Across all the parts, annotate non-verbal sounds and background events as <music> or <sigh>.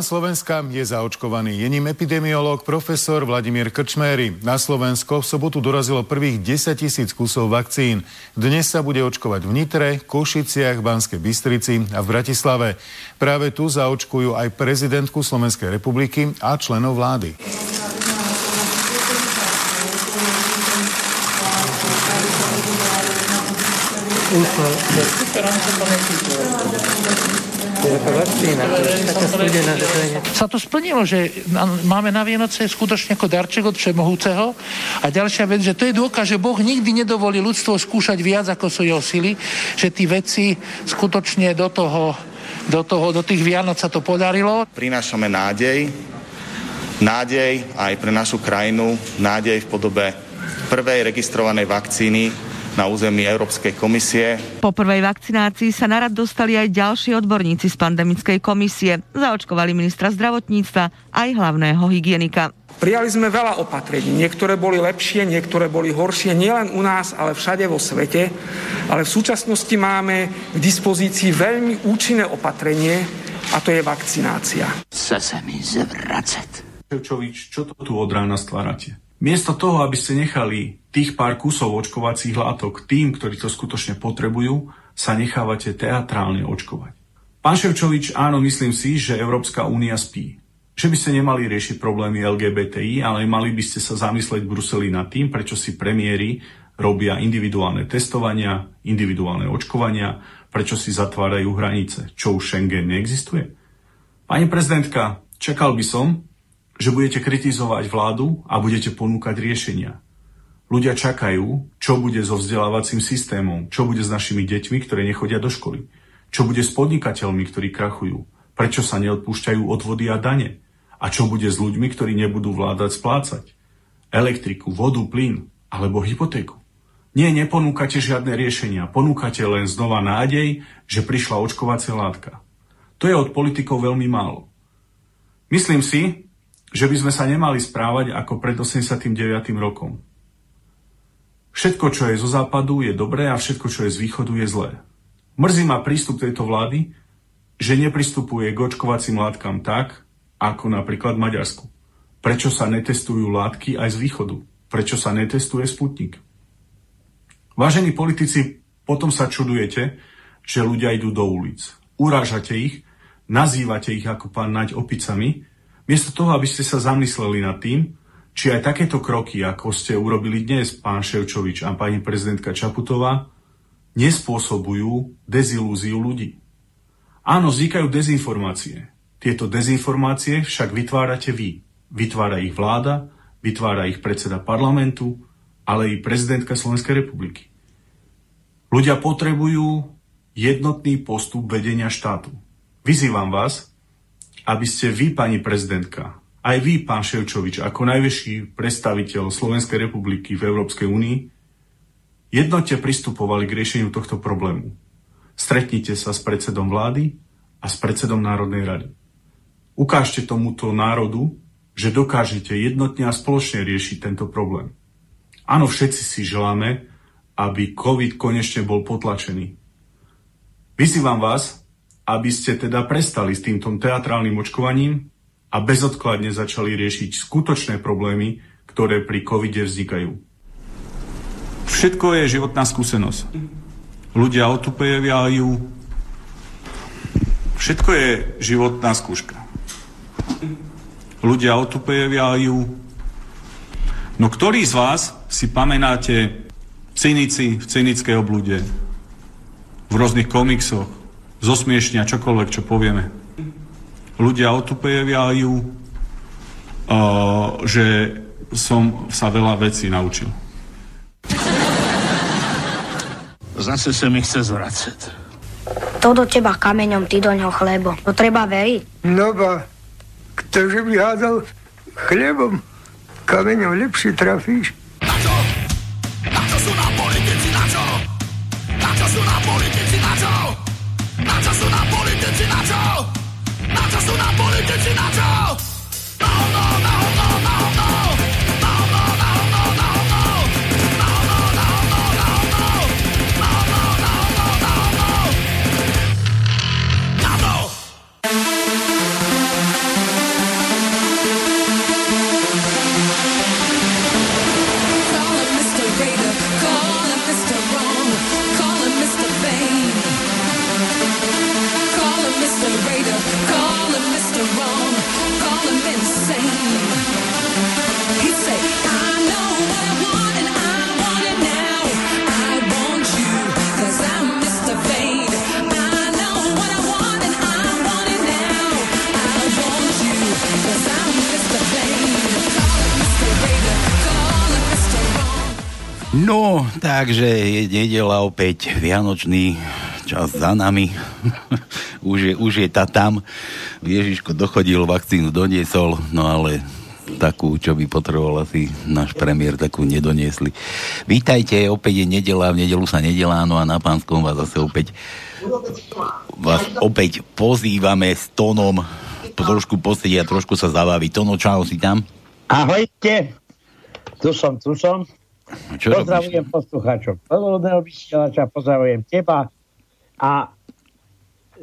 občan Slovenska je zaočkovaný. Je ním epidemiológ profesor Vladimír Krčméry. Na Slovensko v sobotu dorazilo prvých 10 tisíc kusov vakcín. Dnes sa bude očkovať v Nitre, Košiciach, Banskej Bystrici a v Bratislave. Práve tu zaočkujú aj prezidentku Slovenskej republiky a členov vlády. Sa to splnilo, že máme na Vianoce skutočne ako darček od Všemohúceho. A ďalšia vec, že to je dôkaz, že Boh nikdy nedovolí ľudstvo skúšať viac, ako sú jeho sily, že tí veci skutočne do toho, do, toho, do tých Vianoc sa to podarilo. prinášame nádej, nádej aj pre našu krajinu, nádej v podobe prvej registrovanej vakcíny na území Európskej komisie. Po prvej vakcinácii sa narad dostali aj ďalší odborníci z pandemickej komisie. Zaočkovali ministra zdravotníctva aj hlavného hygienika. Prijali sme veľa opatrení. Niektoré boli lepšie, niektoré boli horšie, nielen u nás, ale všade vo svete. Ale v súčasnosti máme k dispozícii veľmi účinné opatrenie a to je vakcinácia. Chce sa mi zvracať. Čo to tu od rána stvárate? Miesto toho, aby ste nechali tých pár kusov očkovacích látok tým, ktorí to skutočne potrebujú, sa nechávate teatrálne očkovať. Pán Ševčovič, áno, myslím si, že Európska únia spí. Že by ste nemali riešiť problémy LGBTI, ale mali by ste sa zamyslieť v Bruseli nad tým, prečo si premiéry robia individuálne testovania, individuálne očkovania, prečo si zatvárajú hranice, čo už Schengen neexistuje. Pani prezidentka, čakal by som, že budete kritizovať vládu a budete ponúkať riešenia. Ľudia čakajú, čo bude so vzdelávacím systémom, čo bude s našimi deťmi, ktoré nechodia do školy, čo bude s podnikateľmi, ktorí krachujú, prečo sa neodpúšťajú odvody a dane a čo bude s ľuďmi, ktorí nebudú vládať splácať elektriku, vodu, plyn alebo hypotéku. Nie, neponúkate žiadne riešenia, ponúkate len znova nádej, že prišla očkovacia látka. To je od politikov veľmi málo. Myslím si, že by sme sa nemali správať ako pred 89. rokom. Všetko, čo je zo západu, je dobré a všetko, čo je z východu, je zlé. Mrzí ma prístup tejto vlády, že nepristupuje k očkovacím látkam tak, ako napríklad Maďarsku. Prečo sa netestujú látky aj z východu? Prečo sa netestuje Sputnik? Vážení politici, potom sa čudujete, že ľudia idú do ulic. Urážate ich, nazývate ich ako pán Naď opicami, miesto toho, aby ste sa zamysleli nad tým, či aj takéto kroky, ako ste urobili dnes, pán Ševčovič a pani prezidentka Čaputová, nespôsobujú dezilúziu ľudí. Áno, vznikajú dezinformácie. Tieto dezinformácie však vytvárate vy. Vytvára ich vláda, vytvára ich predseda parlamentu, ale i prezidentka Slovenskej republiky. Ľudia potrebujú jednotný postup vedenia štátu. Vyzývam vás, aby ste vy, pani prezidentka, aj vy, pán Ševčovič, ako najvyšší predstaviteľ Slovenskej republiky v Európskej únii, jednotne pristupovali k riešeniu tohto problému. Stretnite sa s predsedom vlády a s predsedom Národnej rady. Ukážte tomuto národu, že dokážete jednotne a spoločne riešiť tento problém. Áno, všetci si želáme, aby COVID konečne bol potlačený. Vyzývam vás, aby ste teda prestali s týmto teatrálnym očkovaním a bezodkladne začali riešiť skutočné problémy, ktoré pri covide vznikajú. Všetko je životná skúsenosť. Ľudia otupejajú. Všetko je životná skúška. Ľudia otupejajú. No ktorý z vás si pamätáte cynici v cynickej oblude, v rôznych komiksoch, zosmiešnia čokoľvek, čo povieme. Ľudia otupejajú, že som sa veľa vecí naučil. Zase sa mi chce zvracať. To do teba kameňom, ty do ňoho chlebo. To treba veriť. No ba, ktože by hádal chlebom, kameňom lepšie trafíš. Sú nám politici, na čo? No, no, no, No, takže je nedela opäť, Vianočný čas za nami. <laughs> už, je, už je tá tam. Ježiško dochodil, vakcínu doniesol, no ale takú, čo by potreboval asi náš premiér, takú nedoniesli. Vítajte, opäť je nedela, v nedelu sa nedelá, no a na pánskom vás zase opäť vás opäť pozývame s tónom trošku posediť a trošku sa zabaviť. Tono, čau, si tam? Ahojte, tu som, tu som. Čo pozdravujem poslucháčov Slobodného vysielača, pozdravujem teba. A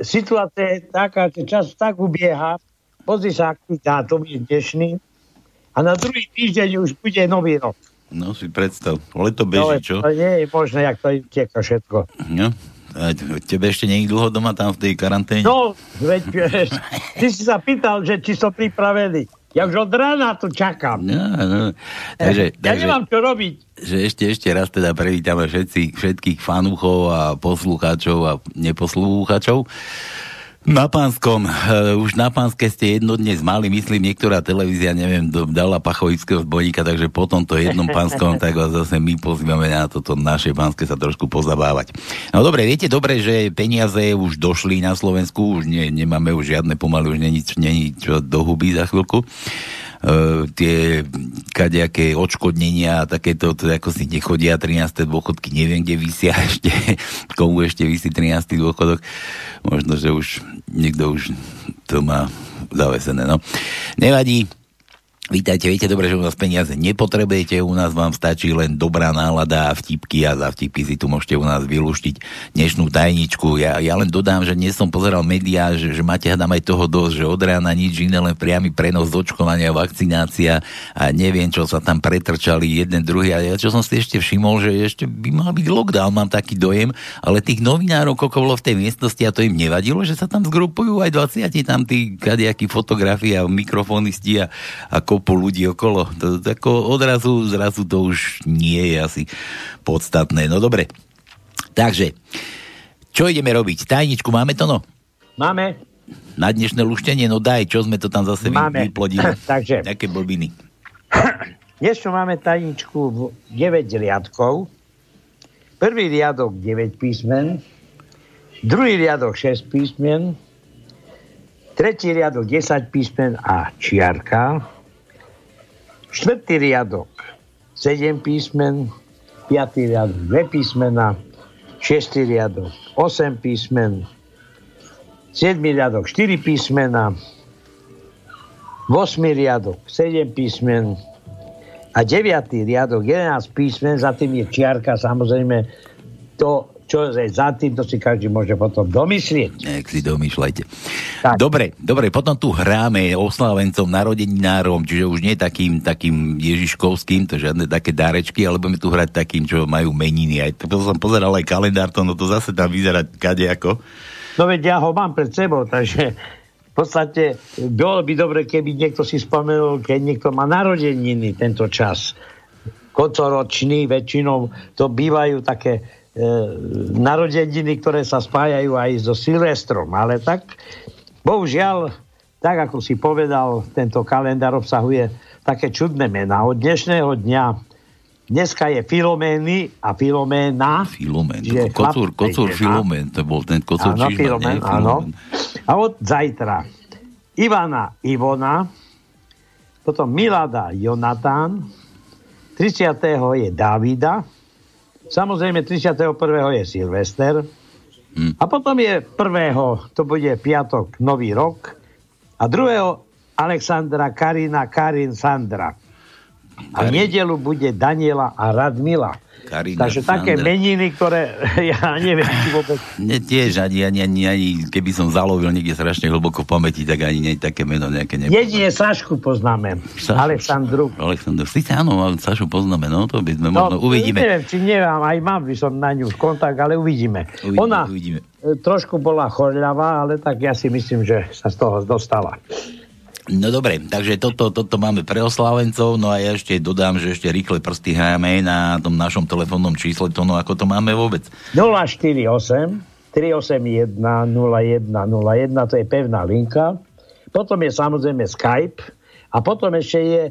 situácia je taká, že čas tak ubieha, pozri sa, aký dátum je dnešný, a na druhý týždeň už bude nový rok. No si predstav, leto beží, čo? To nie je možné, jak to utieka všetko. No, a tebe ešte nie je dlho doma tam v tej karanténe? No, veď, <laughs> ty si sa pýtal, že či som pripravený. Ja už od rána tu čakám. No, no. Takže, ja takže, nemám čo robiť. že ešte, ešte raz teda privítame všetci, všetkých fanúchov a poslucháčov a neposlúchačov. Na pánskom, uh, už na pánske ste jedno dnes mali, myslím, niektorá televízia, neviem, dala pachovického zbojníka, takže po tomto jednom pánskom, tak vás zase my pozývame na toto naše pánske sa trošku pozabávať. No dobre, viete dobre, že peniaze už došli na Slovensku, už ne, nemáme už žiadne pomaly, už není, není čo do huby za chvíľku. Uh, tie kadejaké odškodnenia a takéto, to ako si nechodia 13. dôchodky, neviem, kde vysia <laughs> ešte, komu ešte vysí 13. dôchodok. Možno, že už niekto už to má zavesené, no. Nevadí, Vítajte, viete dobre, že u nás peniaze nepotrebujete, u nás vám stačí len dobrá nálada a vtipky a za vtipky si tu môžete u nás vylúštiť dnešnú tajničku. Ja, ja len dodám, že dnes som pozeral médiá, že, že máte hádam aj toho dosť, že od rána nič iné, len priamy prenos očkovania, vakcinácia a neviem, čo sa tam pretrčali jeden druhý. A ja čo som si ešte všimol, že ešte by mal byť lockdown, mám taký dojem, ale tých novinárov, koľko bolo v tej miestnosti a to im nevadilo, že sa tam zgrupujú aj 20 tam tí kadejakí fotografii a mikrofonisti a, a kopu ľudí okolo. To, ako odrazu, zrazu to už nie je asi podstatné. No dobre. Takže, čo ideme robiť? Tajničku máme to no? Máme. Na dnešné luštenie? No daj, čo sme to tam zase Máme. vyplodili? <laughs> Takže. Aké blbiny? <clears throat> Dnes máme tajničku v 9 riadkov. Prvý riadok 9 písmen, druhý riadok 6 písmen, tretí riadok 10 písmen a čiarka, štvrtý riadok 7 písmen, piatý riadok 2 písmena, šiestý riadok 8 písmen, 7 riadok 4 písmena, 8 riadok 7 písmen, a 9. riadok 11 písmen, za tým je čiarka, samozrejme to, čo je za tým, to si každý môže potom domyslieť. Nech si domýšľajte. Dobre, dobre, potom tu hráme oslávencom, narodeninárom, čiže už nie takým, takým ježiškovským, to žiadne také dárečky, ale budeme tu hrať takým, čo majú meniny. Aj to som pozeral aj kalendár, to, no to zase tam vyzerá kadejako. No veď ja ho mám pred sebou, takže v podstate bolo by dobre, keby niekto si spomenul, keď niekto má narodeniny tento čas. Koncoročný, väčšinou to bývajú také narodeniny, ktoré sa spájajú aj so Silvestrom. Ale tak, bohužiaľ, tak ako si povedal, tento kalendár obsahuje také čudné mená. Od dnešného dňa Dneska je Filomény a Filoména. Filomén, čiže kocúr, chlap- kocúr. Filomén, to bol ten kocúr Áno, Čižma, Filomén, nie? áno. A od zajtra Ivana Ivona, potom Milada Jonatán, 30. je Davida, samozrejme 31. je Silvester, a potom je prvého, to bude piatok, Nový rok, a druhého Alexandra, Karina, Karin, Sandra. A v nedelu bude Daniela a Radmila. Karina, Takže také Sandra. meniny, ktoré <laughs> ja neviem, či vôbec... Ne, tiež ani, ani, ani, ani, keby som zalovil niekde strašne hlboko v pamäti, tak ani nie také meno nejaké nepoznám. Jedine Sašku poznáme. Sašu. Alexandru. Alexander, síce áno, ale Sašu poznáme, no to by sme No, možno uvidíme. Neviem, či neviem, aj mám by som na ňu kontakt, ale uvidíme. Uvidíme, Ona uvidíme. e, trošku bola chorľavá, ale tak ja si myslím, že sa z toho dostala. No dobre, takže toto, toto máme pre oslávencov, no a ja ešte dodám, že ešte rýchle prsty hráme na tom našom telefónnom čísle, to no ako to máme vôbec. 048 381 0101, to je pevná linka. Potom je samozrejme Skype a potom ešte je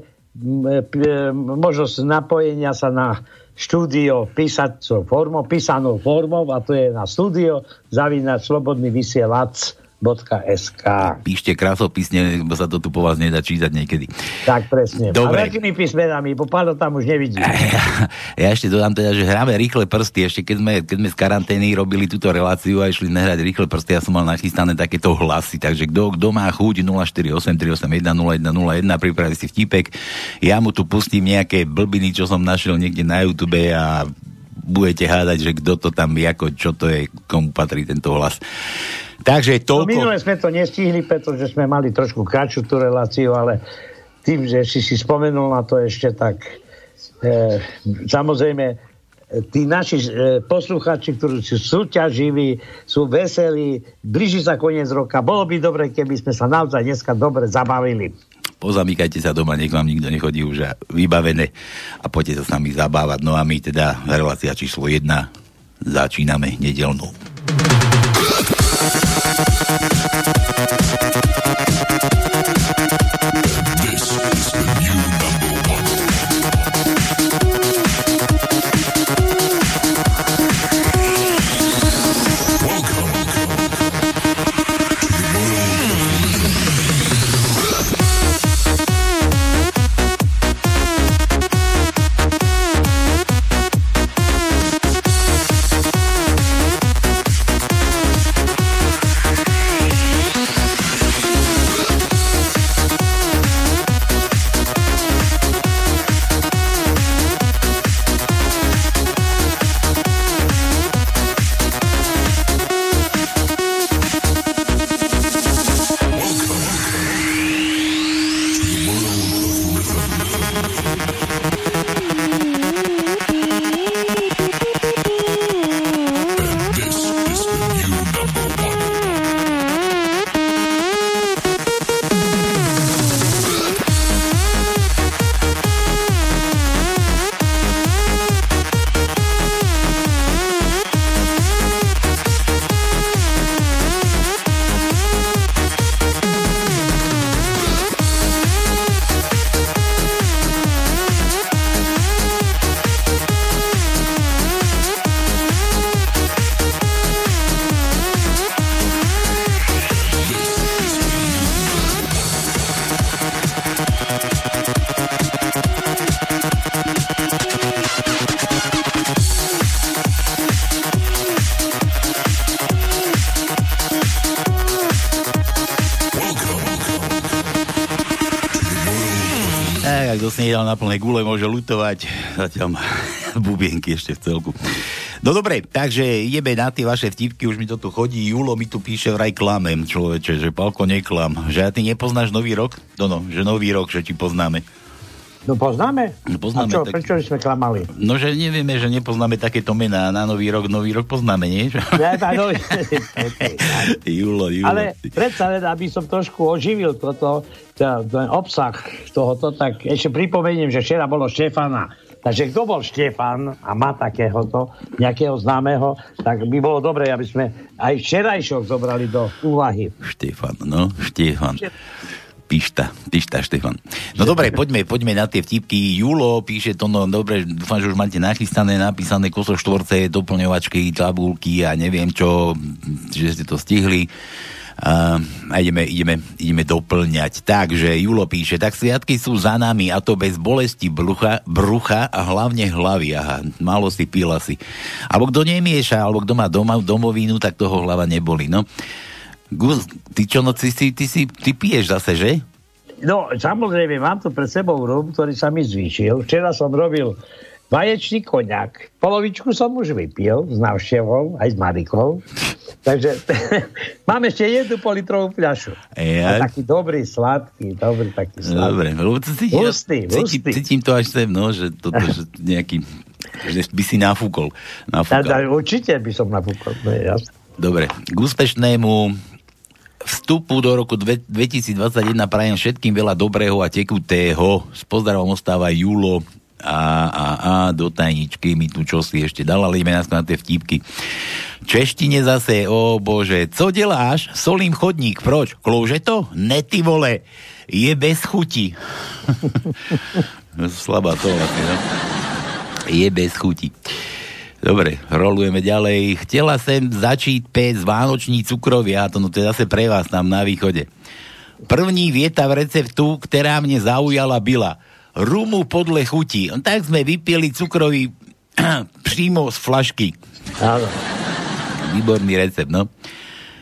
možnosť napojenia sa na štúdio písacou formou, písanou formou a to je na studio zavínať slobodný vysielač .sk. Píšte krásopisne, lebo sa to tu po vás nedá čítať niekedy. Tak presne. Dobre. A veľkými písmenami, bo Pálo tam už nevidí. <laughs> Ja ešte dodám teda, že hráme rýchle prsty. Ešte keď sme, keď sme z karantény robili túto reláciu a išli nehrať rýchle prsty, ja som mal nachystané takéto hlasy. Takže kto, kto má chuť 048 381 0101, pripravi si vtipek. Ja mu tu pustím nejaké blbiny, čo som našiel niekde na YouTube a budete hádať, že kto to tam ako, čo to je, komu patrí tento hlas. Takže No, toľko... minule sme to nestihli, pretože sme mali trošku kratšiu tú reláciu, ale tým, že si si spomenul na to ešte tak e, samozrejme tí naši e, posluchači, ktorí sú súťaživí, sú veselí, blíži sa koniec roka, bolo by dobre, keby sme sa naozaj dneska dobre zabavili. pozamykajte sa doma, nech vám nikto nechodí už a vybavené a poďte sa s nami zabávať. No a my teda relácia číslo 1 začíname nedelnú. Nedal na plné gule, môže lutovať. Zatiaľ má <laughs> bubienky ešte v celku. No dobre, takže ideme na tie vaše vtipky, už mi to tu chodí. Julo mi tu píše, vraj klamem, človeče, že Palko neklam. Že a ty nepoznáš Nový rok? No no, že Nový rok, že ti poznáme. No poznáme? No, poznáme, A čo, tak- prečo sme klamali? No, že nevieme, že nepoznáme takéto mená na Nový rok. Nový rok poznáme, nie? Ja, <laughs> <laughs> tak, no, Julo, Julo. Ale predsa len, aby som trošku oživil toto, ten obsah tohoto, tak ešte pripomeniem, že včera bolo Štefana. Takže kto bol Štefan a má takéhoto, nejakého známeho, tak by bolo dobré, aby sme aj včerajšok zobrali do úvahy. Štefan, no, Štefan. Pišta, pišta, Štefan. No dobre, poďme, poďme na tie vtipky. Julo píše to, no dobre, dúfam, že už máte nachystané, napísané koso štvorce, doplňovačky, tabulky a neviem čo, že ste to stihli. A, a ideme, ideme, ideme doplňať. Takže Julo píše, tak sviatky sú za nami a to bez bolesti brucha, brucha a hlavne hlavy. Aha, málo si pila si. Alebo kto nemieša, alebo kto má doma, domovinu, tak toho hlava neboli. No. Gus, ty čo, no, ty, ty, ty, si, ty piješ zase, že? No, samozrejme, mám tu pred sebou rum, ktorý sa mi zvýšil. Včera som robil vaječný koňak. Polovičku som už vypil s návštevou, aj s Marikou. Takže <laughs> mám ešte jednu politrovú fľašu. Ja- A taký dobrý, sladký, dobrý taký sladký. Dobre, lebo to cítim, Hustý, cítim, hustý. cítim to až sem, no, že, toto, že nejaký, že by si nafúkol. Tá, nafúkal. tá, určite by som napúkol. No, je jasné. Dobre, k úspešnému vstupu do roku dve- 2021 prajem všetkým veľa dobrého a tekutého. S pozdravom ostáva Julo a, a, a do tajničky mi tu čo si ešte dal, ale ideme na tie vtipky. Češtine zase, o bože, co deláš? Solím chodník, proč? Klouže to? Ne ty vole, je bez chuti. <laughs> Slabá to vlastne, no? Je bez chuti. Dobre, rolujeme ďalej. Chcela sem začít pec vánoční cukrovia, to no to je zase pre vás tam na východe. První vieta v receptu, ktorá mne zaujala, byla rumu podle chuti. No, tak sme vypili cukrový <clears throat> přímo z flašky. Áno. Výborný recept, no.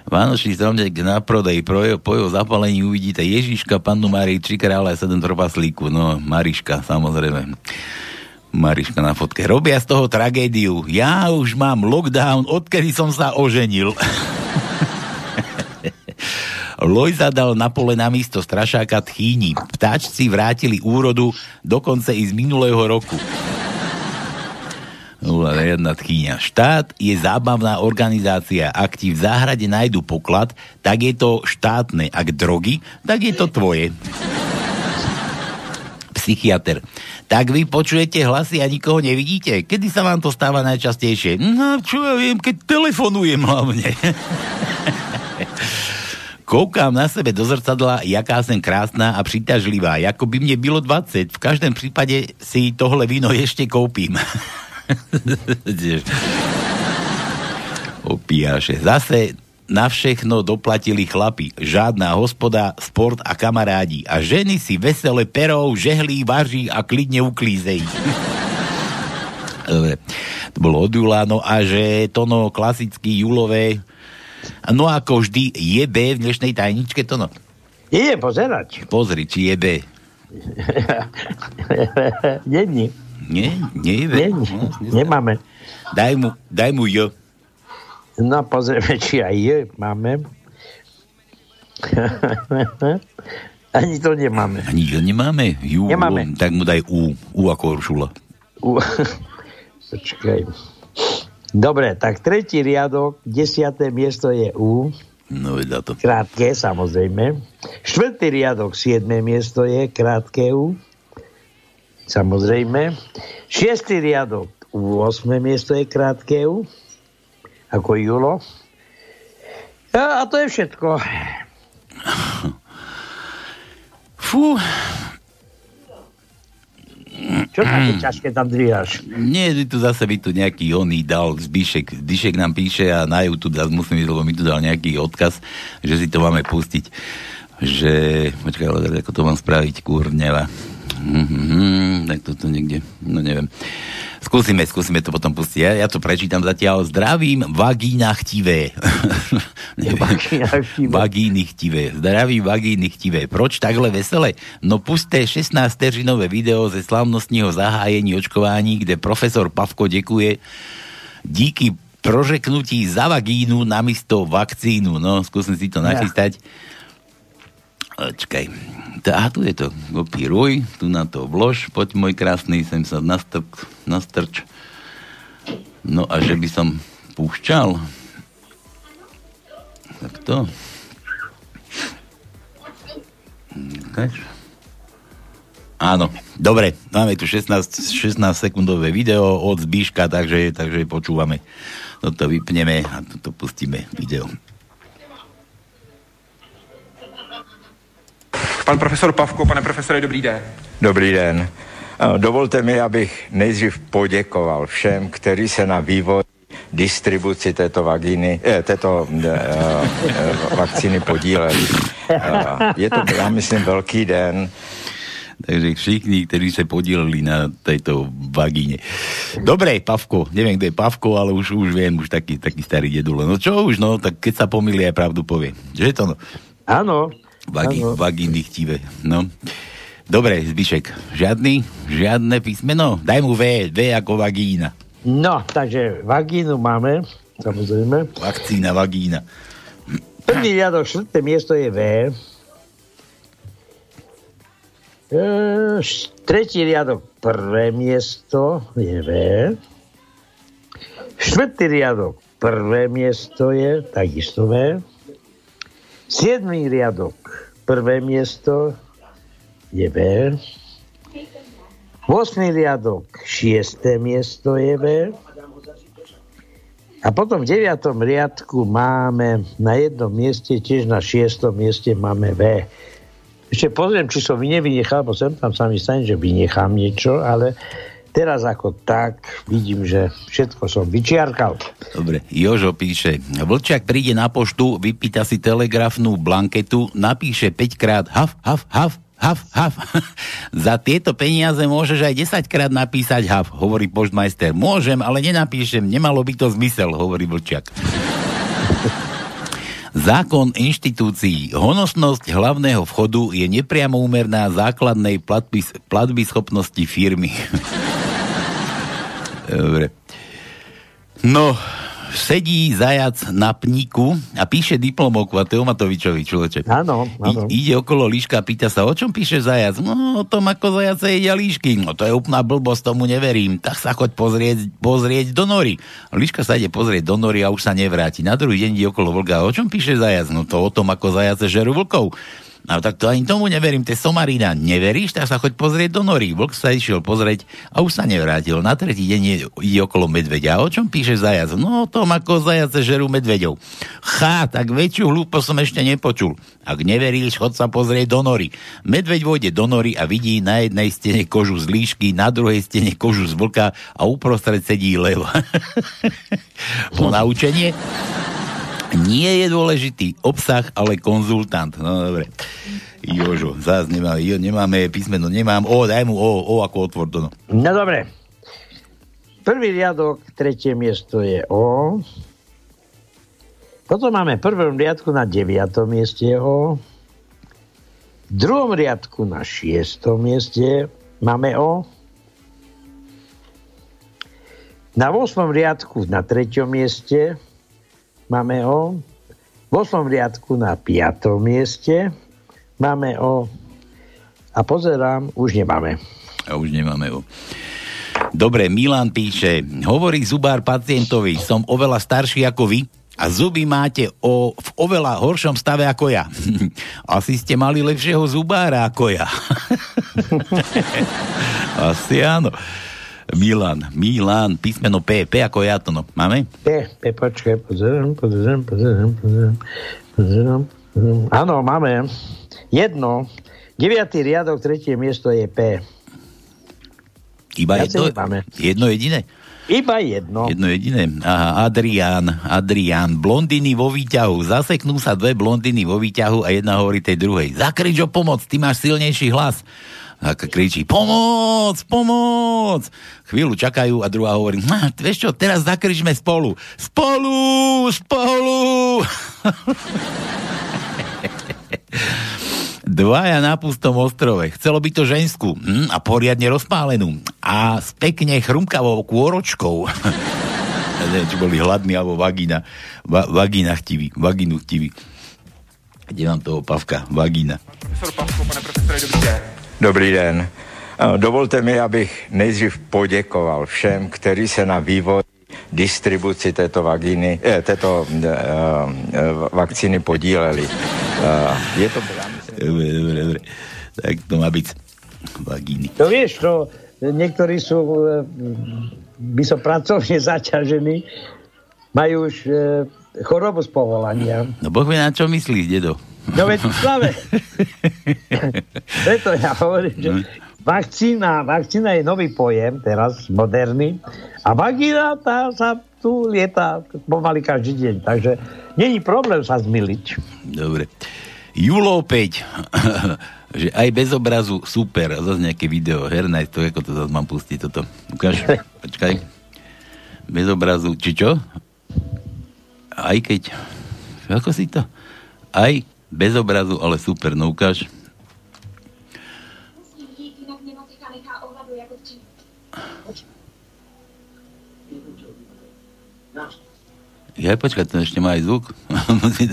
Vánočný stromček na prodej, po jeho zapalení uvidíte Ježiška, pannu Márii, tri krále a sedem trpaslíku. No, Mariška, samozrejme. Mariška na fotke. Robia z toho tragédiu. Ja už mám lockdown, odkedy som sa oženil. <laughs> Lojza dal na pole na místo strašáka tchýni. Vtáčci vrátili úrodu dokonce i z minulého roku. Nula, jedna tchýňa. Štát je zábavná organizácia. Ak ti v záhrade nájdu poklad, tak je to štátne. Ak drogy, tak je to tvoje. Psychiatr. Tak vy počujete hlasy a nikoho nevidíte? Kedy sa vám to stáva najčastejšie? No, čo ja viem, keď telefonujem hlavne. <laughs> Koukám na sebe do zrcadla, jaká som krásna a přitažlivá, ako by mne bylo 20. V každém prípade si tohle víno ešte koupím. <laughs> Opíjaše. Zase na všechno doplatili chlapi. Žádná hospoda, sport a kamarádi. A ženy si vesele perou, žehlí, vaří a klidne uklízejí. <laughs> Dobre. To bolo od Jula, no a že to no klasicky júlové No ako vždy, je B v dnešnej tajničke to no. Je, pozerať. Pozri, či je B. <laughs> Není. Nie, nie je B. Není. Nemáme. Daj mu, daj mu J. No, pozrieme, či aj je máme. <laughs> Ani to nemáme. Ani J nemáme? Jú, Nemáme. Tak mu daj U. U ako Uršula. U... <laughs> Počkaj. Dobre, tak tretí riadok, desiaté miesto je U. No, veď to. Krátke, samozrejme. Štvrtý riadok, siedme miesto je krátke U. Samozrejme. Šiestý riadok, U, osme miesto je krátke U. Ako Julo. A, a to je všetko. Fú, Čo také ťažké tam dvíhaš? nie, tu zase by tu nejaký oný dal, Zbišek, Zbišek nám píše a na YouTube zase musím ísť, lebo mi tu dal nejaký odkaz, že si to máme pustiť. Že, počkaj, ale ako to mám spraviť, kurneva. Mm-hmm, tak toto niekde, no neviem. Skúsime, skúsime to potom pustiť. Ja, ja to prečítam zatiaľ. Zdravím, vagína chtivé. <laughs> Vagíny chtivé. Zdravím, vagíny chtivé. Proč takhle vesele? No pusté 16-teřinové video ze slavnostního zahájení očkování, kde profesor Pavko děkuje díky prožeknutí za vagínu namiesto vakcínu. No, skúsim si to nachystať. Čakaj. Tá, tu je to. Kopíruj, tu na to vlož, poď môj krásny, sem sa nastrč, nastrč. No a že by som púšťal. Tak to. Ukáž. Áno, dobre, máme tu 16, 16 sekundové video od Zbíška, takže, takže počúvame. Toto vypneme a toto pustíme video. Pan profesor Pavko, pane profesore, dobrý den. Dobrý den. Dovolte mi, abych nejdřív poděkoval všem, kteří se na vývoj distribuci této vagíny, eh, této eh, eh, vakcíny podíleli. Eh, je to, já myslím, velký den. Takže všichni, ktorí sa podielili na tejto vagíne. Dobre, Pavko, neviem, kto je Pavko, ale už, už viem, už taký, taký starý dedule. No čo už, no, tak keď sa pomýli, aj pravdu povie. Že je to, no? Áno. Áno. vagíny chtivé, no. Dobre, Zbyšek, žiadny, žiadne písmeno? Daj mu V, V ako vagína. No, takže vagínu máme, samozrejme. Vakcína, vagína. Prvý riadok, štvrté miesto je V. E, tretí riadok, prvé miesto je V. Štvrtý riadok, prvé miesto je takisto V. Siedmý riadok, prvé miesto je V. Osmý riadok, šiesté miesto je V. A potom v deviatom riadku máme na jednom mieste, tiež na šiestom mieste máme V. Ešte pozriem, či som nevynechal, bo sem tam sa mi stane, že vynechám niečo, ale teraz ako tak vidím, že všetko som vyčiarkal. Dobre, Jožo píše, Vlčak príde na poštu, vypýta si telegrafnú blanketu, napíše 5 krát haf, haf, haf, haf, haf. <laughs> Za tieto peniaze môžeš aj 10 krát napísať haf, hovorí poštmajster. Môžem, ale nenapíšem, nemalo by to zmysel, hovorí Vlčak. <laughs> Zákon inštitúcií. Honosnosť hlavného vchodu je nepriamo úmerná základnej platby, platby schopnosti firmy. <laughs> Dobre. No, sedí zajac na pníku a píše diplomovku a to je o Matovičovi, človeče. Áno, áno. I, ide okolo líška a pýta sa, o čom píše zajac? No, o tom, ako zajace jedia líšky. No, to je úplná blbosť, tomu neverím. Tak sa choď pozrieť, pozrieť do nory. Líška sa ide pozrieť do nory a už sa nevráti. Na druhý deň ide okolo vlka. O čom píše zajac? No to o tom, ako zajace žerú vlkov. No tak to ani tomu neverím, to je somarina. Neveríš? Tak sa choď pozrieť do nory. Vlk sa išiel pozrieť a už sa nevrátil. Na tretí deň je, ide okolo medveďa. A o čom píše zajac? No o tom, ako zajace žerú medveďov. Chá, tak väčšiu hlúpo som ešte nepočul. Ak neveríš, chod sa pozrieť do nory. Medveď vôjde do nory a vidí na jednej stene kožu z líšky, na druhej stene kožu z vlka a uprostred sedí lev. <laughs> po naučenie nie je dôležitý obsah, ale konzultant. No dobre. Jožo, zás nemáme, jo, nemáme písmeno, nemám. O, daj mu O, O ako otvor to. No. No dobre. Prvý riadok, tretie miesto je O. Potom máme v prvom riadku na deviatom mieste O. V druhom riadku na šiestom mieste máme O. Na 8. riadku na treťom mieste máme O. V 8. riadku na 5. mieste máme O. A pozerám, už nemáme. A už nemáme O. Dobre, Milan píše, hovorí zubár pacientovi, som oveľa starší ako vy a zuby máte o, v oveľa horšom stave ako ja. <laughs> Asi ste mali lepšieho zubára ako ja. <laughs> Asi áno. Milan, Milan, písmeno P, P ako ja to no. Máme? P, P, počkaj, pozerám, pozerám, pozerám, pozerám, pozerám. Áno, máme. Jedno. Deviatý riadok, tretie miesto je P. Iba Viacej jedno, jedno jediné? Iba jedno. Jedno jediné. Aha, Adrián, Adrián. Blondiny vo výťahu. Zaseknú sa dve blondiny vo výťahu a jedna hovorí tej druhej. Zakrič o pomoc, ty máš silnejší hlas. A kričí, pomoc, pomoc. Chvíľu čakajú a druhá hovorí, "Hm, vieš čo, teraz zakričme spolu. Spolu, spolu. <laughs> Dvaja na pustom ostrove. Chcelo by to ženskú hm, a poriadne rozpálenú. A s pekne chrumkavou kôročkou. <laughs> Neviem, či boli hladní alebo vagína. Va, vagína chtivý. Vagínu chtivý. Kde mám toho Pavka? Vagína. Dobrý den. Eh, Dovolte mi, abych nejdřív poděkoval všem, kteří se na vývoj distribuci této, vagíny, eh, této eh, eh, vakcíny podíleli. Eh, je to, Dobre, dobre, dobre. Tak to má byť vagíny. To vieš, to niektorí sú, by som pracovne zaťažení, majú už e, chorobu z povolania. No Boh vie, na čo myslíš, dedo? No veď slave. Preto ja hovorím, že vakcína, vakcína je nový pojem, teraz moderný. A vagína tá sa tu lieta pomaly každý deň. Takže není problém sa zmiliť. Dobre. Julo 5. <laughs> že aj bez obrazu super. A zase nejaké video. Hernaj, to ako to zase mám pustiť toto. Ukáž. <laughs> Počkaj. Bez obrazu. Či čo? Aj keď... Ako si to? Aj bez obrazu, ale super. No ukáž. Ja, počkaj, to ešte má aj zvuk. <laughs> Musí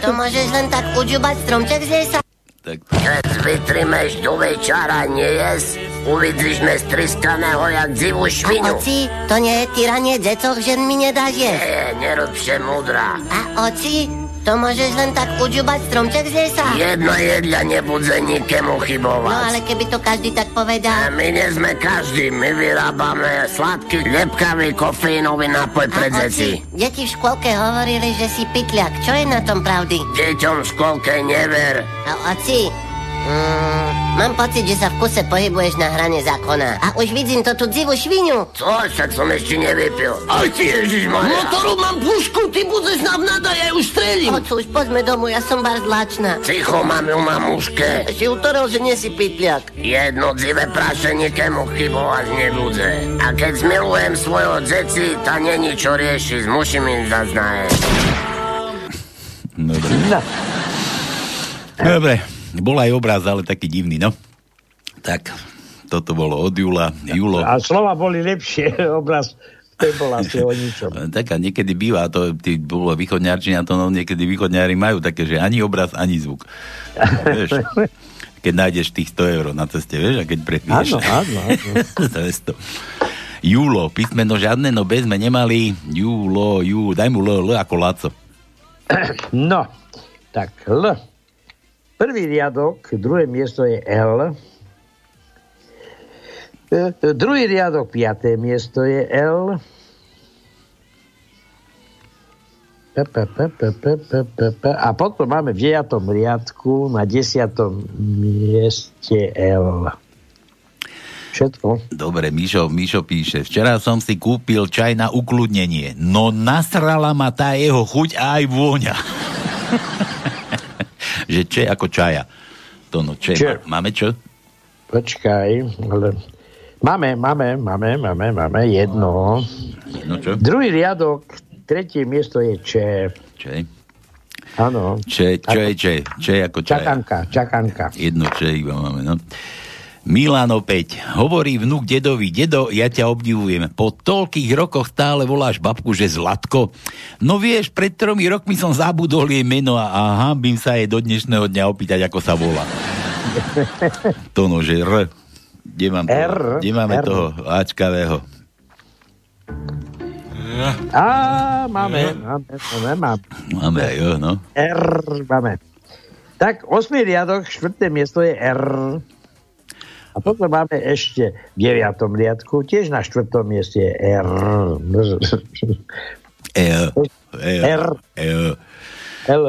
to môžeš len tak udžubať stromček z lesa? Tak. Keď vytrimeš do večera nejes, uvidíš me striskaného jak dzivú švinu. Oci, to nie je tyranie decok, že mi nedáš jesť. Nie, nerob vše múdra. A oci, to môžeš len tak udžubať stromček z lesa? Jedno jedľa nebudze nikemu No chybovať. ale keby to každý tak povedal. My nie sme každý, my vyrábame sladký, lepkavý kofeínový nápoj pre A deti. deti v škôlke hovorili, že si pytľak. Čo je na tom pravdy? Deťom v školke never. A oci, mm, mám pocit, že sa v kuse pohybuješ na hrane zákona. A už vidím to tú dzivú švinu. Co, však som ešte nevypil. Aj ty, Ježiš No Motoru mám pušku, ty budeš nám nadať, ja už strelím. Oco, už poďme domov, ja som bar zlačná. Ticho, mám ju na muške. Ešte utoril, že nie si pytľak. Jedno dzivé praše nikému chybovať nebude. A keď zmilujem svojho deti, tá není čo riešiť, musím im zaznaje. Dobre. Dobre. Bol aj obraz, ale taký divný, no. Tak, toto bolo od Jula. Julo. A slova boli lepšie, <laughs> obraz to bol asi o ničom. <laughs> Tak a niekedy býva, to ty, bolo východňarčina, to no, niekedy východňári majú také, že ani obraz, ani zvuk. <laughs> vieš, keď nájdeš tých 100 eur na ceste, vieš, a keď prepieš. Áno, áno, áno. to je 100. Júlo, písmeno žiadne, no bez sme nemali. Júlo, jú, daj mu L, L ako Laco. No, tak L. Prvý riadok, druhé miesto je L. E, druhý riadok, piaté miesto je L. A potom máme v deviatom riadku na desiatom mieste L. Všetko. Dobre, Mišo, Mišo píše, včera som si kúpil čaj na ukludnenie, no nasrala ma tá jeho chuť a aj vôňa. <laughs> že čo je ako čaja. To no, Čo? má- máme čo? Počkaj, ale... Máme, máme, máme, máme, máme jedno. No čo? Druhý riadok, tretie miesto je Č. Čo je? Áno. Čo je, čo je, čo je ako čaja? Čakanka, čakanka. Jedno čo iba máme, no. Milan opäť. Hovorí vnúk dedovi, dedo, ja ťa obdivujem. Po toľkých rokoch stále voláš babku, že Zlatko. No vieš, pred tromi rokmi som zabudol jej meno a, a hambím sa jej do dnešného dňa opýtať, ako sa volá. <laughs> to no, že R. Kde, mám toho, R, kde máme R. toho Ačkavého? Á, máme, máme, máme, máme. Máme aj jo, no. R máme. Tak, osmý riadok, štvrté miesto je R. A potom máme ešte v deviatom riadku, tiež na štvrtom mieste je R. E, e, R. e, L.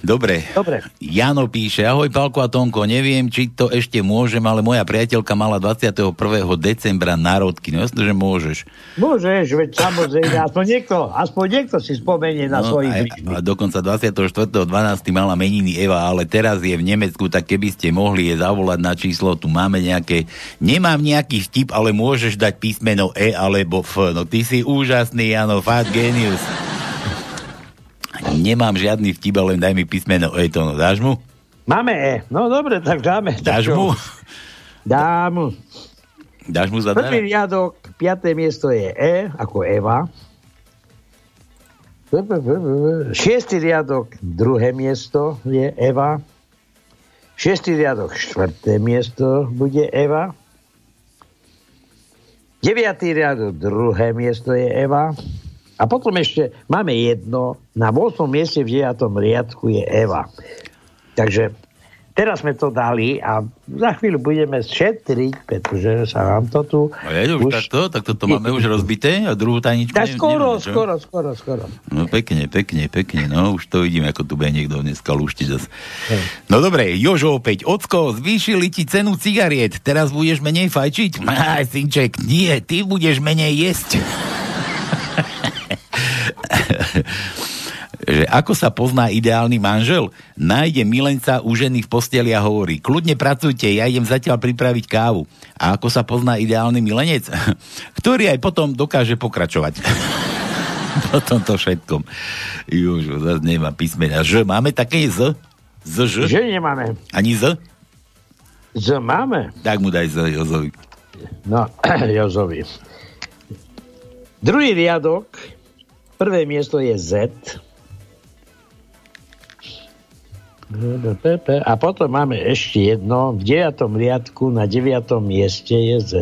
Dobre. Dobre. Jano píše, ahoj Palko a Tonko, neviem, či to ešte môžem, ale moja priateľka mala 21. decembra narodky. No jasne, že môžeš. Môžeš, veď samozrejme, aspoň niekto, aspoň niekto si spomenie na No, svojich a, blížnych. a dokonca 24.12. mala meniny Eva, ale teraz je v Nemecku, tak keby ste mohli je zavolať na číslo, tu máme nejaké, nemám nejaký vtip, ale môžeš dať písmeno E alebo F. No ty si úžasný, Jano, fakt genius. Nemám žiadny vtip, ale daj mi písmeno E, to no, dáš mu? Máme E. No dobre, tak dáme. Dáš mu? Dám. Dáš mu za Prvý riadok, piaté miesto je E, ako Eva. Šiestý riadok, druhé miesto je Eva. Šiestý riadok, štvrté miesto bude Eva. Deviatý riadok, druhé miesto je Eva. A potom ešte máme jedno, na 8. mieste v 9. riadku je Eva. Takže teraz sme to dali a za chvíľu budeme šetriť, pretože sa nám to tu... A je už, takto, tak toto máme už rozbité a druhú tajničku Tak skoro, nemáme, skoro, skoro, skoro. No pekne, pekne, pekne, no už to vidím, ako tu bude niekto dneska lúštiť zase. No dobre, Jožo opäť, Ocko, zvýšili ti cenu cigariet, teraz budeš menej fajčiť? <laughs> Aj, synček, nie, ty budeš menej jesť. <laughs> že ako sa pozná ideálny manžel? Nájde milenca u ženy v posteli a hovorí, kľudne pracujte, ja idem zatiaľ pripraviť kávu. A ako sa pozná ideálny milenec? <laughs> Ktorý aj potom dokáže pokračovať. <laughs> po tomto všetkom. Už, zase nemá písmena. Ž, máme také Z? Z, Ž? Že nemáme. Ani Z? Z máme. Tak mu daj Z, Jozovi. No, <clears throat> Jozovi. Druhý riadok, prvé miesto je Z. A potom máme ešte jedno, v deviatom riadku na deviatom mieste je Z.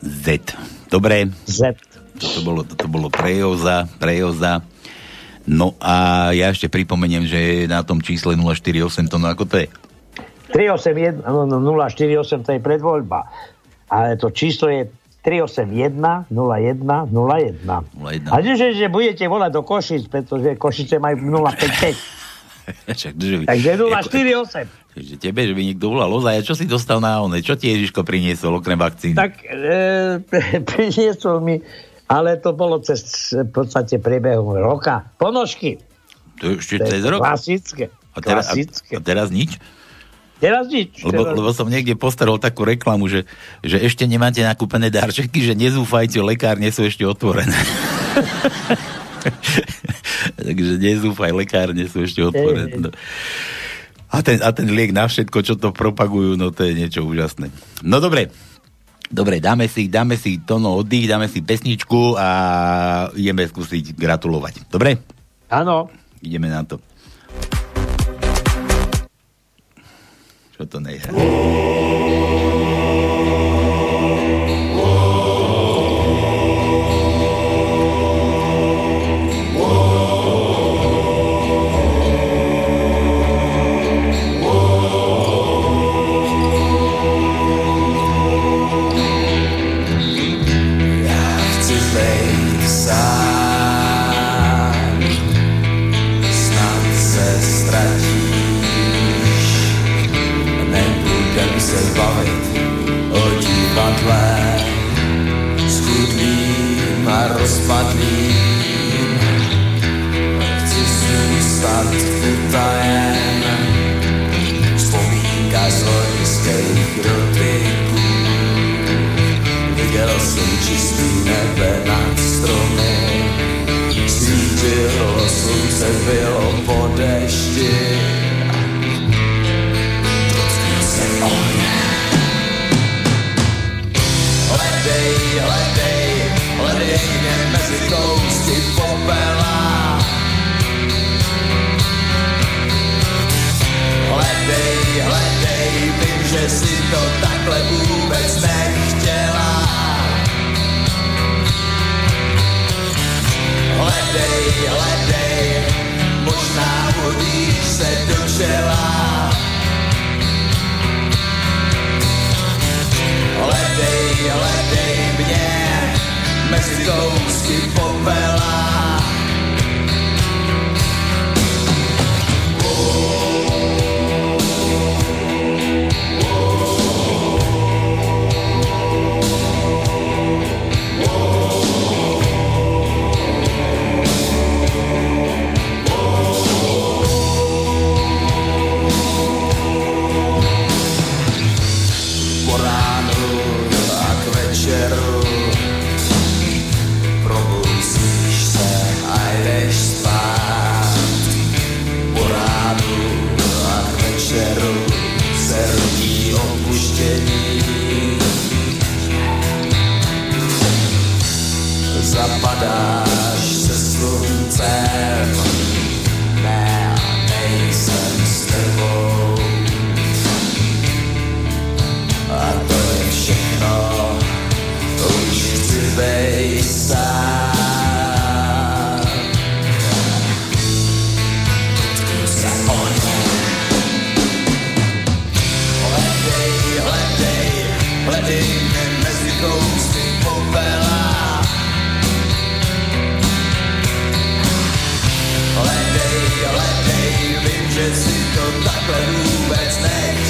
Z. Dobre. Z. Toto bolo, toto bolo pre Joza, pre Joza. No a ja ešte pripomeniem, že na tom čísle 048 to no ako to je? 381, no, no, 048 to je predvoľba. Ale to číslo je 381 01 01. 01. A že, že, budete volať do Košic, pretože Košice majú 055. <laughs> Však, že, Takže Ako- 048. že tebe, že by niekto volal ozaj, a čo si dostal na one? Čo ti Ježiško priniesol okrem vakcíny? Tak e, <laughs> priniesol mi, ale to bolo cez v podstate priebehom roka. Ponožky. To je ešte To cez rok? Klasické. A teraz, a, klasické. a teraz nič? Teraz nič. Lebo, teraz... lebo som niekde postaral takú reklamu, že, že ešte nemáte nakúpené darčeky, že nezúfajte, lekárne sú ešte otvorené. <laughs> Takže nezúfaj, lekárne sú ešte otvorené. No. A ten, a ten liek na všetko, čo to propagujú, no to je niečo úžasné. No dobre, dobre, dáme si, dáme si tono oddych, dáme si pesničku a ideme skúsiť gratulovať. Dobre? Áno. Ideme na to. Čo to nehrá? Ja chudým a rozpadlým. Chci zůstat utajen, vzpomínka z loňských dotyků. Viděl jsem čistý nebe nad stromy, svítilo slunce, bylo po dešti. Popela. Hledej, hledej, vím, že si to takhle vůbec nechtěla. Hledej, hledej, možná uvidíš se do čela. Hledej, hledej mě mezi kousky popela. voltar. look like a new bed snake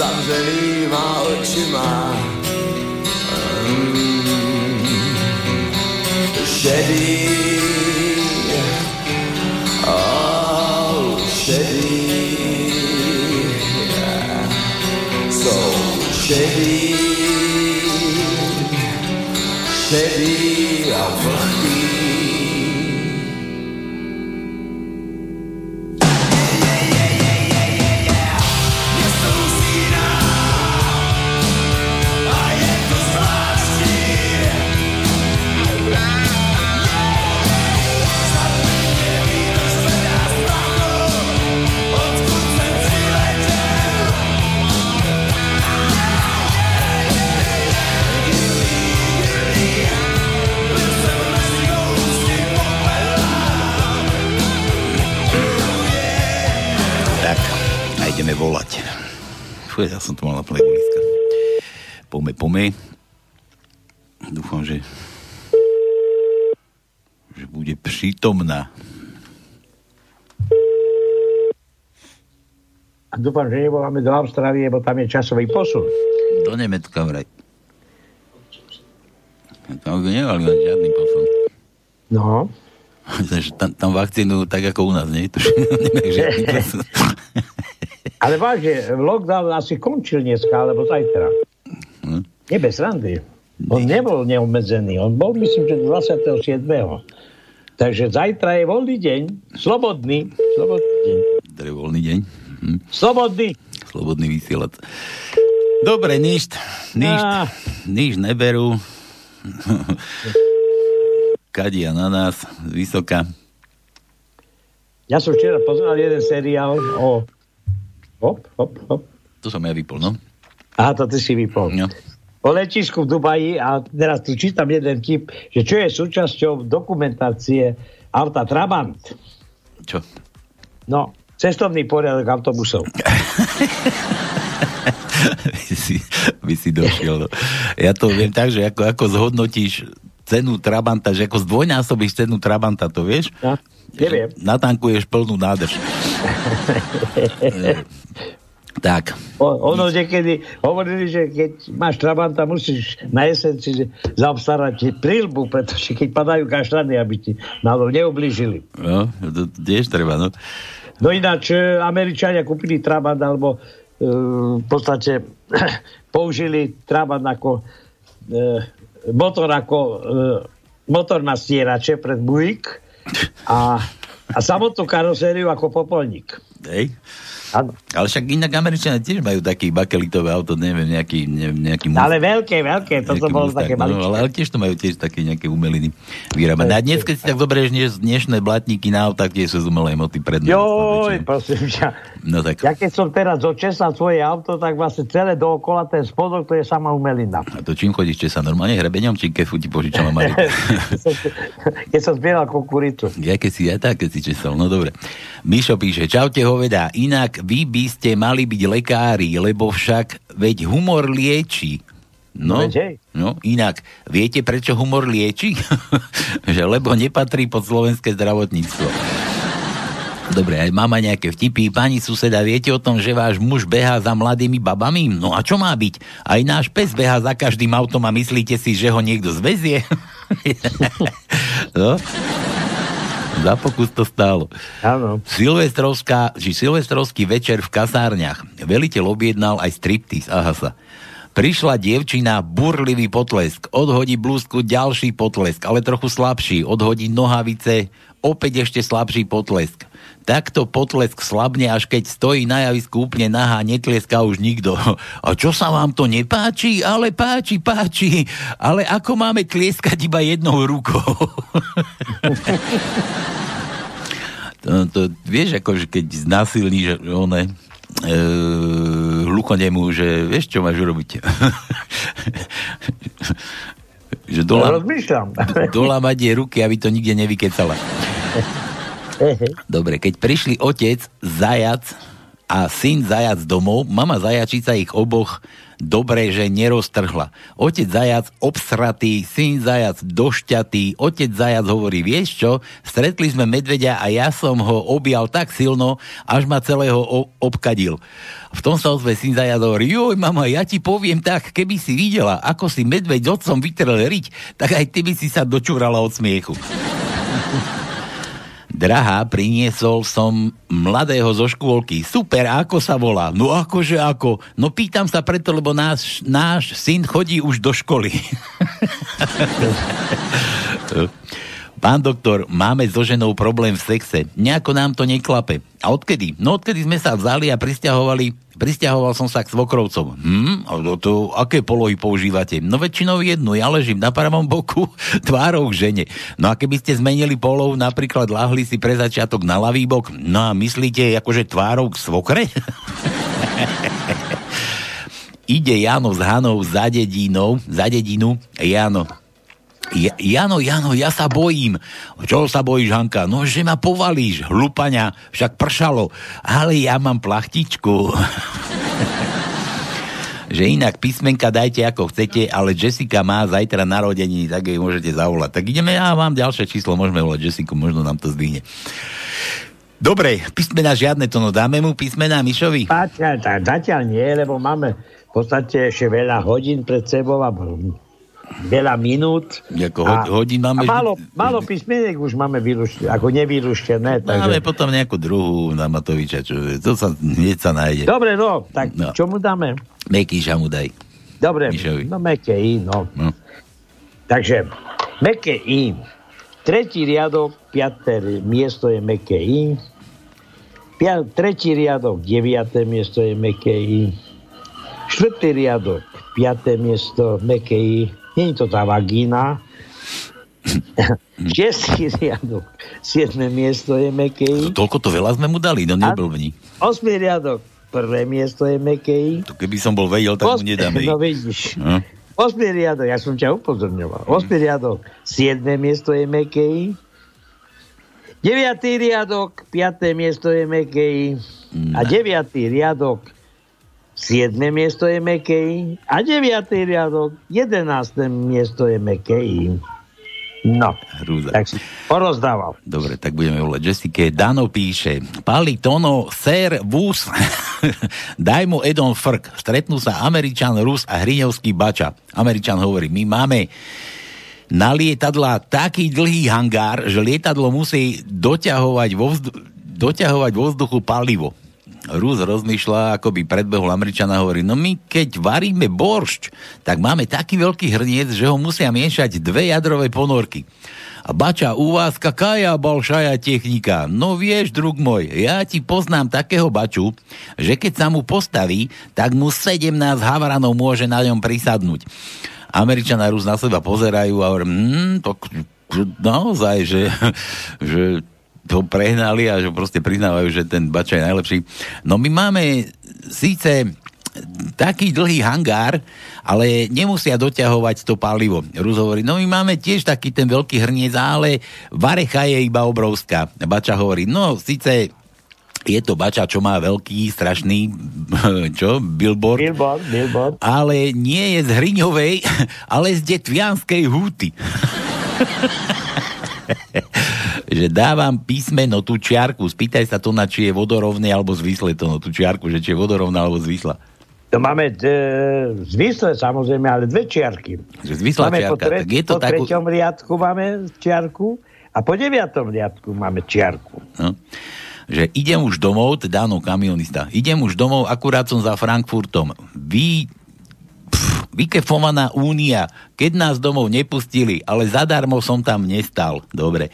zavřenýma očima. Mm, šedý, oh, šedý, jsou šedý, šedý a vlhký. Fú, ja som to mal na plné guliska. Pome, pome. Dúfam, že že bude prítomná. A dúfam, že nevoláme do Austrálie, lebo tam je časový posun. Do Nemecka vraj. Tam by nemali mať žiadny posun. No. <laughs> Takže tam, tam vakcínu tak ako u nás, nie? Tuž, <laughs> nemajú žiadny <laughs> posun. Ale vážne, lockdown asi končil dneska, alebo zajtra. Hm? Nie bez randy. On nebol neobmedzený, on bol myslím, že 27. Takže zajtra je voľný deň, slobodný, slobodný deň. To je voľný deň. Hm? Slobodný. Slobodný vysielač. Dobre, nič, nič, Á. nič neberú. <laughs> Kadia na nás, vysoká. Ja som včera pozeral jeden seriál o... Hop, hop, hop. To som ja vypol, no. Aha, to ty si vypol. No. O letisku v Dubaji a teraz tu čítam jeden tip, že čo je súčasťou dokumentácie auta Trabant. Čo? No, cestovný poriadok autobusov. <laughs> by, si, by si došiel. No. Ja to viem tak, že ako, ako zhodnotíš cenu Trabanta, že ako zdvojnásobíš cenu Trabanta, to vieš? Ja, neviem. Natankuješ plnú nádrž. <laughs> E, tak. O, ono niekedy hovorili, že keď máš Trabanta, musíš na jeseň si zaobstarať prílbu, pretože keď padajú kašľany, aby ti náhodou neublížili. No, to tiež treba, no. No ináč, e, Američania kúpili Trabant, alebo e, v podstate <clears throat> použili Trabant ako e, motor ako e, motor na stierače pred Buick a, a samotnú karosériu ako popolník. Hej. Áno. Ale však inak Američania tiež majú taký bakelitové auto, neviem, nejaký, neviem, nejaký Mustang. Ale veľké, veľké, toto bolo také no, maličké. ale, ale tiež to majú tiež také nejaké umeliny vyrábané. A dnes, keď si tak dnes, dnešné blatníky na autách, tiež sú z umelej moty predné. Joj, prosím ťa. No tak. Ja keď som teraz očesal svoje auto, tak vlastne celé dookola ten spodok, to je sama umelina. A to čím chodíš, sa normálne hrebeňom, či kefu ti požičam a <laughs> Marika? keď som zbieral kukuricu. Ja keď si, ja tak, keď si česal, no dobre. Mišo píše, čaute hovedá, inak vy by ste mali byť lekári, lebo však veď humor lieči. No, hej. no, inak, viete prečo humor lieči? <laughs> že lebo nepatrí pod slovenské zdravotníctvo. Dobre, aj mama nejaké vtipy. Pani suseda, viete o tom, že váš muž behá za mladými babami? No a čo má byť? Aj náš pes behá za každým autom a myslíte si, že ho niekto zväzie? <laughs> no? Za pokus to stálo. Áno. Silvestrovská, či silvestrovský večer v kasárniach. Veliteľ objednal aj striptease. Aha sa. Prišla dievčina, burlivý potlesk, odhodí blúzku, ďalší potlesk, ale trochu slabší, odhodí nohavice, opäť ešte slabší potlesk. Takto potlesk slabne, až keď stojí na javisku úplne nahá, netleská už nikto. <laughs> A čo sa vám to nepáči? Ale páči, páči. Ale ako máme tlieskať iba jednou rukou? <laughs> to, to, vieš, akože keď znásilníš one, e, hluchonemu, že vieš, čo máš urobiť. <laughs> že dola, <laughs> dolamať jej ruky, aby to nikde nevykecala. Dobre, keď prišli otec, zajac, a syn zajac domov, mama zajačica ich oboch dobre, že neroztrhla. Otec zajac obsratý, syn zajac došťatý, otec zajac hovorí, vieš čo, stretli sme medveďa a ja som ho objal tak silno, až ma celého obkadil. V tom sa ozve syn zajac hovorí, joj mama, ja ti poviem tak, keby si videla, ako si medveď otcom vytrel riť, tak aj ty by si sa dočúrala od smiechu. Drahá, priniesol som mladého zo škôlky. Super, ako sa volá? No akože ako? No pýtam sa preto, lebo náš, náš syn chodí už do školy. <laughs> Pán doktor, máme so ženou problém v sexe. Nejako nám to neklape. A odkedy? No odkedy sme sa vzali a pristahovali, pristahoval som sa k svokrovcom. Hm? A to, to, aké polohy používate? No väčšinou jednu. Ja ležím na pravom boku, <laughs> tvárou k žene. No a keby ste zmenili polov, napríklad lahli si pre začiatok na ľavý bok, no a myslíte akože tvárou k svokre? <laughs> Ide Jano s Hanou za dedinou, za dedinu. Jano, ja, Jano, Jano, ja sa bojím. Čo sa bojíš, Hanka? No, že ma povalíš, hlupania, však pršalo. Ale ja mám plachtičku. <laughs> že inak písmenka dajte ako chcete, ale Jessica má zajtra narodení, tak jej môžete zavolať. Tak ideme, ja mám ďalšie číslo, môžeme volať Jessica, možno nám to zdvihne. Dobre, písmena žiadne to, no dáme mu písmena Mišovi? Zatiaľ nie, lebo máme v podstate ešte veľa hodín pred sebou a veľa minút. Ako ho, hodín máme... A málo, málo písmeniek už máme vyruštené, ako nevyruštené. Takže... Máme potom nejakú druhú na Matoviča, čo to sa hneď sa nájde. Dobre, no, tak no. čo mu dáme? Mekíša mu daj. Dobre, Mišovi. no meké I, no. no. Takže, meké I. Tretí riadok, piaté miesto je meké I. Pia, tretí riadok, deviaté miesto je meké I. Štvrtý riadok, piaté miesto, meké I. Nie je to tá vagína. <laughs> Šiestý riadok, siedme miesto je meké I. Toľko to veľa sme mu dali, no neblbni. Osmý riadok, prvé miesto je meké I. To keby som bol vedel, tak mu nedáme. No vidíš. Hm? Osmý riadok, ja som ťa upozorňoval. Osmý riadok, siedme miesto je I. Deviatý riadok, piaté miesto je meké I. A deviatý riadok, siedme miesto je meké I. A deviatý riadok, jedenácté miesto je meké I. No, Hrúza. tak si porozdával. Dobre, tak budeme volať Jessica. Dano píše, Pali Tono, Sir Vus, <laughs> daj mu Edon Frk. Stretnú sa Američan, Rus a Hriňovský bača. Američan hovorí, my máme na lietadla taký dlhý hangár, že lietadlo musí doťahovať vo, vzdu- doťahovať vo vzduchu palivo. Rus rozmýšľa, ako by predbehol Američana a hovorí, no my keď varíme boršč, tak máme taký veľký hrniec, že ho musia miešať dve jadrové ponorky. A bača, u vás kakája balšaja technika? No vieš, drug môj, ja ti poznám takého baču, že keď sa mu postaví, tak mu 17 havranov môže na ňom prisadnúť. Američana Rus na seba pozerajú a hovorí, hm, to naozaj, že, <laughs> že to prehnali a že proste priznávajú, že ten bača je najlepší. No my máme síce taký dlhý hangár, ale nemusia doťahovať to palivo. Rus hovorí, no my máme tiež taký ten veľký hrniec, ale varecha je iba obrovská. Bača hovorí, no síce je to bača, čo má veľký, strašný, <laughs> čo, billboard, Billboard, billboard. ale nie je z Hriňovej, <laughs> ale z Detvianskej húty. <laughs> že dávam písmeno tú čiarku, spýtaj sa to na či je vodorovné alebo zvislé to, no tú čiarku, že či je vodorovná alebo zvislá. To máme e, zvisle samozrejme, ale dve čiarky. Že zvislá máme čiarka, po, tre- tak je to po takú- treťom riadku máme čiarku a po deviatom riadku máme čiarku. No. Že idem už domov, teda áno, kamionista, idem už domov, akurát som za Frankfurtom. Vy, pff, vykefovaná únia, keď nás domov nepustili, ale zadarmo som tam nestal. Dobre.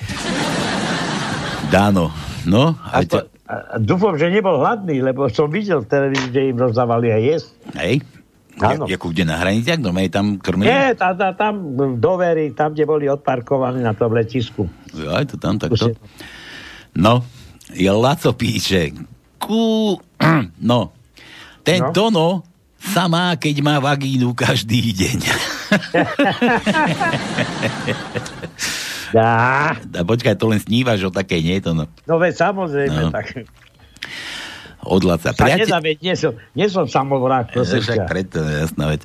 Dáno, no. A, po, a, dúfam, že nebol hladný, lebo som videl v televízii, že im rozdávali aj jesť. Hej? Áno. Ja, ako kde na hraniciach? No, tam krmili? Nie, tá, tá, tam do very, tam, kde boli odparkovaní na tom letisku. Aj to tam takto. No, je Laco píše. Kú, <clears throat> no, ten no. Tono sa má, keď má vagínu každý deň. <laughs> <laughs> Dá. A počkaj, to len snívaš o takej, nie to no. No veď samozrejme, No. tak. Od Laca. Sa nedá, veď nie som, nie som samovrák, prosím Však preto, jasná vec.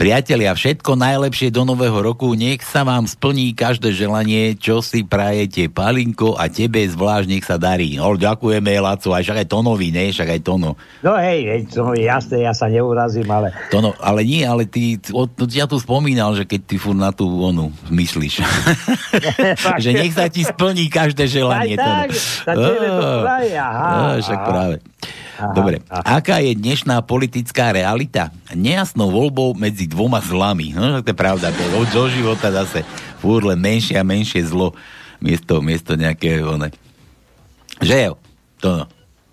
Priatelia, všetko najlepšie do nového roku, nech sa vám splní každé želanie, čo si prajete. Palinko a tebe zvlášť nech sa darí. No, ďakujeme, Laco, aj však aj Tonovi, ne? Však aj Tono. No hej, veď, to je jasné, ja sa neurazím, ale... Tono, ale nie, ale ty, o, to, ja tu spomínal, že keď ty fur na tú onu myslíš. <laughs> <laughs> že nech sa ti splní každé želanie. Aj tak, tak to Á, praje, aha, á, však aha. Dobre, aká je dnešná politická realita? Nejasnou voľbou medzi dvoma zlami. No, to je pravda, to je do života zase furt len menšie a menšie zlo miesto, miesto nejaké one. Že jo? To no.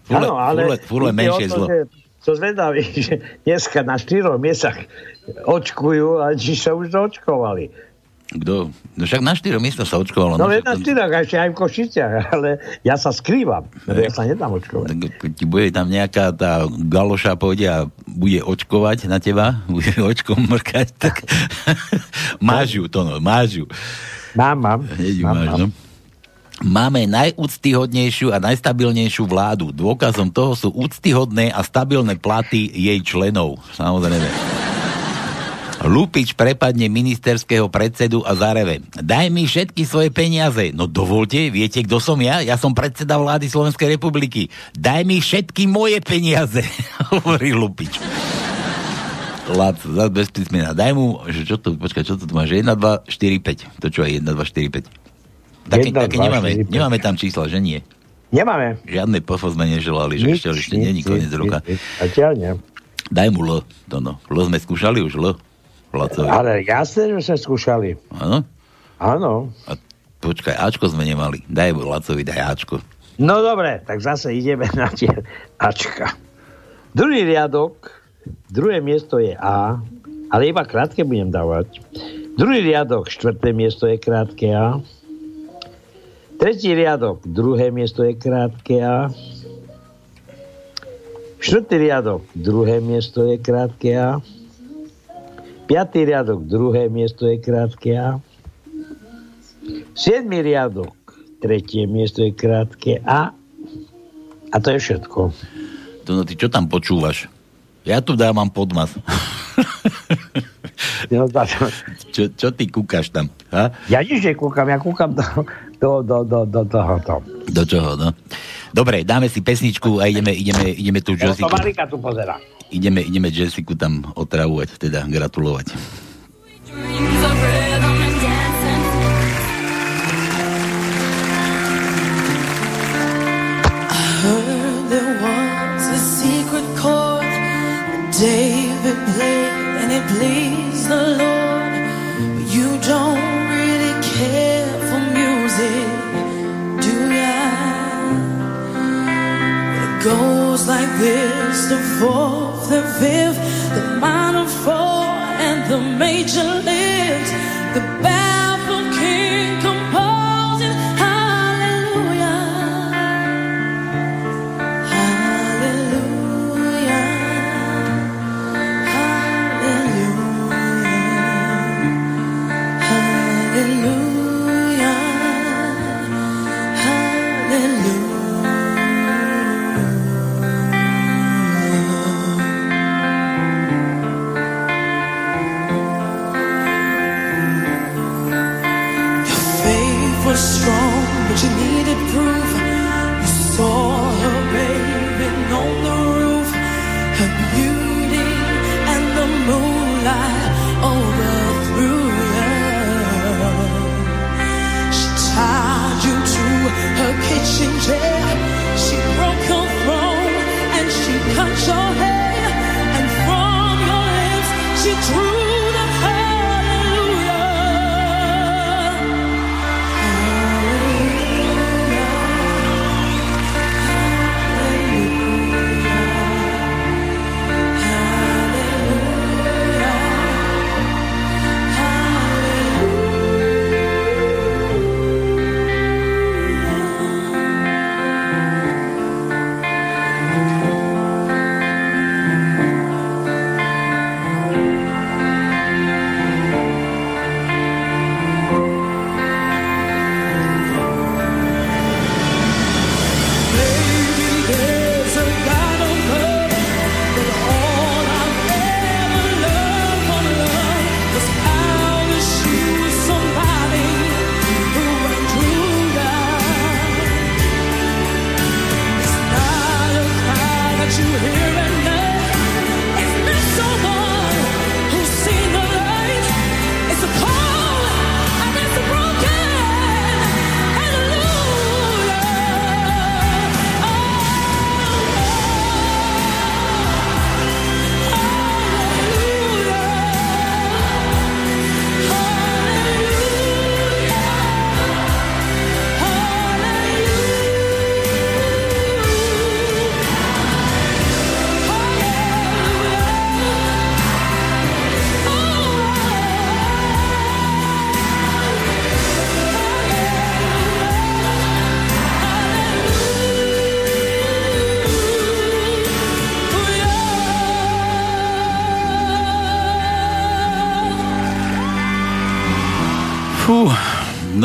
Furt, Áno, ale... len ide menšie to, zlo. že Som zvedavý, <laughs> že dneska na štyroch miestach očkujú a či sa už očkovali. Kto? No však na štyro miesta sa očkovalo. No, veď na to- štyroch, ešte aj v Košiciach, <laughs> ale ja sa skrývam, lebo ja sa nedám očkovať. Tak ti bude tam nejaká tá galoša pôjde a bude očkovať na teba, <laughs> bude očkom mrkať, tak <laughs> máš ju, to no, máš ju. Mám, mám. Hneď Mám, máš, mám. no. Máme najúctyhodnejšiu a najstabilnejšiu vládu. Dôkazom toho sú úctyhodné a stabilné platy jej členov. Samozrejme. Lupič prepadne ministerského predsedu a zareve. Daj mi všetky svoje peniaze. No dovolte, viete, kto som ja? Ja som predseda vlády Slovenskej republiky. Daj mi všetky moje peniaze, <laughs> hovorí Lupič. Lac, za bez písmena. Daj mu, že čo to, počkaj, čo to tu máš? 1, 2, 4, 5. To čo je 1, 2, 4, 5. Také, 1, také 2, nemáme, 4, 5. nemáme tam čísla, že nie? Nemáme. Žiadne pofo sme neželali, že Nič, ešte, ešte není koniec roka. Zatiaľ nie. Daj mu L, to no. L sme skúšali už, L. Lacovi. Ale jasne, že sme skúšali. Áno? Áno. A počkaj, Ačko sme nemali. Daj Lacovi, daj Ačko. No dobre, tak zase ideme <laughs> na tie Ačka. Druhý riadok, druhé miesto je A, ale iba krátke budem dávať. Druhý riadok, štvrté miesto je krátke A. Tretí riadok, druhé miesto je krátke A. Štvrtý riadok, druhé miesto je krátke A. Piatý riadok, druhé miesto je krátke A. Siedmý riadok, tretie miesto je krátke A. A to je všetko. To no, ty čo tam počúvaš? Ja tu dávam podmas. <laughs> No, čo, čo ty kúkaš tam? Ha? Ja nič nekúkam, ja kúkam do, do, do, do, do tohoto. Do čoho, no? Dobre, dáme si pesničku a ideme, ideme, ideme tu Ja to. Marika tu pozera. Ideme, ideme Jessiku tam otravovať, teda gratulovať. David played and it pleased the Lord. You don't really care for music, do ya? It goes like this the fourth, the fifth, the minor four, and the major lift.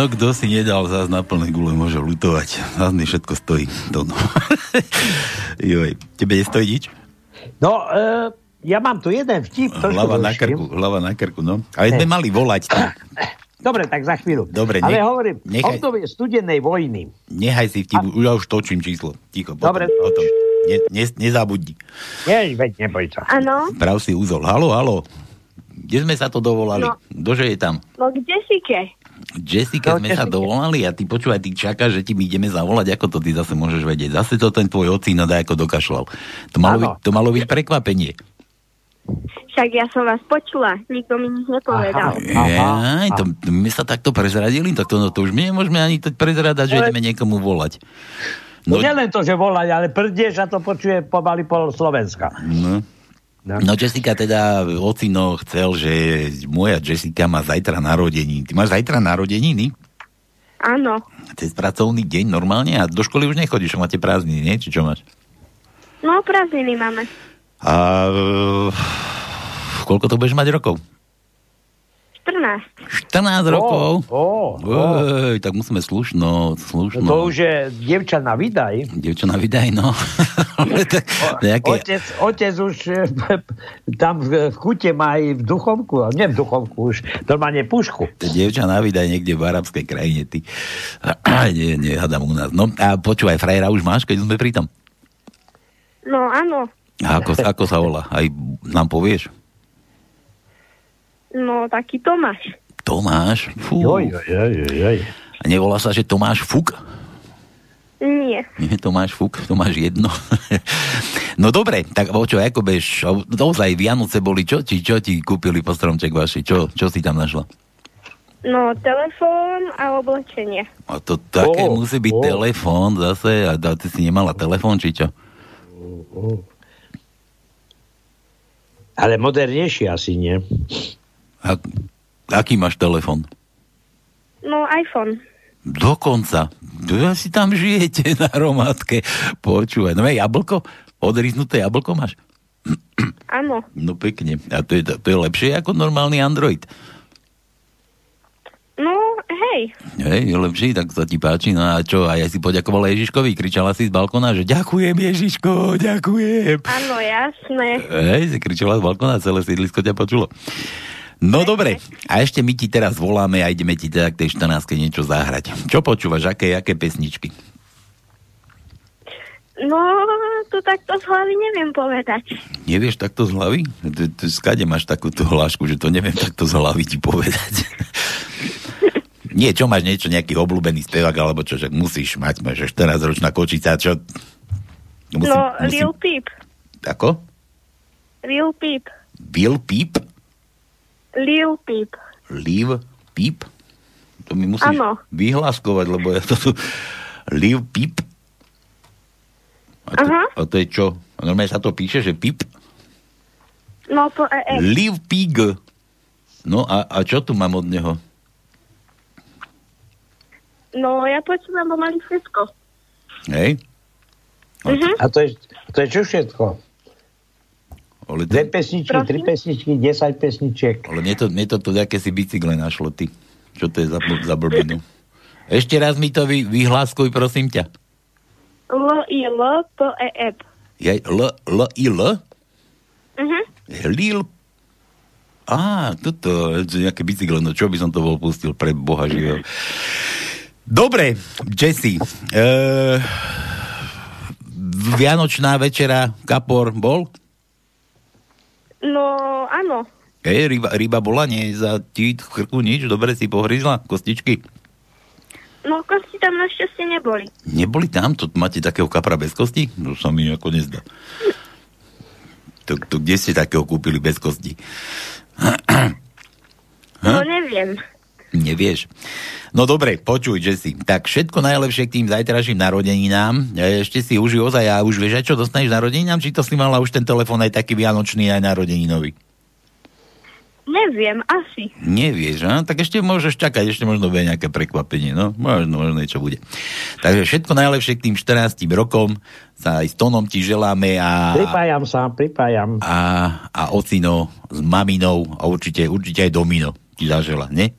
No kto si nedal zás na plné gule, môže lutovať. Zás mi všetko stojí. To no. <laughs> Joj, tebe nestojí nič? No, e, ja mám tu jeden vtip. Hlava na krku, hlava na krku, no. Ale sme mali volať. tak. <coughs> Dobre, tak za chvíľu. Dobre, Ale nech- hovorím, nechaj- obdobie studenej vojny. Nehaj si vtip, už ja už točím číslo. Ticho, potom, Dobre. potom. Ne, ne, nezabudni. Nie, veď neboj sa. Áno, Prav si úzol. Halo, halo. Kde sme sa to dovolali? No. Ktože je tam? no k Jessike. Jessica No, sme sa Jessica. dovolali a ty počúvaj, ty čakáš, že ti my ideme zavolať, ako to ty zase môžeš vedieť. Zase to ten tvoj ocino dá ako dokašľal. To malo, byť, to malo byť prekvapenie. Však ja som vás počula, nikto mi nič nepovedal. Aj, to, to my sa takto prezradili, tak to, no, to už my nemôžeme ani to prezradať, že Ale- ideme niekomu volať. No, No, nielen to, že volať, ale prdeš a to počuje pomaly pol Slovenska. no. No Jessica teda, ocino chcel, že moja Jessica má zajtra narodeniny. Ty máš zajtra narodeniny? Áno, Cez pracovný deň normálne a do školy už nechodíš, máte prázdniny, nie? Či čo máš? no prázdniny máme. A koľko to budeš mať rokov? 14. 14 rokov? Ó, ó. Ej, tak musíme slušno, slušno. To už je dievča na vydaj. Dievča na vydaj, no. <laughs> Nejaké, Otec, otec už e, tam v kute má aj v duchovku, ale nie v duchovku už, normálne pušku. to dievča na vydaj niekde v arabskej krajine, ty. nie, nie, hádam u nás. No a počúvaj, frajera už máš, keď sme pri tom? No áno, A ako, ako sa volá? Aj nám povieš? No taký Tomáš. Tomáš? Fú. Joj, joj, joj, joj. A nevolá sa, že Tomáš Fuk? Nie. Nie, Tomáš Fuk, Tomáš jedno. <laughs> no dobre, tak čo, ako bež, ozaj Vianoce boli, čo ti, čo ti kúpili po stromček vaši? Čo, čo si tam našla? No telefón a oblečenie. A to také Ó, musí byť ó. telefón zase, a, a ty si nemala telefón, či čo? Ale modernejší asi nie. A, aký máš telefón? No iPhone. Dokonca. Ja si tam žijete na romátke. Počúvaj, no jablko? Odriznuté jablko máš? Áno. No pekne. A to je, to je lepšie ako normálny Android. No hej, Hej, je lepší, tak sa ti páči. No a čo, a ja si poďakovala Ježiškovi, kričala si z balkona, že ďakujem Ježiško, ďakujem. áno, jasné. Hej, si kričala z balkona, celé sídlisko ťa počulo. No dobre, a ešte my ti teraz voláme a ideme ti teda k tej 14 niečo zahrať. Čo počúvaš, aké, aké pesničky? No, tu takto z hlavy neviem povedať. Nevieš takto z hlavy? Skade máš takúto hlášku, že to neviem takto z hlavy ti povedať. <laughs> Nie, čo máš niečo, nejaký obľúbený spevák, alebo čo, že musíš mať, máš 14-ročná kočica, čo? no, Lil Peep. Ako? Lil Peep. Bill Peep? Lil Peep. Liv Peep? To mi musíš Áno. vyhláskovať, lebo ja to tu... Liv Peep? A to, Aha. a to je čo? Normálne sa to píše, že Peep? No, po EE. Liv Pig. No a, a čo tu mám od neho? No, ja počúvam pomaly všetko. Hej? Mhm. A to je, to je čo všetko? Ale Dve pesničky, tri pesničky, 10 pesničiek. Ale mne to, mne to tu nejaké si bicykle našlo, ty. Čo to je za, za blbinu? Ešte raz mi to vy, vyhláskuj, prosím ťa. L, I, L, P, E, E. Je L, L, I, L? Mhm. Lil. Á, toto, nejaké bicykle, no čo by som to bol pustil pre Boha živého. Dobre, Jesse. E, Vianočná večera, kapor bol? No, áno. Ej, ryba, ryba bola, nie za ti v krku nič, dobre si pohryzla, kostičky. No, kosti tam našťastie neboli. Neboli tam? To máte takého kapra bez kosti? No sa mi ako nezdá. To, to kde ste takého kúpili bez kosti? <clears throat> No, neviem. Nevieš. No dobre, počuj, Jesse. Tak všetko najlepšie k tým zajtražným narodeninám. E, Ešte si už ozaj a už vieš, aj čo dostaneš narodeninám? Či to si mala už ten telefón aj taký vianočný, aj narodeninový? Neviem, asi. Nevieš, a? tak ešte môžeš čakať, ešte možno bude nejaké prekvapenie, no, možno, možno niečo bude. Takže všetko najlepšie k tým 14 rokom sa aj s Tonom ti želáme a, Pripájam sa, pripájam. a, a ocino s maminou a určite, určite aj Domino ti zažela, ne?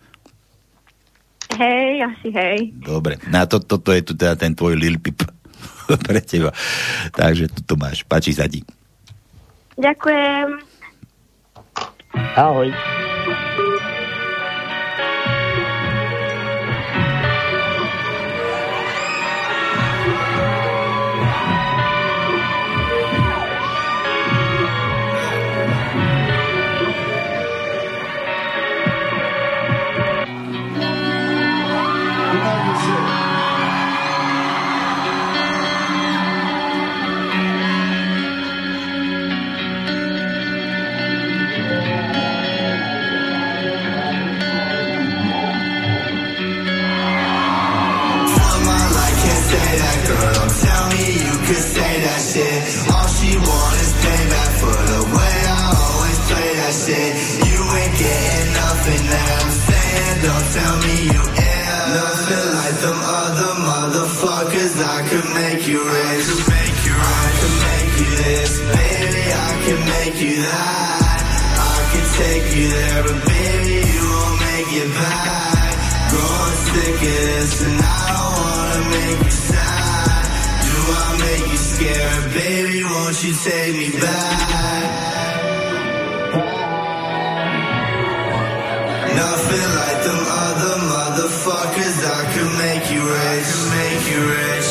Hej, asi hej. Dobre, no a to, toto je tu teda ten tvoj Lil Pip <laughs> pre teba. Takže tu to máš, páči sa ti. Ďakujem. Ahoj. Could say that shit. All she want is payback for the way I always play that shit. You ain't getting nothing that I'm saying. Don't tell me you ain't nothing like them other motherfuckers. I could make you rich. Make you I could make you this, baby. I can make you that. I could take you there, but baby, you won't make it back. Growing sick of this, and I don't wanna make you sad. I make you scared, baby? Won't you take me back? Nothing like them other motherfuckers. I could make you rich, make you rich.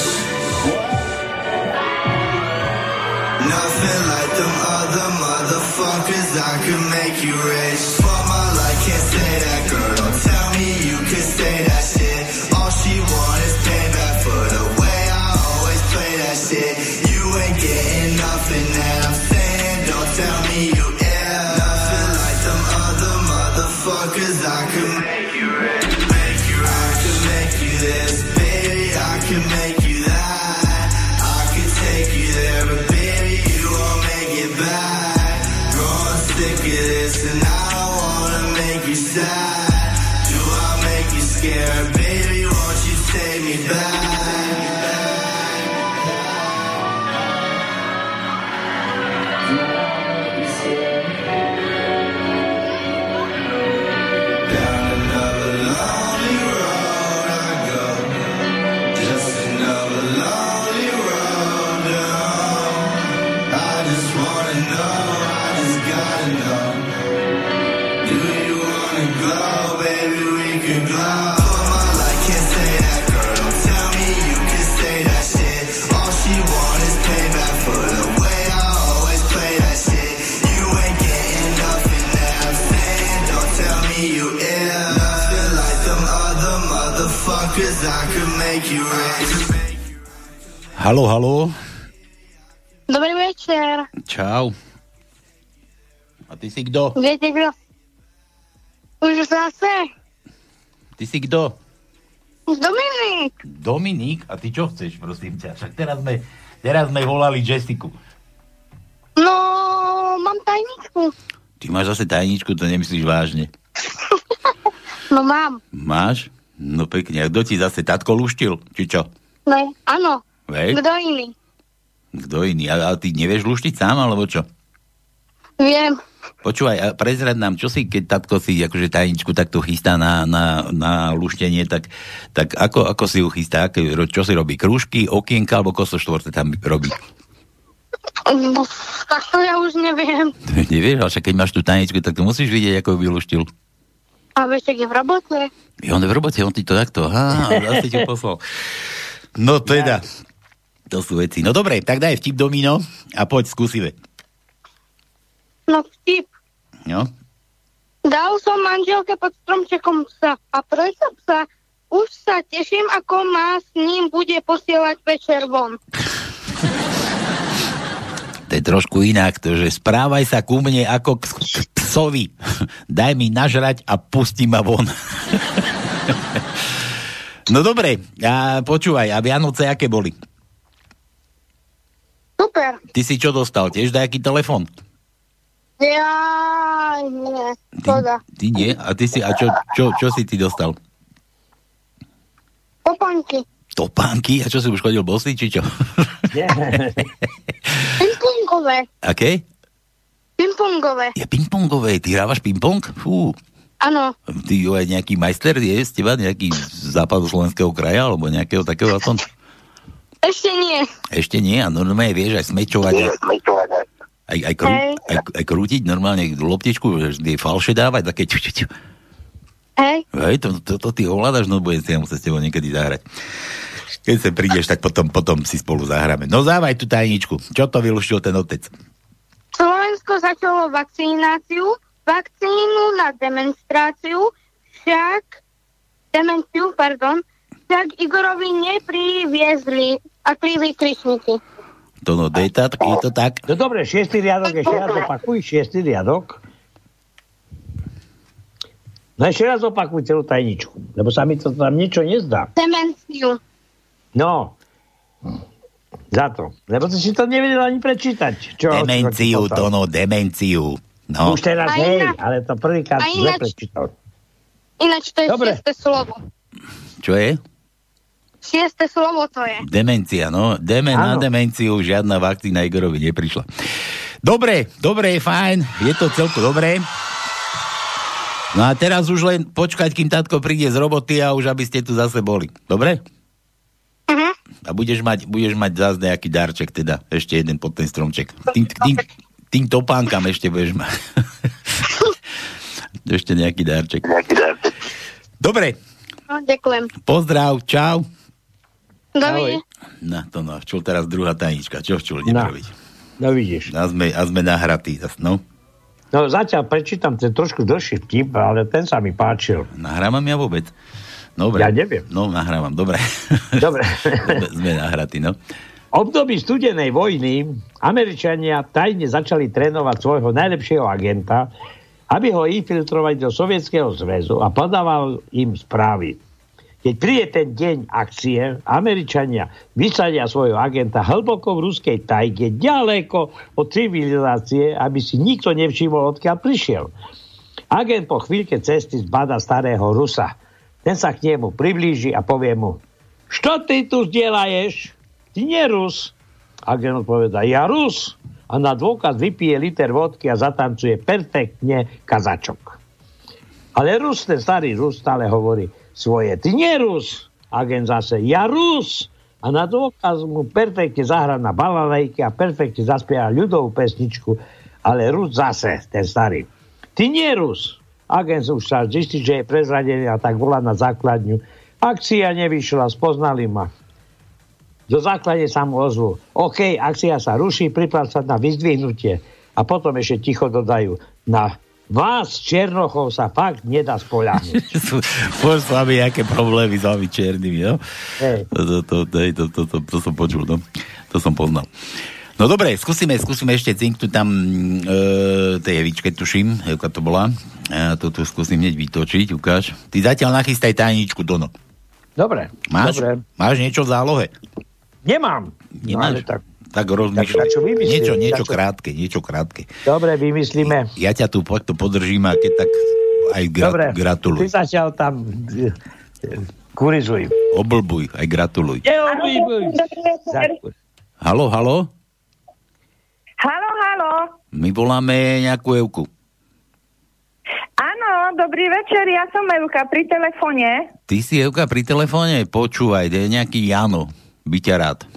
Nothing like them other motherfuckers. I could make you rich. fuck cause I can make you ready Halo, halo, Dobrý večer. čau. A ty si kto? Viete kto? Už zase? Ty si kto? Dominik. Dominik? A ty čo chceš, prosím ťa? Však teraz sme, teraz sme volali Jessiku. No, mám tajničku. Ty máš zase tajničku, to nemyslíš vážne. <laughs> No mám. Máš? No pekne. A kto ti zase tatko luštil? Či čo? No, áno. Hej? Kto iný? Kto iný? A, a ty nevieš luštiť sám, alebo čo? Viem. Počúvaj, a prezrad nám, čo si, keď tatko si akože tajničku takto chystá na, na, na luštenie, tak, tak ako, ako si ju chystá? Čo si robí? Krúžky, okienka alebo kosoštvorce tam robí? No, tak to ja už neviem. <laughs> Nevieš, ale však keď máš tú tajničku, tak to musíš vidieť, ako ju vyluštil. A vieš, je v robote? Je on je v robote, on ti to takto, á, zase ti poslal. No teda, to sú veci. No dobre, tak daj vtip domino a poď skúsive. No vtip. No, Dal som manželke pod stromčekom psa a prečo psa? Už sa teším, ako ma s ním bude posielať večer von. <laughs> to je trošku inak, to, že správaj sa ku mne ako k, k psovi. <laughs> Daj mi nažrať a pusti ma von. <laughs> no dobre, a počúvaj, a Vianoce aké boli? Super. Ty si čo dostal? Tiež nejaký telefon? Ja, nie, škoda. Ty nie? A ty si, a čo, čo, čo si ty dostal? Popanky. Topánky? A čo si už chodil bosý, či čo? <laughs> Pingpongové. Aké? Pingpongové. Je pingpongové, ty hrávaš pingpong? Fú. Áno, Ty jo, aj nejaký majster je z teba, nejaký z západoslovenského kraja, alebo nejakého takého aspoň? Ešte nie. Ešte nie, a normálne vieš aj smečovať, aj, aj, aj, krú, aj, aj krútiť normálne loptičku, že tie falše dávať, také ču, ču, ču. Hej, Hej, to, to, to ty ovládaš, no budem si ja musieť s tebou niekedy zahrať. Keď sa prídeš, tak potom, potom si spolu zahráme. No závaj tú tajničku. Čo to vylúštil ten otec? Slovensko začalo vakcináciu, vakcínu na demonstráciu, však demenciu, pardon, však Igorovi nepriviezli a klívy kryšníky. To no, dejta, tak je to tak. No dobre, šiestý riadok, ešte raz opakuj, šiestý riadok. No ešte raz opakuj celú tajničku, lebo sa mi to tam niečo nezdá. Demenciu. No, za to. Lebo si si to nevedel ani prečítať. Čo, Demenciu, to no, demenciu. No, Už teraz hej, ale to prvýkrát zle prečítal. Ináč to je Dobre. slovo. čo je? Šieste slovo to je. Demencia, no. Deme na demenciu, žiadna vakcína Igorovi neprišla. Dobre, dobre, fajn, je to celko dobré. No a teraz už len počkať, kým tatko príde z roboty a už aby ste tu zase boli. Dobre? Mhm. A budeš mať, budeš mať zase nejaký darček, teda ešte jeden pod ten stromček. Tým, tým, tým topánkam ešte budeš mať. <laughs> ešte nejaký darček. Dobre, No, ďakujem. pozdrav, čau. Dovidenia. No to no, čul teraz druhá tajnička. Čo čul No. nepraviť? No vidíš. A sme, a sme nahratí no. No zatiaľ prečítam ten trošku dlhší vtip, ale ten sa mi páčil. Nahrávam ja vôbec? Dobre. Ja neviem. No, nahrávam, dobre. <laughs> Dobre. sme nahratí, no. Období studenej vojny Američania tajne začali trénovať svojho najlepšieho agenta, aby ho infiltrovali do Sovietskeho zväzu a podával im správy. Keď príde ten deň akcie, Američania vysadia svojho agenta hlboko v ruskej tajge, ďaleko od civilizácie, aby si nikto nevšimol, odkiaľ prišiel. Agent po chvíľke cesty zbada starého Rusa. Ten sa k nemu priblíži a povie mu, čo ty tu zdieľaješ? Ty nie Rus. Agent odpoveda, ja Rus. A na dôkaz vypije liter vodky a zatancuje perfektne kazačok. Ale Rus, ten starý Rus stále hovorí svoje, ty nie Rus. Agent zase, ja Rus. A na dôkaz mu perfektne zahra na balalejke a perfektne zaspieva ľudovú pesničku. Ale Rus zase, ten starý. Ty nie Rus. Agent už sa zistí, že je prezradený a tak volá na základňu. Akcia nevyšla, spoznali ma. Do základne sa mu ozvu. OK, akcia sa ruší, priprav sa na vyzdvihnutie. A potom ešte ticho dodajú. Na vás, Černochov, sa fakt nedá spoľahnúť. <laughs> Poď s vami, aké problémy s vami černými, no? Hej. To, to, to, to, to, to, to, som počul, no. To som poznal. No dobre, skúsime, skúsime ešte cinknúť tam e, tej Evičke, tuším, ako to bola. Ja to tu skúsim hneď vytočiť, ukáž. Ty zatiaľ nachystaj tajničku, Dono. Dobre, Máš, dobre. máš niečo v zálohe? Nemám. Nemáš? No, ale tak, Tak rozmýšľaj. Niečo, niečo čo? krátke, niečo krátke. dobre, vymyslíme. Ja ťa tu to podržím a keď tak aj gra- Dobre, ty gratuluj. zatiaľ tam e, e, kurizuj. Oblbuj, aj gratuluj. Neobýbuj. Halo, halo? Halo, halo. My voláme nejakú Evku. Áno, dobrý večer, ja som Evka pri telefóne. Ty si Evka pri telefóne? Počúvaj, je nejaký Jano. By ťa rád.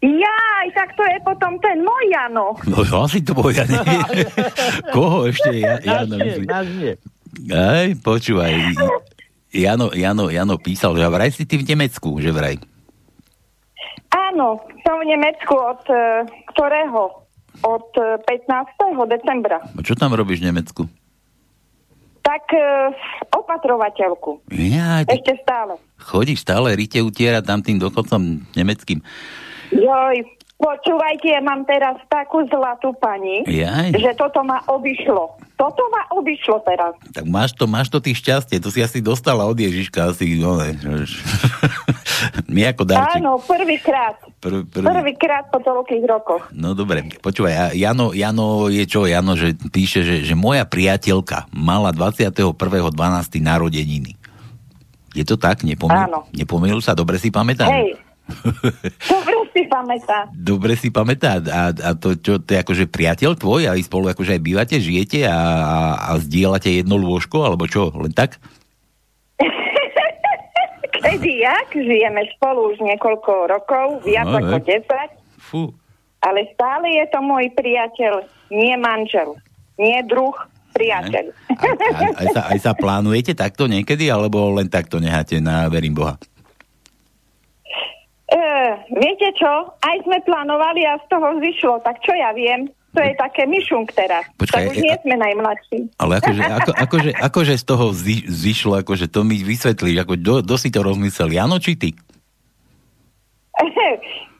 Jaj, tak to je potom ten môj Jano. No <laughs> asi to bol, ja <laughs> neviem. Koho ešte ja, Jano. Aj, počúvaj. Jano, Jano, Jano písal, že vraj si ty v Nemecku, že vraj. Áno, som v Nemecku od e, ktorého? Od e, 15. decembra. A čo tam robíš v Nemecku? Tak e, opatrovateľku. Ja, Ešte stále. chodíš stále rite utierať tam tým dochodcom nemeckým. Joj, počúvajte, ja mám teraz takú zlatú pani, Jaj. že toto ma obišlo. Toto ma obišlo teraz. Tak máš to, máš to ty šťastie, to si asi dostala od Ježiška, asi, no ne, <laughs> My ako darček. Áno, prvýkrát. Prv, prv, Prvýkrát po toľkých rokoch. No dobre, počúvaj, Jano, Jano je čo? Jano, že píše, že, že moja priateľka mala 21.12. narodeniny. Je to tak? Nepomýl, Áno. nepomýl sa? Dobre si pamätám? Hej, Dobre si pamätá. Dobre si pamätá. A, a to, čo, to je akože priateľ tvoj, aj spolu akože aj bývate, žijete a, a, a zdieľate jedno lôžko, alebo čo, len tak? <laughs> Kedy jak? Žijeme spolu už niekoľko rokov, viac No, ako veď. 10. Fú. Ale stále je to môj priateľ, nie manžel, nie druh, priateľ. A, aj, sa, aj sa plánujete takto niekedy, alebo len takto necháte na verím Boha? E, viete čo? Aj sme plánovali a z toho zišlo, tak čo ja viem? To je také myšunk teraz. Počkaj, tak už e, nie sme najmladší. Ale akože, ako, akože, akože z toho zi, zišlo, akože to mi vysvetlíš, ako do, do si to rozmyslel, Jano či ty?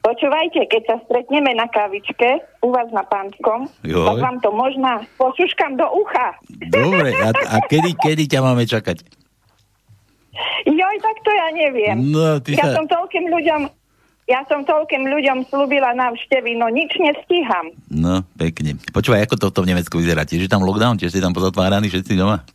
Počúvajte, keď sa stretneme na kavičke u vás na Pánskom, Joj. tak vám to možná pošuškam do ucha. Dobre, a, a kedy, kedy ťa máme čakať? Joj, tak to ja neviem. No, ty ja sa- som toľkým ľuďom ja som toľkým ľuďom slúbila návštevy, no nič nestíham. No, pekne. Počúvaj, ako to v tom Nemecku vyzerá? Tiež je tam lockdown? Tiež ste tam pozatváraní všetci doma?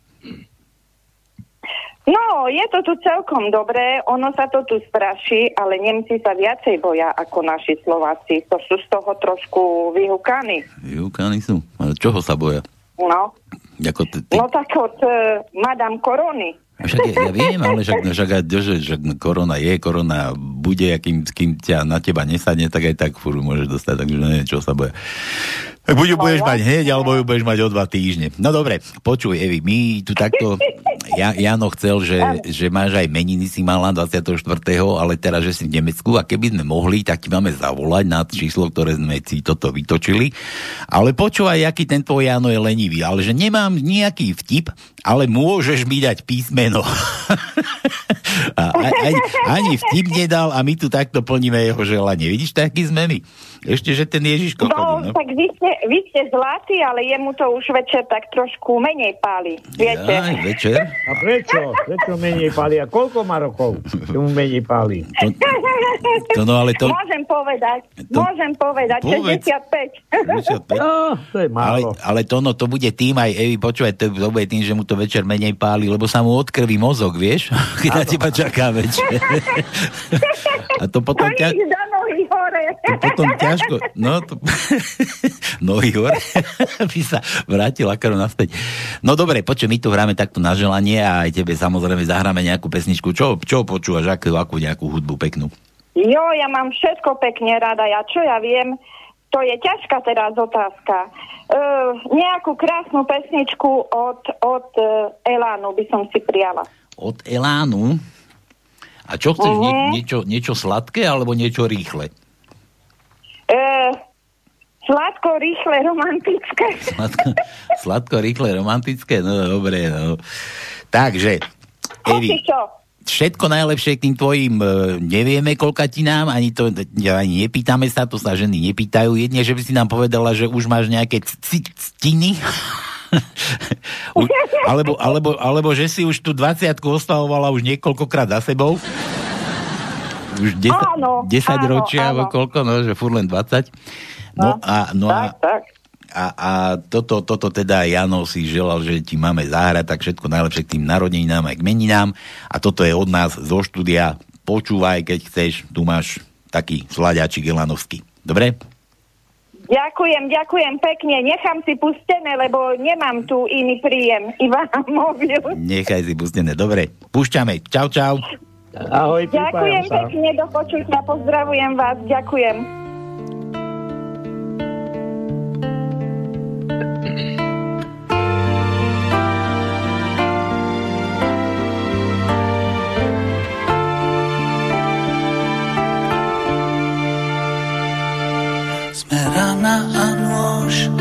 No, je to tu celkom dobré, ono sa to tu straší, ale Nemci sa viacej boja ako naši Slováci. To sú z toho trošku vyhúkaní. Júkani sú. Ale čoho sa boja? No, Ako t- ty, no tak od uh, Madame Korony. Však ja, ja viem, ale však, však, že, korona je, korona bude, a kým, kým ťa na teba nesadne, tak aj tak furt môžeš dostať, takže neviem, čo sa boja. Tak buď ju budeš mať hneď, alebo ju budeš mať o dva týždne. No dobre, počuj, Evi, my tu takto... Ja, Jano chcel, že, že máš aj meniny si mala 24., ale teraz, že si v Nemecku a keby sme mohli, tak ti máme zavolať na číslo, ktoré sme si toto vytočili. Ale počúvaj, aký ten tvoj Jano je lenivý, ale že nemám nejaký vtip, ale môžeš mi dať písmeno. <laughs> a, ani, ani vtip nedal a my tu takto plníme jeho želanie. Vidíš, taký sme my. Ešte, že ten Ježiško No, chodí, no. tak vy ste, vy ste zlatí, ale jemu to už večer tak trošku menej páli. Viete? Aj večer. A prečo? Prečo menej páli? A koľko má rokov? Čo mu menej páli? To no, ale to... Môžem povedať, To- môžem povedať, Povedz. 65. No, to je Ale, ale to, no, to bude tým aj, Evi, počúvaj, to, to bude tým, že mu to večer menej páli, lebo sa mu odkrví mozog, vieš? <laughs> Keď na teba čaká večer. <laughs> A to potom ťa, Nič do nohy hore. to potom ťažko, no to, <laughs> nohy hore, <laughs> by sa vrátil ako naspäť. No dobre, počuj, my tu hráme takto na želanie a aj tebe samozrejme zahráme nejakú pesničku. Čo, čo počúvaš, akú, akú nejakú hudbu peknú? Jo, ja mám všetko pekne rada. Ja čo ja viem, to je ťažká teraz otázka. Uh, nejakú krásnu pesničku od, od uh, Elánu by som si prijala. Od Elánu. A čo chceš, nie, Mhm. niečo, niečo sladké alebo niečo rýchle? Uh, sladko, rýchle, romantické. <laughs> Sladko, sladko rýchle, romantické? No dobre, no. Takže, Evi, všetko najlepšie k tým tvojim, e, nevieme koľkatinám, ani to ani nepýtame sa, to sa ženy nepýtajú. Jedne, že by si nám povedala, že už máš nejaké ctiny. <laughs> <laughs> Alebo, alebo, alebo, že si už tú 20 ostavovala už niekoľkokrát za sebou. Už 10, Áno, 10 áno, ročia, áno. alebo koľko, no, že furt len 20. No, a, no a, a, a toto, toto teda Jano si želal, že ti máme zahrať, tak všetko najlepšie k tým narodeninám aj k meninám. A toto je od nás zo štúdia. Počúvaj, keď chceš, tu máš taký sladiačik Elanovský. Dobre? Ďakujem, ďakujem pekne. Nechám si pustené, lebo nemám tu iný príjem. Iba mobil. Nechaj si pustené. Dobre, púšťame. Čau, čau. Ahoj, Ďakujem pekne, do počutia. Pozdravujem vás. Ďakujem. Sme rana a nôž,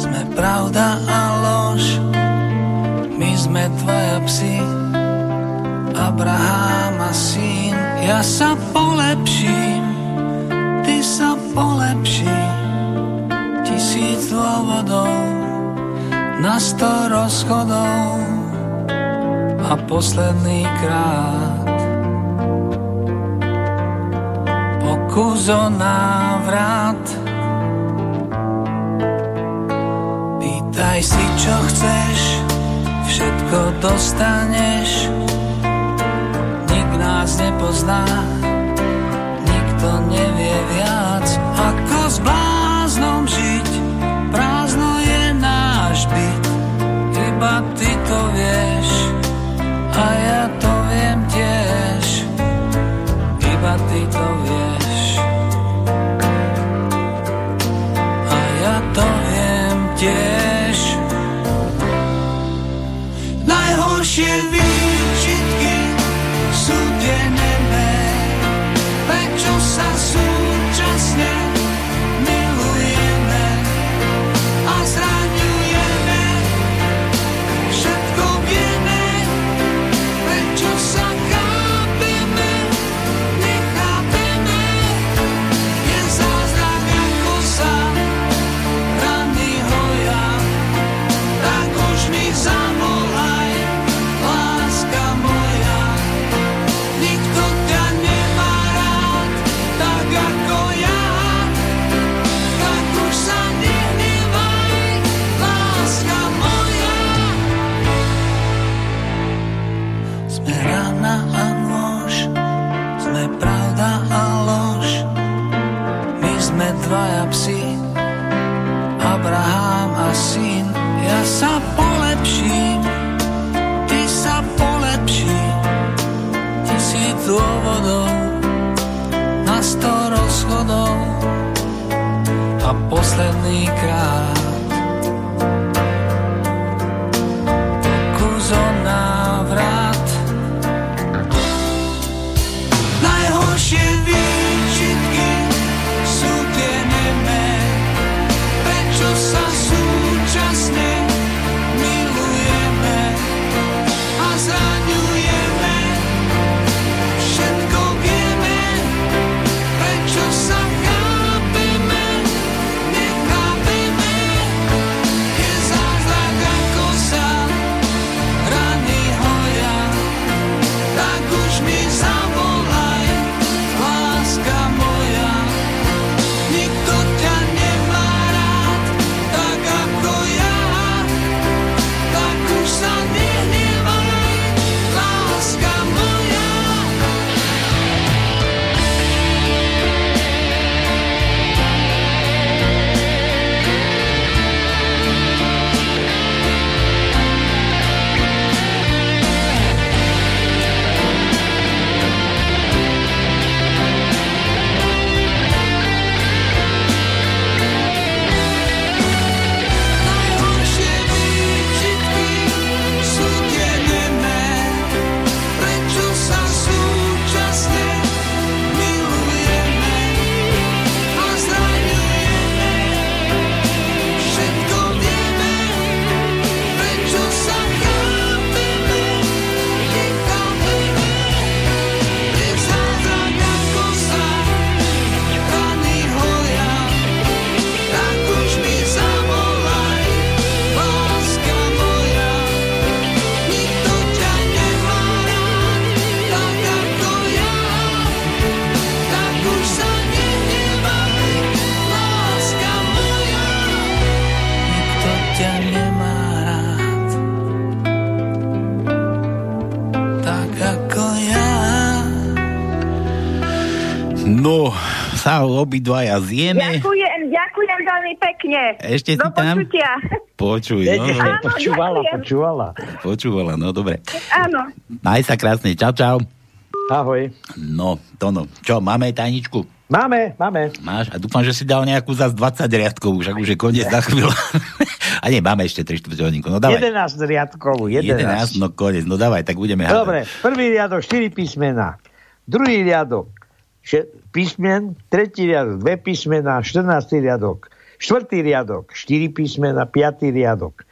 sme pravda a lož. My sme tvoja psi, Abraham a syn. Ja sa polepším, ty sa polepší. Tisíc dôvodov, na sto rozchodov a posledný krát pokus o návrat. Pýtaj si, čo chceš, všetko dostaneš. Nás nepozná, nik viac ako s bláznom žiť. Prázdno je náš byt, iba ty to vieš a ja to viem tiež, iba ty to vieš. A ja to viem tiež. Najhoršie dvaja psi, Abraham a syn. Ja sa polepším, ty sa polepší. Tisíc dôvodov, na sto rozchodov a posledný krát. Obidvaja zjeme. Ďakujem, ďakujem veľmi pekne. Ešte si Do tam? počutia. Počuj, no. Áno, počúvala, ďakujem. počúvala. Počúvala, no dobre. Áno. Maj sa krásne, čau, čau. Ahoj. No, Tono, čo, máme tajničku? Máme, máme. Máš? A dúfam, že si dal nejakú za 20 riadkov, však už je koniec za chvíľu. <laughs> A nie, máme ešte 3 čtvrť hodinku, no dávaj. 11 riadkovú, 11, 11. no koniec, no dávaj, tak budeme hádať. Dobre, prvý riadok 4 písmena, druhý riadok písmen, tretí riadok 2 písmena, 14. riadok, štvrtý riadok 4 písmena, piatý riadok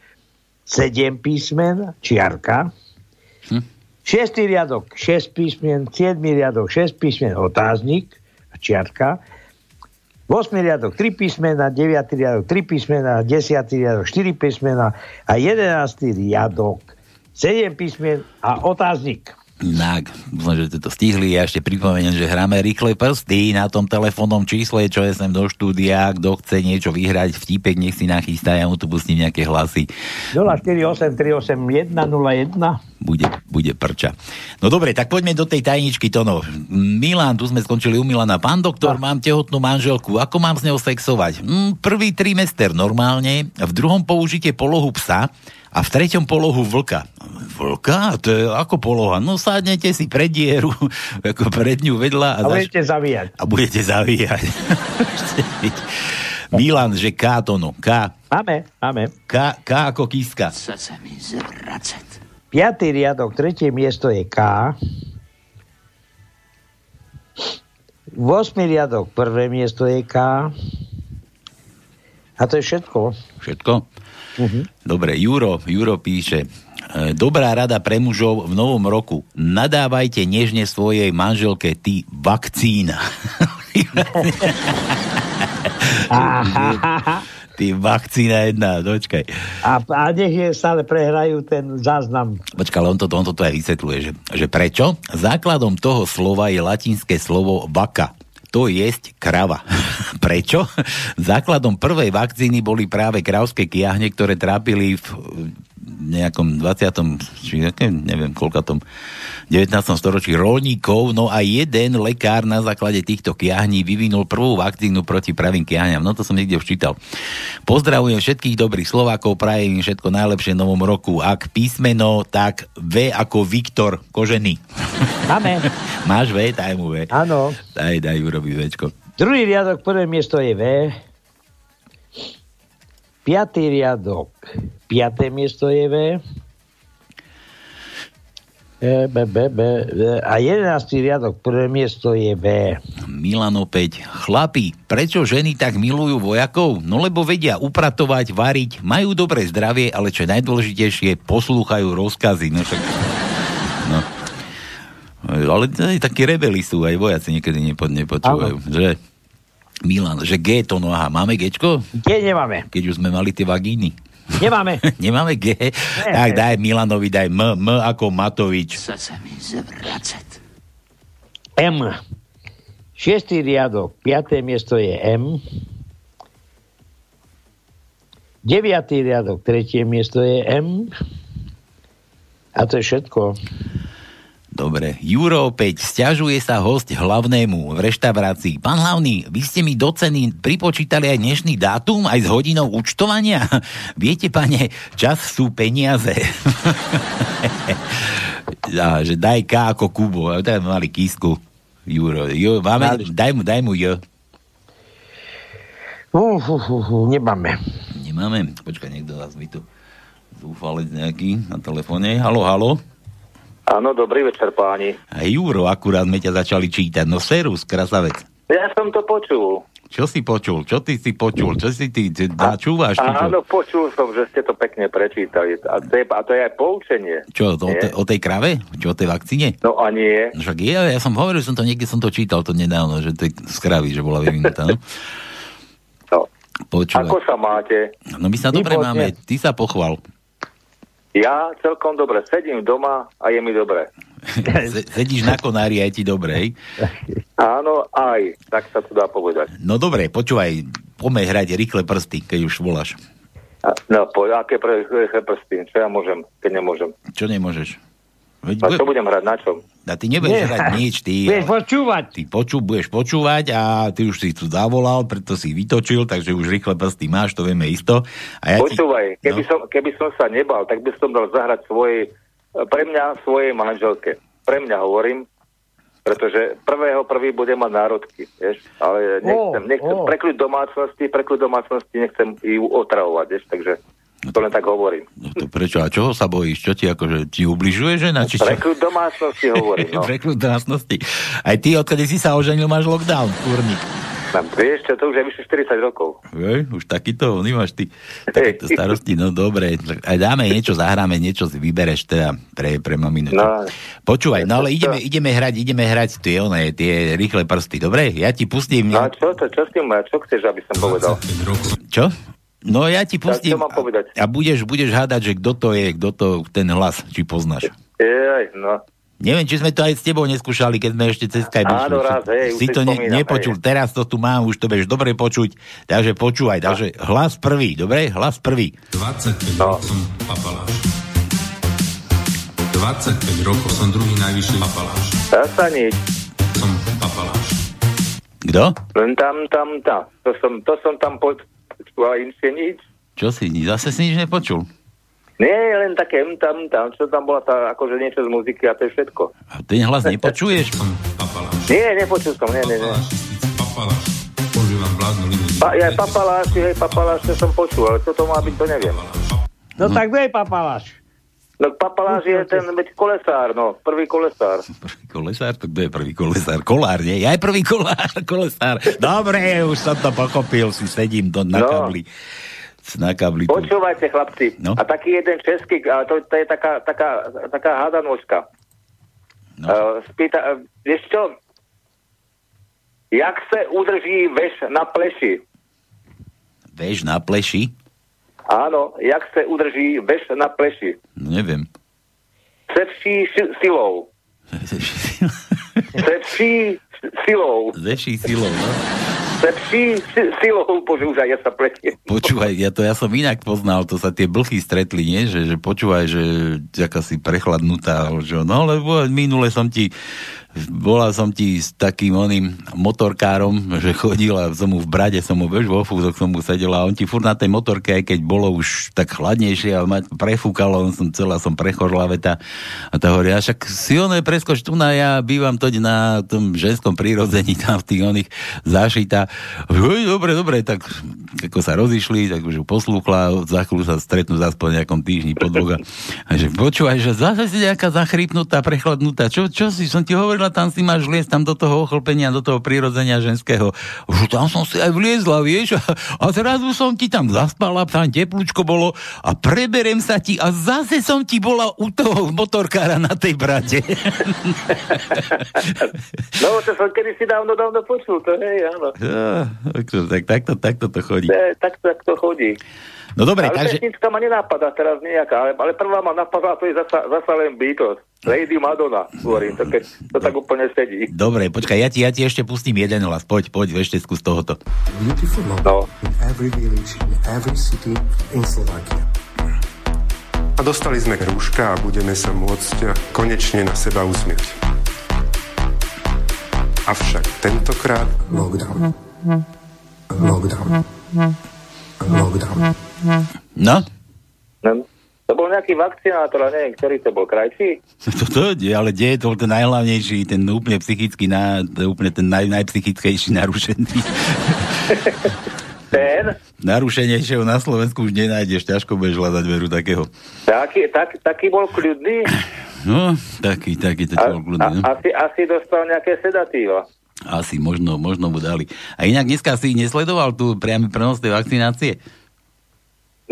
7 písmen, čiarka, Hm. riadok 6 písmen, 7 riadok 6 písmen, otáznik, čiarka, 8. riadok 3 písmena, 9. riadok 3 písmena, 10. riadok 4 písmena a 11. riadok 7 písmen a otáznik. Tak, dúfam, že ste to stihli. Ja ešte pripomeniem, že hráme rýchle prsty na tom telefónnom čísle, čo je sem do štúdia. Kto chce niečo vyhrať, vtípek, nech si nachystá, ja mu tu pustím nejaké hlasy. 048 381 01. Bude, Bude prča. No dobre, tak poďme do tej tajničky, Tono. Milan, tu sme skončili u Milana. Pán doktor, mám tehotnú manželku. Ako mám s ňou sexovať? Mm, prvý trimester normálne, v druhom použite polohu psa a v treťom polohu vlka. Vlka? To je ako poloha? No sadnete si pred dieru, <laughs> ako pred ňu vedľa a, A budete zavíjať. a budete zavíjať. <laughs> Milan, že K, Tono. K. Máme, máme. K, K ako kíska. Chce sa mi zvracať. Piatý riadok, tretie miesto je K. Vosmý riadok, prvé miesto je K. A to je všetko. Všetko? Dobre, Juro, Juro píše, e, dobrá rada pre mužov v novom roku. Nadávajte nežne svojej manželke, ty vakcína. <laughs> <laughs> <laughs> ty vakcína jedna, dočkaj. A, a nech je stále prehrajú ten záznam. Počkaj, ale on to, on to aj vysvetľuje, že, že prečo? Základom toho slova je latinské slovo vaka. To jest krava. <laughs> Prečo? Základom prvej vakcíny boli práve kravské kiahne, ktoré trápili v nejakom 20. či neviem koľkatom 19. storočí rolníkov, no a jeden lekár na základe týchto kiahní vyvinul prvú vakcínu proti pravým kiahňam. No to som niekde už čítal. Pozdravujem všetkých dobrých Slovákov, prajem im všetko najlepšie v novom roku. Ak písmeno, tak V ako Viktor Kožený. Máme. Máš V, daj mu V. Áno. Daj, daj, urobí Včko. Druhý riadok, prvé miesto je V. Piatý riadok, piaté miesto je V. E, B, B, B, B. A jedenáctý riadok, prvé miesto je V. Milan opäť. Chlapi, prečo ženy tak milujú vojakov? No lebo vedia upratovať, variť, majú dobré zdravie, ale čo je najdôležitejšie, poslúchajú rozkazy. No však... No. Ale aj takí rebeli sú, aj vojaci niekedy nepo, nepočúvajú. Že? Milan, že G to, no aha, máme Gčko? G nemáme. Keď už sme mali tie vagíny. Nemáme. <laughs> Nemáme G? Tak daj Milanovi, daj M, M ako Matovič. Chce sa mi zvracať. M. Šiestý riadok, piaté miesto je M. Deviatý riadok, tretie miesto je M. A to je všetko. Dobre. Juro opäť, stiažuje sa host hlavnému v reštaurácii. Pán hlavný, vy ste mi do ceny pripočítali aj dnešný dátum, aj s hodinou účtovania? <laughs> Viete, pane, čas sú peniaze. <laughs> a, že daj K ako Kubo. A teda mali kísku. Juro. Jo, máme, daj mu, daj mu J. Uh, uh, uh, nemáme. Nemáme. Počkaj, niekto nás mi tu zúfalec nejaký na telefóne. Halo, halo. Áno, dobrý večer páni. A Juro, akurát sme ťa začali čítať. No serus, krasavec. Ja som to počul. Čo si počul? Čo ty si počul? Čo si ty? načúvaš? Áno, počul som, že ste to pekne prečítali. A to je, a to je aj poučenie. Čo, to, o, te, o tej krave? Čo, o tej vakcíne? No a nie. No však je, ja som hovoril, som to niekde som to čítal, to nedávno, že to je z kravy, že bola vyvinutá, no? No. Počúvaj. Ako sa máte? No my sa dobre máme, ty sa pochval. Ja celkom dobre sedím doma a je mi dobre. <laughs> Se- Sedíš na konári a je ti dobre? Áno, aj. Tak sa to dá povedať. No dobre, počúvaj, poďme hrať rýchle prsty, keď už voláš. No, po, aké pre, pre prsty? Čo ja môžem, keď nemôžem? Čo nemôžeš? Veď, A čo budem hrať? Na čom? A ty nebudeš Nie. hrať nič, ty. <laughs> Budeš počúvať. Ty poču, budeš počúvať a ty už si tu zavolal, preto si vytočil, takže už rýchle prsty máš, to vieme isto. A ja ti, Počúvaj, keby, No. som, keby som sa nebal, tak by som dal zahrať svojej, pre mňa svojej manželke. Pre mňa hovorím, pretože prvého prvý bude mať národky, vieš, ale nechcem, nechcem ó. prekľud domácnosti, prekľud domácnosti nechcem ju otravovať, vieš, takže to len tak hovorím. to prečo? A čoho sa bojíš? Čo ti akože, ti ubližuje žena? Či čo? Domácnosti hovorím, <laughs> no. Prekľud domácnosti. Aj ty, odkedy si sa oženil, máš lockdown, kurník. No, Vieš čo, to už je vyše 40 rokov. Hej, už takýto, oni máš ty takéto starosti, no dobre, aj dáme niečo, zahráme niečo, si vybereš teda pre, pre maminu. No. Počúvaj, no ale ideme, ideme hrať, ideme hrať tie, one, tie rýchle prsty, dobre? Ja ti pustím... No a čo to, čo s tým, čo chceš, aby som povedal? Čo? No ja ti Tak pustím čo mám povedať? a budeš, budeš hádať, že kto to je, kto to, ten hlas, či poznáš. Jej, no. Neviem, či sme to aj s tebou neskúšali, keď sme ešte cez Skype Áno, raz, hej, si to ne, nepočul, teraz to tu mám, už to budeš dobre počuť, takže počúvaj, takže hlas prvý, dobre? Hlas prvý. 25 No. rokov papaláš. 25 rokov som druhý najvyšší papaláš. Ja sa nič. Som papaláš. Kto? Len tam, tam, tam. To som, to som tam počul, ale inšie nič. Čo si, zase si nič nepočul? Nie, len také tam, tam, čo tam bola tá, akože niečo z muziky a to je všetko. A ten hlas nepočuješ? Nie, nepočul som, nie, nie, nie. Papaláš. Používam vládnu limuzínu. Pa, ja papaláš, hej, papaláš, to som počul, ale čo to má byť, to neviem. No tak kto je papaláš? No papaláš je ten kolesár, no, prvý kolesár. <laughs> Kolesár? To kto je prvý kolesár? Kolár, nie? Ja je prvý kolár, <laughs> kolesár. Dobre, už som to pochopil, si sedím do, na No. kabli. Na kabli. tu. Počúvajte, chlapci. No. A taký jeden český, ale to, to je taká, taká, taká hádanožka. No. Uh, spýta, uh, vieš čo? Jak se udrží veš na pleši? Veš na pleši? Áno, jak se udrží veš na pleši? No, neviem. Se vší silou. Se vší silou. Ze vší silou, no. Se vší si- silou, aj ja sa pletiem. Počúvaj, ja to ja som inak poznal, to sa tie blchy stretli, nie? Že, že počúvaj, že taká si prechladnutá, že no lebo minule som ti volal som ti s takým oným motorkárom, že chodil a som mu v brade, som mu vieš, vo fúzok som mu sedel a on ti furt na tej motorke, aj keď bolo už tak chladnejšie a ma prefúkalo, on som celá som prechorla veta a tá hovorí, a však si ono preskoč tu na, ja bývam toď na tom ženskom prírodzení tam v tých oných zášita. Oj, dobre, dobre, tak ako sa rozišli, tak už ju poslúchla, za chvíľu sa stretnú zase po nejakom týždni, po dvoch. a- že počúvaj, že zase si nejaká zachrypnutá, prechladnutá. Čo, čo si, som ti hovorila, tam si máš vliezť tam do toho ochlpenia, do toho prírodzenia ženského. Už tam som si aj vliezla, vieš, a, a zrazu som ti tam zaspala, tam teplúčko bolo a preberem sa ti a zase som ti bola u toho motorkára na tej brate. <laughs> No, to som kedy si dávno, dávno počul, to hej, áno. <laughs> Tak, tak, takto, takto to chodí. Je- Tak, tak to chodí. No dobre, ale takže... pesnička ma nenapadá teraz nejaká, ale, ale prvá ma napadá, to je zasa, zasa len Beatles. Lady Madonna, hovorím, to, keď, to tak úplne sedí. Dobre, počkaj, ja ti, ja ti ešte pustím jeden hlas. Poď, poď, ešte skús tohoto. Beautiful love no. in every village, in every city in Slovakia. A dostali sme rúška a budeme sa môcť konečne na seba usmieť. Avšak tentokrát lockdown. Lockdown. Lockdown. No? No, to bol nejaký vakcinátor, a neviem, ktorý to bol, krajší? <laughs> Toto, ale kde je to ten najhlavnejší, ten úplne psychický, na, úplne ten naj, najpsychickejší narušený. <laughs> Ten? Narušenejšieho na Slovensku už nenájdeš, ťažko budeš hľadať veru takého. Taký, tak, taký bol kľudný? No, taký, taký, to A, bol kľudný, no. a, asi, asi dostal nejaké sedatíva. Asi, možno, možno mu dali. A inak dneska si nesledoval tu priamy prenos tej vakcinácie?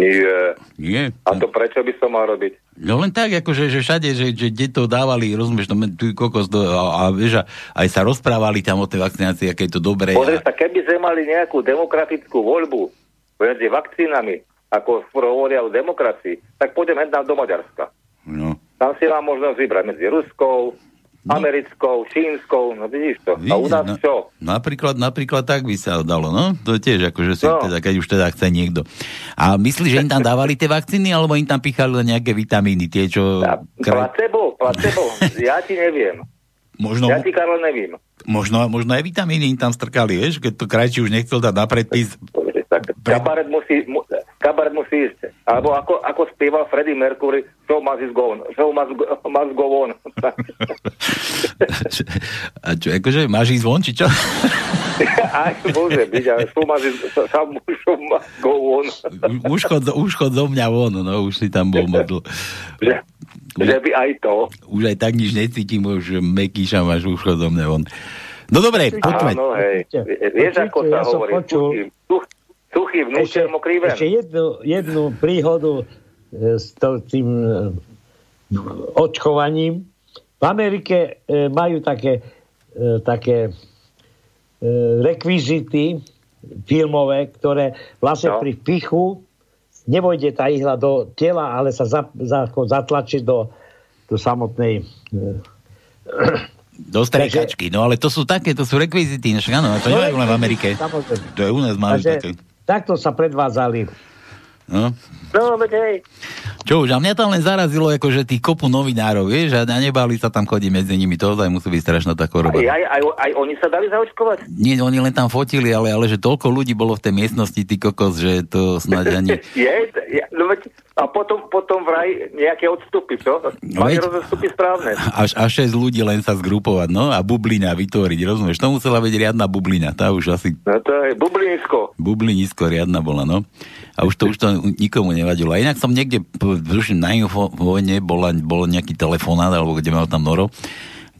Nie. Nie. A to prečo by som mal robiť? No len tak, akože, že všade, že, že kde to dávali, rozumieš, no, tu kokos, do, a, a, vieš, a aj sa rozprávali tam o tej vakcinácii, aké je to dobré. Pozri A, sa, keby sme mali nejakú demokratickú voľbu medzi vakcínami, ako hovoria o demokracii, tak pôjdem hneď do Maďarska. no. Tam si mám možnosť vybrať medzi ruskou, americkou, čínskou, no vidíš to. A u nás no, čo? Napríklad, napríklad tak by sa dalo, no? To tiež, akože si No. teda, keď už teda chce niekto. A myslíš, že im tam dávali tie vakcíny, alebo im tam pichali nejaké vitamíny, tie, čo... Kraj... Placebo, placebo, <laughs> ja ti neviem. Možno, Ja ti, Karol, neviem. možno, možno aj vitamíny im tam strkali, vieš, keď to krajčí už nechcel dať na predpis. Kabaret musí, mu, kabaret musí ísť. Alebo ako, ako spieval Freddie Mercury, show must is go on. Show must go, must go on. A čo, akože máš ísť von, či čo? <laughs> Aj môže byť, ale show must, is, show must go on. už, chod, už chod zo mňa von, no, už si tam bol modl. že, že by aj to. Už aj tak nič necítim, už mekýša máš, už chod zo mňa von. No dobre, poďme. Áno, hej. Vieš, ako sa ja som hovorí, počul- suchý, such, suchý vnúčer mokrý ven. Ešte jednu, jednu príhodu e, s tým e, očkovaním. V Amerike e, majú také, také rekvizity filmové, ktoré vlastne No. pri pichu nevojde tá ihla do tela, ale sa za, za, zatlačí do, do samotnej Do striekačky, no ale to sú také, to sú rekvizity, však áno, to No, nemajú len v Amerike. Samozrejme. To je u nás Takže také. Takto sa predvádzali No. No, veď hej. Čo už, a mňa tam len zarazilo, ako, že tých kopu novinárov, vieš, a nebali sa tam chodiť medzi nimi, to ozaj musí byť strašná tá Aj, choroba. aj, aj, aj oni sa dali zaočkovať? Nie, oni len tam fotili, ale, ale že toľko ľudí bolo v tej miestnosti, ty kokos, že to snáď ani... <laughs> Je, je, no veď, a potom, potom vraj nejaké odstupy, čo? Mali Veď- rozstupy správne. Až, až 6 ľudí len sa zgrupovať, no, a bublina vytvoriť, rozumieš? To musela byť riadna bublina, tá už asi No to je bublinisko. bublinisko riadna bola, no. A už to, už to nikomu nevadilo. A inak som niekde, tuším, na Infovojne bola, bol nejaký telefonát, alebo kde mal tam Noro,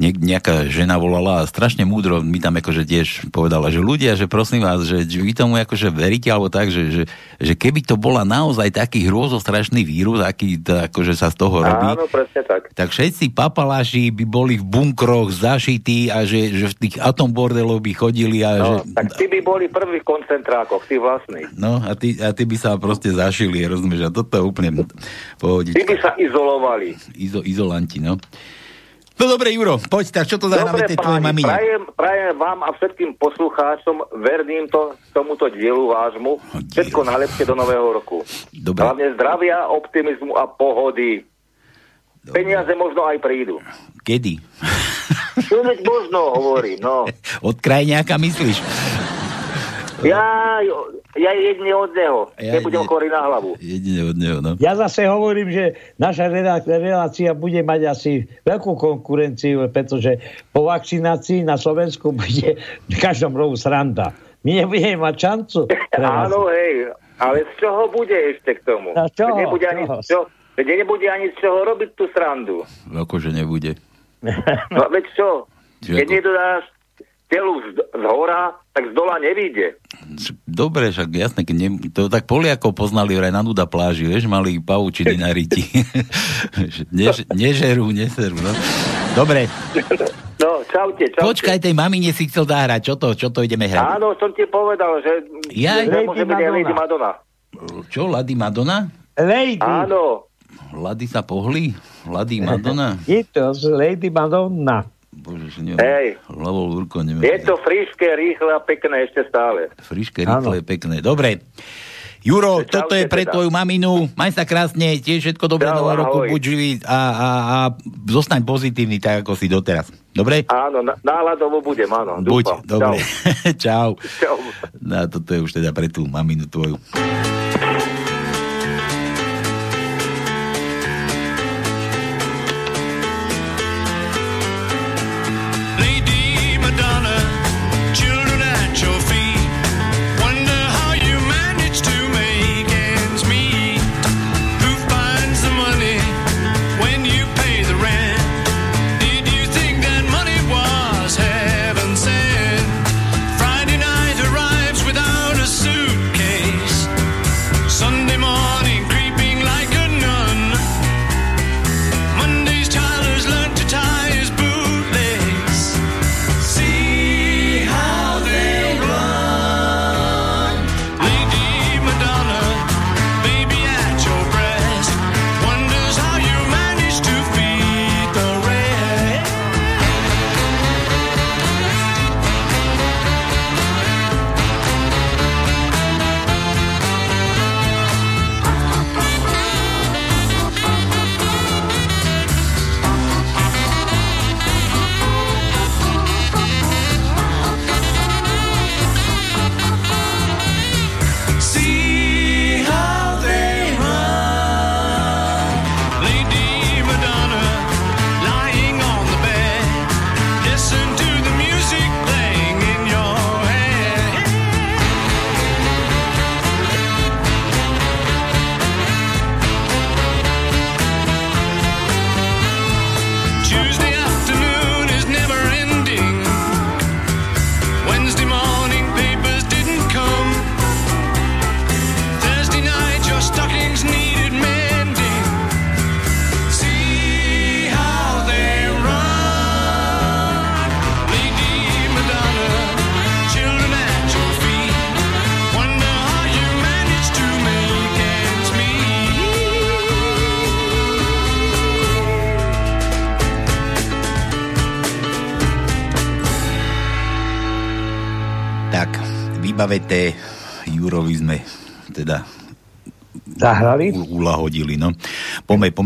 nejaká žena volala a strašne múdro mi tam akože tiež povedala, že ľudia, že prosím vás, že, že vy tomu akože veríte, alebo tak, že, že, že keby to bola naozaj taký hrôzostrašný vírus, aký to, akože sa z toho robí, Áno, presne tak. tak všetci papaláši by boli v bunkroch zašití a že, že v tých atombordeloch by chodili a že... No, tak tí by boli prví v koncentrákoch, tí vlastní. No a ty, a ty by sa proste zašili, rozumieš? A toto je úplne pohodička. Tí by sa izolovali. Izo, izolanti, no. No dobre, Juro, poď, tak čo to zahráme tej tvojej mamine? prajem, prajem vám a všetkým poslucháčom, verným to tomuto dielu vášmu, všetko najlepšie do nového roku. Dobre. Hlavne zdravia, optimizmu a pohody. Peniaze možno aj prídu. Kedy? Čo možno, hovorím, no. <laughs> Od krajňáka myslíš? Ja, ja jedne od neho. Ja Nebudem chorý na hlavu. Jedine od neho, no. Ja zase hovorím, že naša relá- relácia bude mať asi veľkú konkurenciu, pretože po vakcinácii na Slovensku bude v každom rohu sranda. My nebudeme mať šancu. Áno, hej, ale z čoho bude ešte k tomu? A čoho? Nebude ani, Čoho? čo, nebude ani z čoho robiť tú srandu. Akože nebude. No veď čo? Čo Keď ako? nedodáš telu z, z hora, tak z dola nevíde. Dobre, však jasné, keď ne, to tak Poliakov poznali vraj na nuda pláži, vieš, mali pavučiny na riti. <laughs> Než, nežerú, neserú, no. Dobre, No, čaute, čaute. počkaj, tej mamine si chcel zahrať, čo to, čo to ideme hrať? Áno, som ti povedal, že, Ja? že byť aj Lady Madonna. Čo, Lady Madonna? Lady. Áno. Lady sa pohli? Lady Madonna? Je to z Lady Madonna. Bože, že neviem. Hej. Hlavou Lurko, Je neviem. to frišké, rýchle a pekné ešte stále. Friške, rýchle, pekné. Dobre. Juro, Čaute toto je pre teda. tvoju maminu. Maj sa krásne, tiež všetko dobré Čau, nového roku, buď živý a, a, a zostaň pozitívny, tak ako si doteraz. Dobre? Áno, na- náladovo budem, áno. Buď, Dúfam. dobre. Čau. <laughs> Čau. No, toto je už teda pre tú maminu tvoju.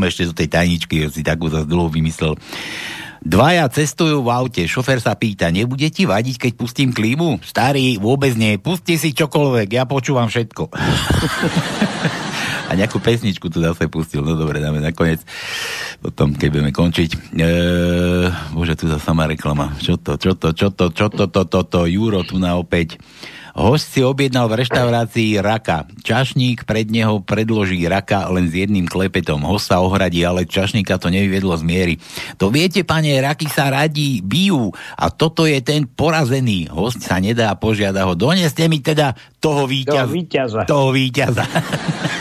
Ešte do tej tajničky, si takú zase dlho vymyslel. Dvaja cestujú v aute, šofer sa pýta, nebude ti vadiť, keď pustím klímu? Starý, vôbec nie, pusti si čokoľvek, ja počúvam všetko. <laughs> A nejakú pesničku tu zase pustil, no dobre, dáme nakoniec, potom keď budeme končiť. E, bože, tu zase sama reklama. Čo to, čo to, čo to, čo to, to, to, to, Juro tu na opäť. Host si objednal v reštaurácii raka. Čašník pred neho predloží raka len s jedným klepetom. Host sa ohradí, ale čašníka to nevyvedlo z miery. To viete, pane, raky sa radí, bijú a toto je ten porazený. Host sa nedá a požiada ho. Doneste mi teda toho víťaza. Toho víťaza. Toho víťaza. <laughs>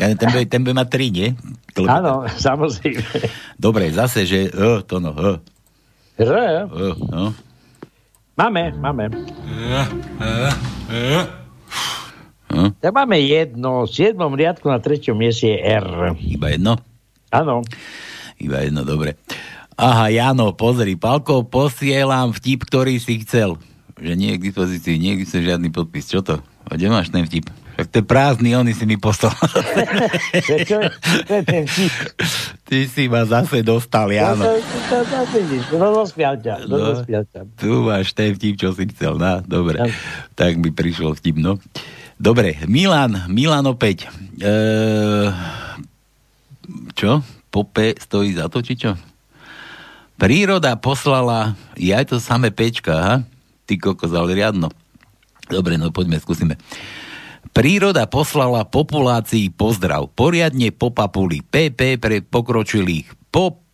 ten, bude, ten bude mať tri, nie? Áno, <laughs> samozrejme. Dobre, zase, že uh, to no, uh. R. Uh, no. Máme, máme. Hm? Tak máme jedno, v siedmom riadku na treťom mieste je R. Iba jedno? Áno. Iba jedno, dobre. Aha, Jano, pozri, Palko, posielam vtip, ktorý si chcel. Že nie je k dispozícii, nie je žiadny podpis. Čo to? Kde máš ten vtip? Tak to je prázdny, oni si mi poslal. <laughs> Ty si ma zase dostal, Jano. No, ťa, No. ťa. Tu máš ten vtip, čo si chcel. No, dobre. Tak mi prišiel vtip, no. Dobre, Milan, Milan opäť. E, čo? Pope stojí za to, či čo? Príroda poslala, je aj to samé pečka, ha? Ty kokos, ale riadno. Dobre, no poďme, skúsime. Príroda poslala populácii pozdrav. Poriadne po papuli. PP pre pokročilých. Pop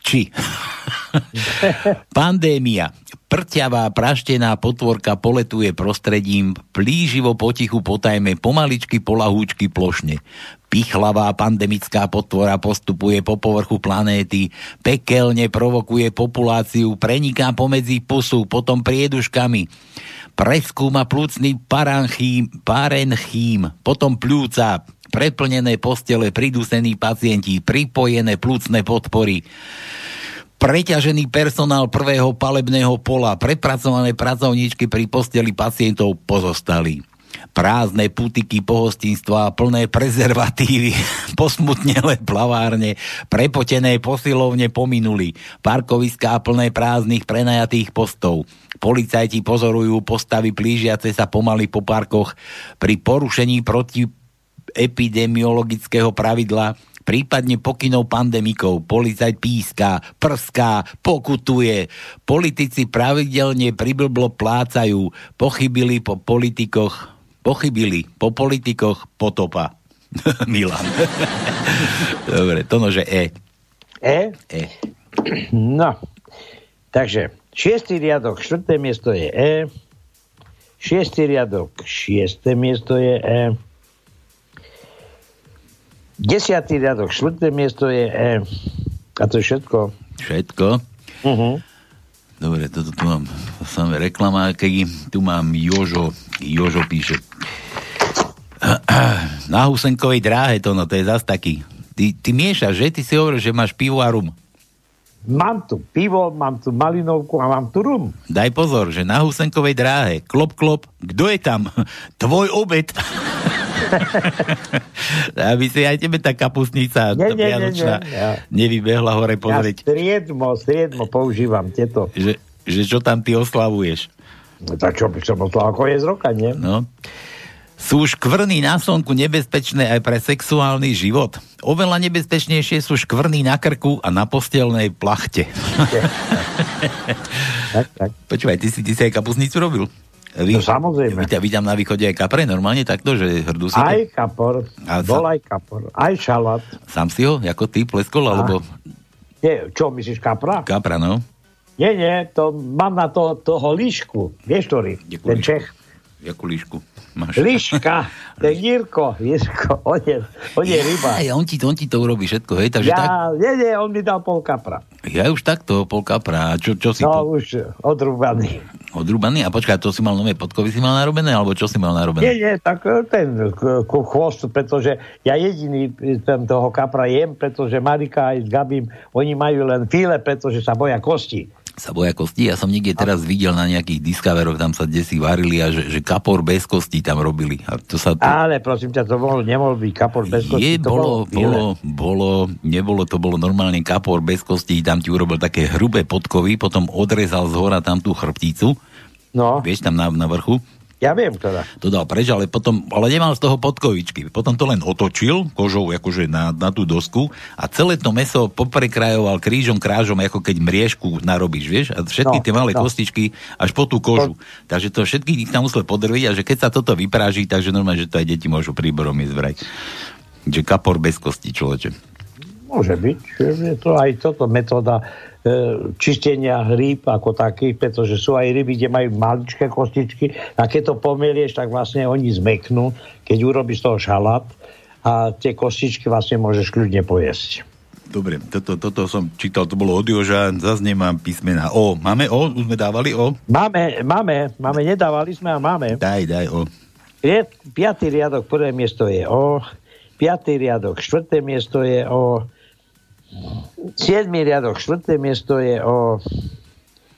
či. <laughs> Pandémia. Prťavá, praštená potvorka poletuje prostredím, plíživo potichu potajme, pomaličky, polahúčky, plošne. Pichlavá pandemická potvora postupuje po povrchu planéty, pekelne provokuje populáciu, preniká pomedzi pusu, potom prieduškami preskúma plúcny paranchím, parenchím, potom pľúca, preplnené postele, pridusení pacienti, pripojené plúcne podpory, preťažený personál prvého palebného pola, prepracované pracovníčky pri posteli pacientov pozostali. Prázdne putiky pohostinstva, plné prezervatívy, <laughs> posmutnelé plavárne, prepotené posilovne pominuli, parkoviská plné prázdnych prenajatých postov. Policajti pozorujú postavy plížiace sa pomaly po parkoch pri porušení proti epidemiologického pravidla, prípadne pokynov pandemikov. Policajt píská, prská, pokutuje. Politici pravidelne priblblo plácajú. Pochybili po politikoch, pochybili po politikoch potopa. <laughs> Milan. Dobre, to nože E. E? E. No, takže šiestý riadok, štvrté miesto je E. Šiestý riadok, šiesté miesto je E. Desiatý riadok, štvrté miesto je E. A to je všetko. Všetko? Uh-huh. Dobre, toto tu mám samé reklamáky. Tu mám Jožo. Jožo píše. <clears throat> Na Husenkovej dráhe to, no to je zas taký. Ty, ty miešaš, že? Ty si hovoril, že máš pivo a rum. Mám tu pivo, mám tu malinovku a mám tu rum. Daj pozor, že na Husenkovej dráhe, klop, klop, kto je tam? <laughs> Tvoj obed. <laughs> Aby si aj tebe tá kapustnica Nie, nie, nie, nie, ja. nevybehla hore Ja pozrieť, striedmo, striedmo používam tieto. že, že čo tam ty oslavuješ. No, tak čo by som oslal koniec roka, nie? No. Sú škvrny na slnku nebezpečné aj pre sexuálny život? Oveľa nebezpečnejšie sú škvrny na krku a na postelnej plachte. tak, tak. Počúvaj, ty si, ty si aj kapusnicu robil? No Vy, samozrejme. Vy ťa vidím na východe aj kapre, normálne takto, že hrdú si Aj kapor, A bol sa- aj kapor, aj šalát. Sám si ho, ako ty, pleskol, alebo Nie, čo, myslíš kapra? kapra, no? Nie, nie, to mám na to, toho líšku. Vieš, ktorý? Jakú Ten líšku? Čech. Jakú líšku máš? Líška, ten Jirko, Jirko, on je, on je ryba. Ja, on, ti, on ti to urobí všetko, hej, takže tak, Ja, nie, nie, on mi dal pol kapra. ja už takto, pol kapra, čo, čo si No, po, už odrúbaný. odrúbaný? A počkaj, to si mal nové podkovy si mal narobené, alebo čo si mal narobené? Nie, nie, tak e, ten k- ku chvostu, pretože ja jediný e, ten toho kapra jem, pretože Marika aj s Gabím, oni majú len file, pretože sa boja kosti. Sa boja kosti. Ja som niekde teraz videl na nejakých Discoveroch, tam sa desi varili a že, že kapor bez kostí tam robili. A to sa to... Ale prosím ťa, to bol, nemohol byť kapor bez Je, kosti. to bolo, bolo, bolo, bolo, nebolo to, bolo normálne kapor bez kostí, tam ti urobil také hrubé podkovy, potom odrezal z hora tam tú chrbticu, No, vieš, tam na, na vrchu, ja viem teda. to dal preč, ale potom, ale nemal z toho podkovičky. Potom to len otočil kožou akože na, na tú dosku a celé to meso poprekrajoval krížom, krážom, ako keď mriežku narobíš, vieš? A všetky No, tie malé no. kostičky až po tú kožu. Takže to všetky ich tam musel podrviť a že keď sa toto vypráži, takže normálne, že to aj deti môžu príborom vraj. Že kapor bez kosti, človeče. Môže byť. Je to aj toto metóda e, čistenia rýb ako takých, pretože sú aj ryby, kde majú maličké kostičky a keď to pomelieš, tak vlastne oni zmeknú, keď urobíš z toho šalát a tie kostičky vlastne môžeš kľudne pojesť. Dobre, toto, toto som čítal, to bolo od Joža, zase nemám písmena. O, máme O? Už sme dávali O? Máme, máme, máme, nedávali sme a máme. Daj, daj O. Je, piatý riadok, prvé miesto je O, piatý riadok, štvrté miesto je O, siedmý riadok, štvrté miesto je O,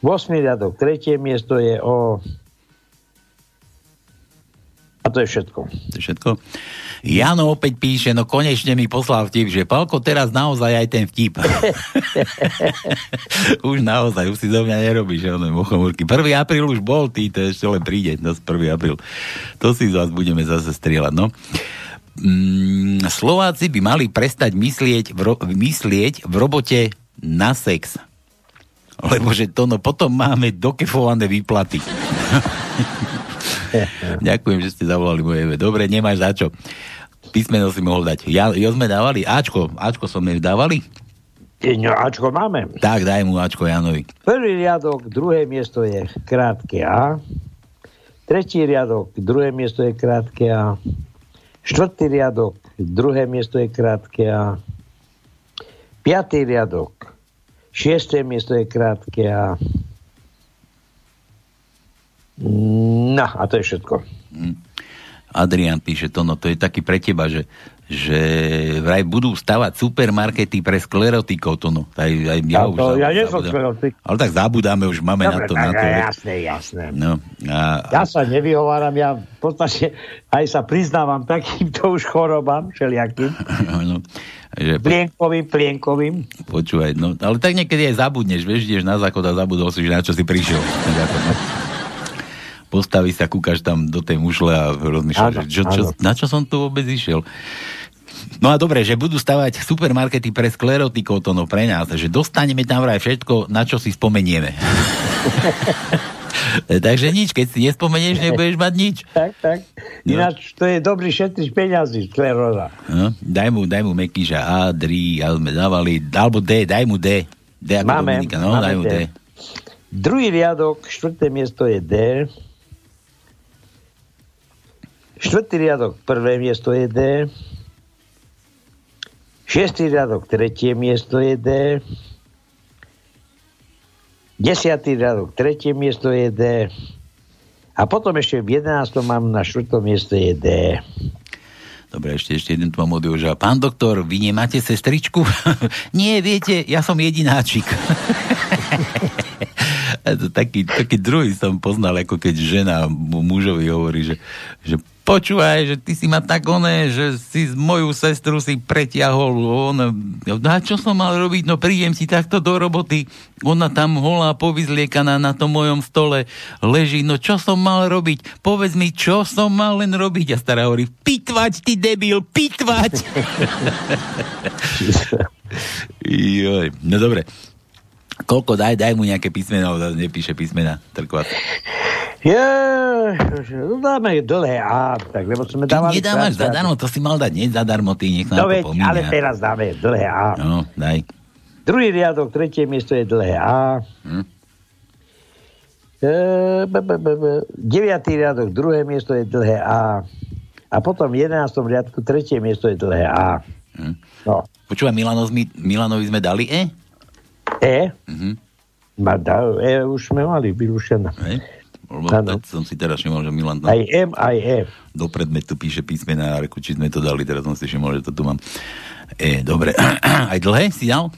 8 riadok, tretie miesto je O, a to je všetko. To je všetko. Jano opäť píše, no konečne mi poslal vtip, že Palko teraz naozaj aj ten vtip. <laughs> už naozaj, už si do mňa nerobíš, ono, mochomúrky. 1. apríl už bol, ty, to ešte len príde, no 1. apríl. To si zase budeme zase strieľať, no. Mm, Slováci by mali prestať myslieť v, ro- myslieť v robote na sex. Lebo že to, no potom máme dokefované výplaty. <laughs> Ďakujem, že ste zavolali moje. Dobre, nemáš za čo. Písmeno si mohol dať. Ja, jo sme dávali? Ačko. Ačko som dávali? No, Ačko máme. Tak, daj mu Ačko Janovi. Prvý riadok, druhé miesto je krátke A. Tretí riadok, druhé miesto je krátke A. Štvrtý riadok, druhé miesto je krátke A. Piatý riadok, šiesté miesto je krátke A. No, a to je všetko. Adrian píše to, no to je taký pre teba, že, že vraj budú stavať supermarkety pre sklerotikov, to no. Aj, aj ja, už to, ja nie som sklerotik. Ale tak zabudáme, už máme na Dobre, to. Na tak, to veď. jasné, jasné. No, a, Ja sa nevyhováram, ja v podstate aj sa priznávam takýmto už chorobám všelijakým. <laughs> no, že, Plienkovým, plienkovým. počúvaj, no, ale tak niekedy aj zabudneš, vieš, ideš na záchod a zabudol si, že na čo si prišiel. Na no. Postavíš sa, kúkaš tam do tej mušle a rozmýšľaš, čo, čo, na čo som tu vôbec išiel. No a dobre, že budú stavať supermarkety pre sklerotikov, to no pre nás, že dostaneme tam vraj všetko, na čo si spomenieme. <laughs> Takže nič, keď si nespomenieš, nebudeš mať nič. Tak, tak. No. Ináč to je dobrý šetrič peňazí, skleróza. No, daj mu, daj mu Mekíša A, Dri, ja sme dávali, alebo D, daj mu D. D ako Máme, Dominika, no, máme daj mu D. D. Druhý riadok, štvrté miesto je D. Štvrtý riadok, prvé miesto je D. Šiestý riadok, tretie miesto je D. Desiatý riadok, tretie miesto je D. A potom ešte v 11. mám na štvrtom mieste je D. Dobre, ešte, ešte jeden tu mám od Joža. Pán doktor, vy nemáte sestričku? <laughs> Nie, viete, ja som jedináčik. <laughs> Taký, taký druhý som poznal, ako keď žena mu- mužovi hovorí, že, že počúvaj, že ty si ma tak oné, že si moju sestru si pretiahol. Ona, no a čo som mal robiť? No prídem si takto do roboty. Ona tam holá, povyzliekaná na tom mojom stole leží. No čo som mal robiť? Povedz mi, čo som mal len robiť? A stará hovorí, pitvať, ty debil, pitvať. <laughs> Joj, no dobre. Koľko daj, daj mu nejaké písmena, zase nepíše písmena. Trkvat. Je, no dáme dlhé A, tak, lebo sme Ty dávali... nedávaš zadarmo, to si mal dať, nie zadarmo, ty nech nám No veď, ale teraz dáme dlhé A. No, daj. Druhý riadok, tretie miesto je dlhé A. Hm? E, b, b, b, b. Deviatý riadok, druhé miesto je dlhé A. A potom v jedenáctom riadku, tretie miesto je dlhé A. Hm. No. Počúvaj, Milanovi sme dali E? E? Mhm. Ma e už sme mali vyrušené. Hej? Lebo som si teraz všimol, že Milan Aj M, aj E. do predmetu píše písmena a reku, či sme to dali, teraz som si všimol, že to tu mám. E, dobre. <clears throat> Aj dlhé si dal?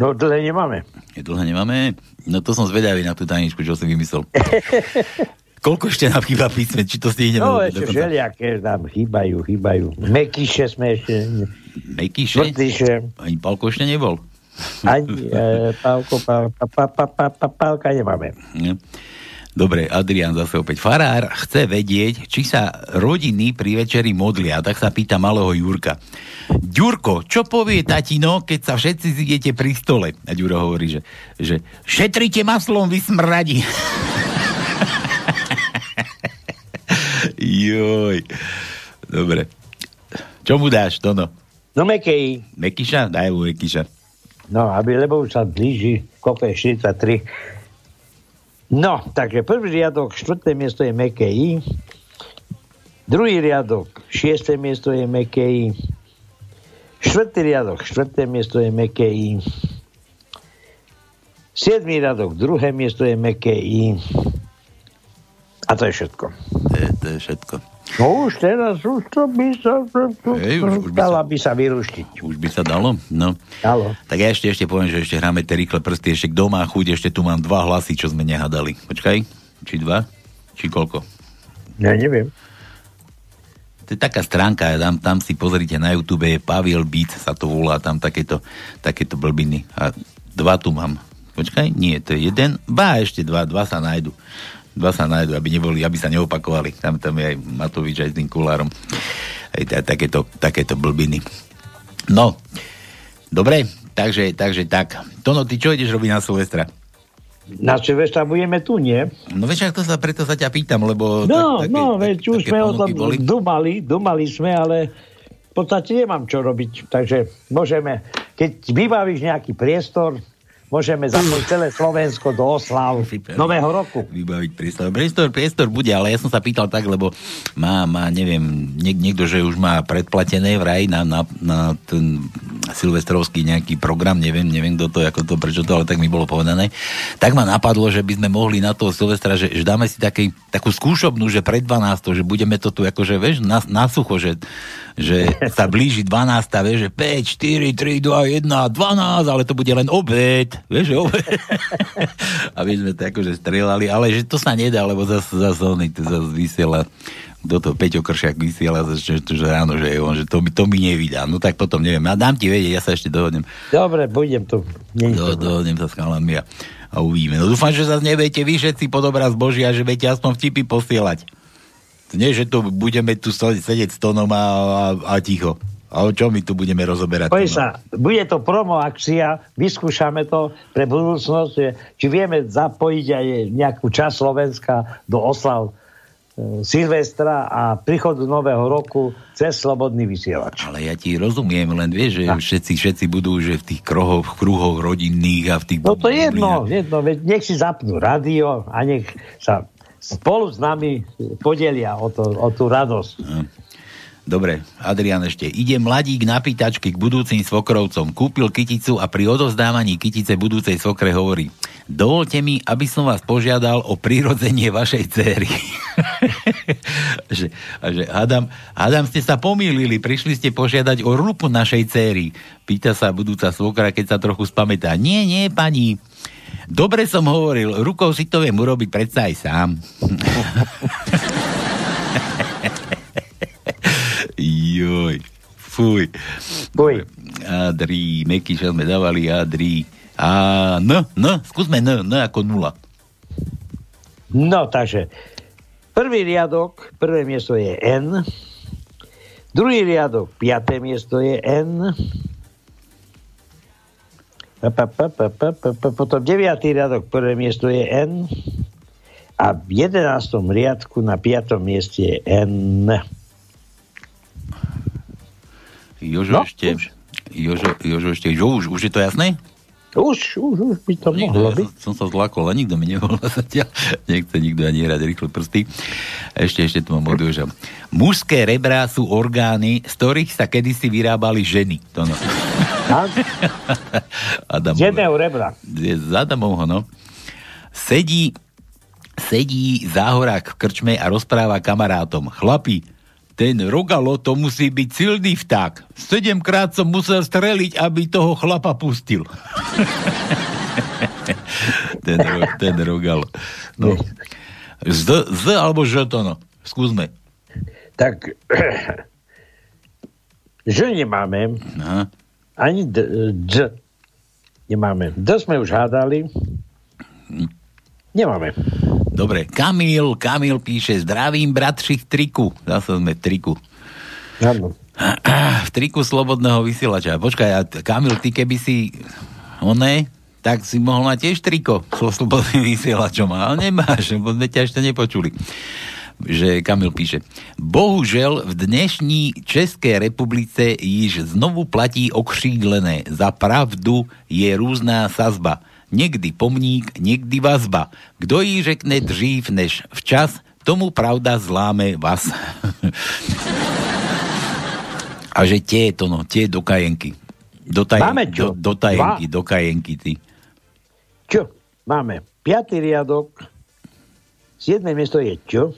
No dlhé nemáme. Dlhé nemáme? No to som zvedavý na tú tajničku, čo si vymyslel. <laughs> Koľko ešte nám chýba písme? Či to stihneme? No ešte konca? všelijaké nám chýbajú, chýbajú. Mekyše sme ešte... Mekyše? Ani Palko ešte nebol. Ani e, pálko, pál, pa, pa, pa, pa, pálka nemáme. Dobre, Adrian zase opäť. Farár chce vedieť, či sa rodiny pri večeri modlia, tak sa pýta malého Jurka. Ďurko, čo povie tatino, keď sa všetci zidete pri stole? A Ďuro hovorí, že, že šetrite maslom, vy smradi. <laughs> Joj. Dobre. Čo mu dáš, Tono? No Mekej. Mekyša? Daj mu Mekyša. No, aby, lebo už sa blíži, koľko je 43. No, takže prvý riadok, štvrté miesto je meké. Druhý riadok, šiesté miesto je meké I. Štvrtý riadok, štvrté miesto je meké I. Siedmý riadok, druhé miesto je meké. A to je všetko. To je, to je všetko. No už teraz, už to by sa... Hej, už- už by dala by sa vyruštiť. Už by sa dalo? No. Dalo. Tak ja ešte, ešte poviem, že ešte hráme tie rýchle prsty, ešte kto má chuť, ešte tu mám dva hlasy, čo sme nehadali. Počkaj, či dva? Či koľko? Ja neviem. To je taká stránka, tam, tam si pozrite na YouTube, je Pavel Beat, sa to volá, tam takéto, takéto blbiny. A dva tu mám. Počkaj, nie, to je jeden, ba ešte dva, dva sa nájdu. Dva sa nájdu, aby neboli, aby sa neopakovali. Tam, tam je aj Matovič aj s tým kulárom. Aj tá- takéto, takéto blbiny. No, dobre, takže, takže tak. Tono, ty čo ideš robiť na Silvestra? Na Silvestra budeme tu, nie? No vieš, to sa, preto sa ťa pýtam, lebo... No, tak, také, no, veď už také sme o tom boli. dumali, dumali sme, ale v podstate nemám čo robiť. Takže môžeme, keď vybavíš nejaký priestor, môžeme zapojiť celé Slovensko do oslav Nového roku. vybaviť priestor. Priestor, priestor bude, ale ja som sa pýtal tak, lebo má, má neviem, niek, niekto, že už má predplatené vraj na, na, na ten silvestrovský nejaký program, neviem, neviem kto to, ako to, prečo to, ale tak mi bolo povedané. Tak ma napadlo, že by sme mohli na toho Silvestra, že, že dáme si taký, takú skúšobnú, že pred 12, že budeme to tu akože, vieš, na, na sucho, že, že sa blíži 12, vieš, že 5, 4, 3, 2, 1, 12, ale to bude len obed, vieš, obed. <laughs> Aby sme to akože strieľali, ale že to sa nedá, lebo zase zas, on to zase vysiela kto to Peťo Kršiak vysiela, že, že, že áno, že, on, že to, mi, to mi nevydá. No tak potom neviem. Ja dám ti vedieť, ja sa ešte dohodnem. Dobre, budem tu. Do, dohodnem sa s chalami a, a uvidíme. No dúfam, že zase nebejte vy všetci pod obraz Božia, že viete aspoň vtipy posielať. Nie, že tu budeme tu sedieť s tónom a, a, a ticho. A o čom my tu budeme rozoberať? Tono? sa, bude to promo akcia, vyskúšame to pre budúcnosť, či vieme zapojiť aj nejakú časť Slovenska do oslav e, Silvestra a príchodu Nového roku cez Slobodný vysielač. Ale ja ti rozumiem, len vieš, že všetci, všetci budú že v tých krohoch, v kruhoch rodinných a v tých... No to je jedno, jedno, nech si zapnú rádio a nech sa spolu s nami podelia o, to, o tú radosť. Dobre, Adrian ešte. Ide mladík na pýtačky k budúcim svokrovcom. Kúpil kyticu a pri odovzdávaní kytice budúcej svokre hovorí Dovolte mi, aby som vás požiadal o prirodzenie vašej céry. <laughs> že, že Adam, Adam, ste sa pomýlili, prišli ste požiadať o rupu našej céry. Pýta sa budúca svokra, keď sa trochu spamätá. Nie, nie, pani. Dobre som hovoril, rukou si to viem urobiť predsa aj sám. <laughs> Joj, fuj. Fuj. Adri, Meky, čo sme dávali, Adri. A N, N, skúsme N, N ako nula. No, takže prvý riadok, prvé miesto je N, druhý riadok, piaté miesto je N, pa, pa, pa, potom deviatý riadok, prvé miesto je N a v jedenáctom riadku na piatom mieste je N. Jožo No, ešte, Jožo, Jožo ešte, jo, už, už je to jasné? Už, už, už by to Nikto, mohlo ja byť. som, som sa zlákol, a nikto mi nevolá <laughs> zatiaľ. Nechce nikto ani hrať rýchle prsty. Ešte, ešte tu mám od Joža. Mužské rebrá sú orgány, z ktorých sa kedysi vyrábali ženy. To no. <laughs> Adam, Z jedného rebra. z Adamovho, no. Sedí, sedí záhorák v krčme a rozpráva kamarátom. Chlapi, ten rogalo to musí byť silný vták. Sedemkrát som musel streliť, aby toho chlapa pustil. <laughs> ten, ten rogal. No. Z, z alebo no. Skúsme. Tak, <clears throat> že nemáme. Aha. Ani d, d nemáme. D sme už hádali. Nemáme. Dobre, Kamil, Kamil píše, zdravím bratři v triku. Zase sme v triku. Áno. V triku slobodného vysielača. Počkaj, Kamil, ty keby si oné, tak si mohol mať tiež triko so slobodným vysielačom, ale nemáš, lebo sme ťa ešte nepočuli. Že Kamil píše, bohužel v dnešní České republice již znovu platí okřídlené. Za pravdu je různá sazba. Někdy pomník, někdy vazba. Kdo jí řekne dřív než včas, tomu pravda zláme vás. <laughs> A že tie to no, tie do kajenky. Do, taj, Máme čo? do, do tajenky, do kajenky, ty. Čo? Máme piatý riadok, 7. miesto je čo?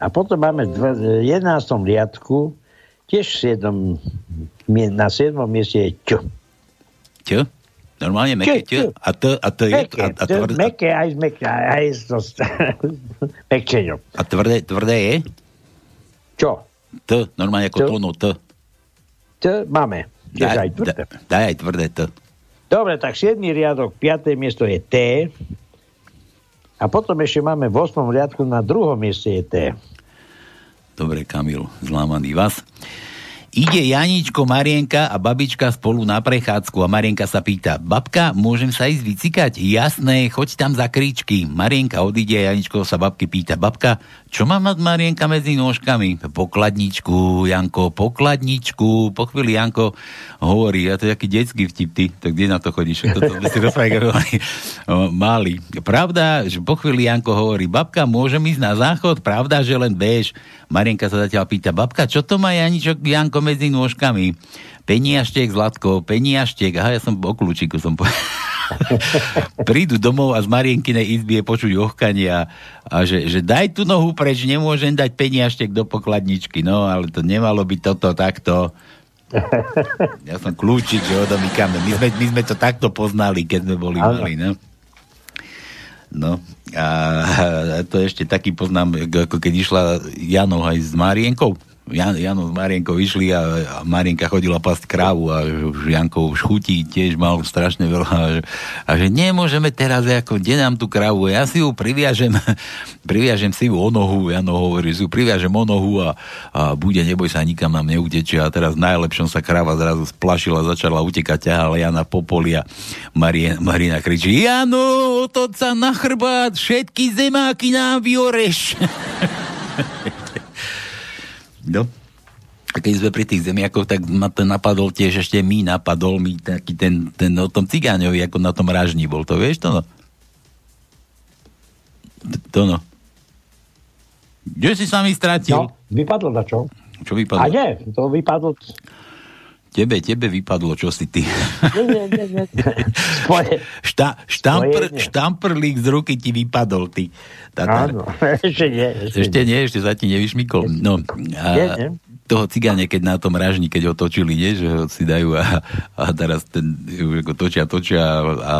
A potom máme v 11. riadku, tiež v 7. mie- na 7. mieste je čo? Čo? Normálne meké čo? A to, a to je... Meké, A, a, tvrdé, meké aj z meké, aj z to, <laughs> mekčeňom. a tvrdé, tvrdé je? Čo? T, normálne ako tónu, T. To máme. Daj, aj tvrdé. da- daj aj tvrdé T. Dobre, tak 7. riadok, 5. miesto je T. A potom ešte máme v 8. riadku na druhom mieste je T. Dobre, Kamil, zlámaný vás. Ide Janičko, Marienka a babička spolu na prechádzku a Marienka sa pýta, babka, môžem sa ísť vycikať? Jasné, choď tam za kríčky. Marienka odíde a Janičko sa babky pýta, babka, čo má mať Marienka medzi nôžkami? Pokladničku, Janko, pokladničku. Po chvíli Janko hovorí, a to je taký detský vtip, ty, tak kde na to chodíš? Toto sme si <laughs> mali. Pravda, že po chvíli Janko hovorí, babka, môžem ísť na záchod? Pravda, že len bež. Marienka sa zatiaľ pýta, babka, čo to má Janičok, Janko medzi nôžkami? Peniaštek, Zlatko, peniaštek. Aha, ja som o kľúčiku som po... <laughs> Prídu domov a z Marienkinej izby je počuť ochkanie a, a že, že daj tú nohu preč, nemôžem dať peniaštek do pokladničky. No, ale to nemalo byť toto, takto. Ja som kľúčik, že odomýkame. My sme, my sme to takto poznali, keď sme boli Áno. mali, no. No a, a to ešte taký poznám, ako keď išla Janov aj s Marienkou. Jan, Jano s Marienkou išli a, a Marienka chodila pasť krávu a už Janko už chutí tiež mal strašne veľa a a že nemôžeme teraz ako, kde nám tú krávu, ja si ju priviažem <laughs> priviažem si ju o nohu, Jano hovorí, si ju priviažem o nohu a, a bude, neboj sa, nikam nám neutečie a teraz najlepšom sa kráva zrazu splašila, začala utekať, ťahala Jana po poli a Marie, Marina kričí, Jano, otoď sa na chrbát, všetky zemáky nám vyoreš. <laughs> No. A keď sme pri tých zemiakoch, tak ma to napadol tiež ešte mi napadol mi taký ten, ten o tom cigáňovi, ako na tom ražni bol. To vieš to no? To no. Kde si sa mi stratil? No, vypadlo na čo? Čo vypadlo? A nie, to vypadlo... Tebe, tebe vypadlo, čo si ty. Nie, nie, nie. Šta, štampr, štamprlík z ruky ti vypadol, ty. Tatar. Áno, <laughs> ešte nie. Ešte, Ešte nie, ešte sa ti nevyšmykol. No, a toho cigáne, keď na tom ražni, keď ho točili, nie, že ho si dajú a, a teraz ten, točia, točia a, a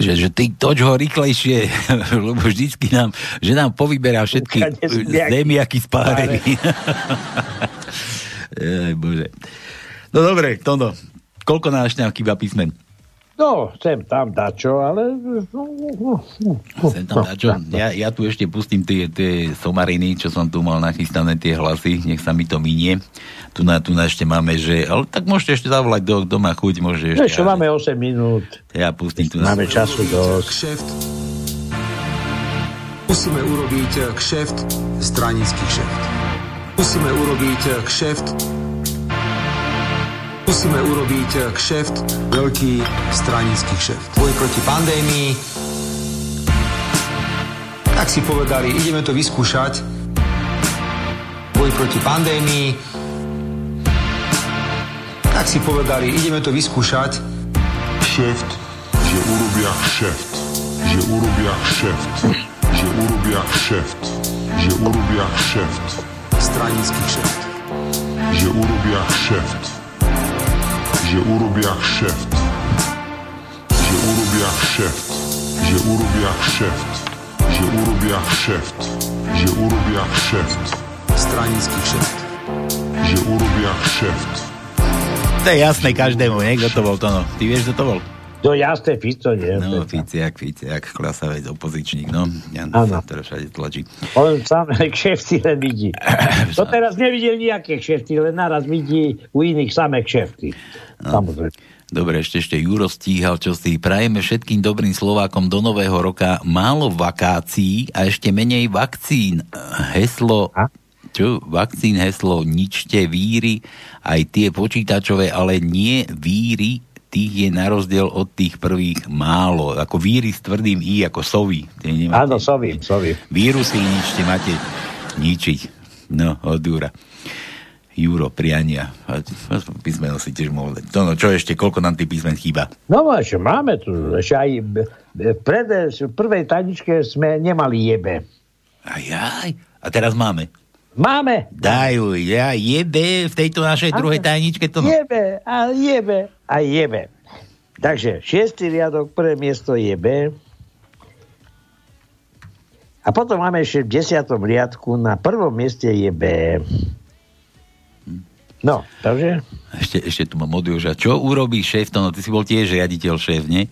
že, že ty toč ho rýchlejšie, <laughs> lebo vždycky nám, že nám povyberá všetky zemiaky. spárený. <laughs> Ej, bože. No dobre, Tono, koľko náš nám chýba písmen? No, sem tam dačo, ale... No, no, no, Sem tam dačo. Ja, ja tu ešte pustím tie, tie somariny, čo som tu mal nachystané, tie hlasy, nech sa mi to minie. Tu na, tu na ešte máme, že... Ale tak môžete ešte zavolať do doma chuť, môže No, ešte... ešte máme 8 minút. Ja pustím tu na... Máme času dosť. Kšeft. Musíme urobiť eh, kšeft, stranický kšeft. Musíme urobiť eh, kšeft. Musíme urobiť eh, kšeft, veľký stranický kšeft. Boj proti pandémii. Tak si povedali, ideme to vyskúšať. Boj proti pandémii. Tak si povedali, ideme to vyskúšať. Kšeft, že urobia kšeft, že urobia kšeft, že urobia kšeft, že urobia kšeft, Stranický kšeft. že urobia kšeft, že urobia kšeft, kšeft, že urobia kšeft, že urobia kšeft, že urobia kšeft, Stranický kšeft. že urobia kšeft. To je jasné každému, nie? Kto to bol, to no. Ty vieš, kto to bol? To jasné, Fico, nie? No, Ficiak, Ficiak, klasavec, opozičník, no. Ja Áno. sa teraz všade tlačí. On sám <laughs> kšefty len vidí. <laughs> To teraz nevidel nejaké kšefty, len naraz vidí u iných samé kšefty. Samozrejme. Dobre, ešte ešte Juro stíhal, čo si prajeme všetkým dobrým Slovákom do nového roka málo vakácií a ešte menej vakcín. Heslo, čo? Vakcín heslo ničte víry, aj tie počítačové, ale nie víry, tých je na rozdiel od tých prvých málo. Ako víry s tvrdým i, ako sovy. Áno, sovím, sovím. Vírusy ničte, máte ničiť. No, od Jura. Juro, priania. Písmeno si tiež mohol dať. No, čo ešte, koľko nám tých písmen chýba? No ešte máme tu, ešte aj b- pred, v prvej taničke sme nemali jebe. Ajaj. A teraz máme. Máme. Dajú, ja jebe v tejto našej druhej tajničke to. Jebe a jebe a jebe. Takže šiestý riadok, prvé miesto je B. A potom máme ešte v desiatom riadku, na prvom mieste je B. No, takže? Ešte, ešte tu mám od Joža. Čo urobí šéf? To no, ty si bol tiež riaditeľ šéf, nie?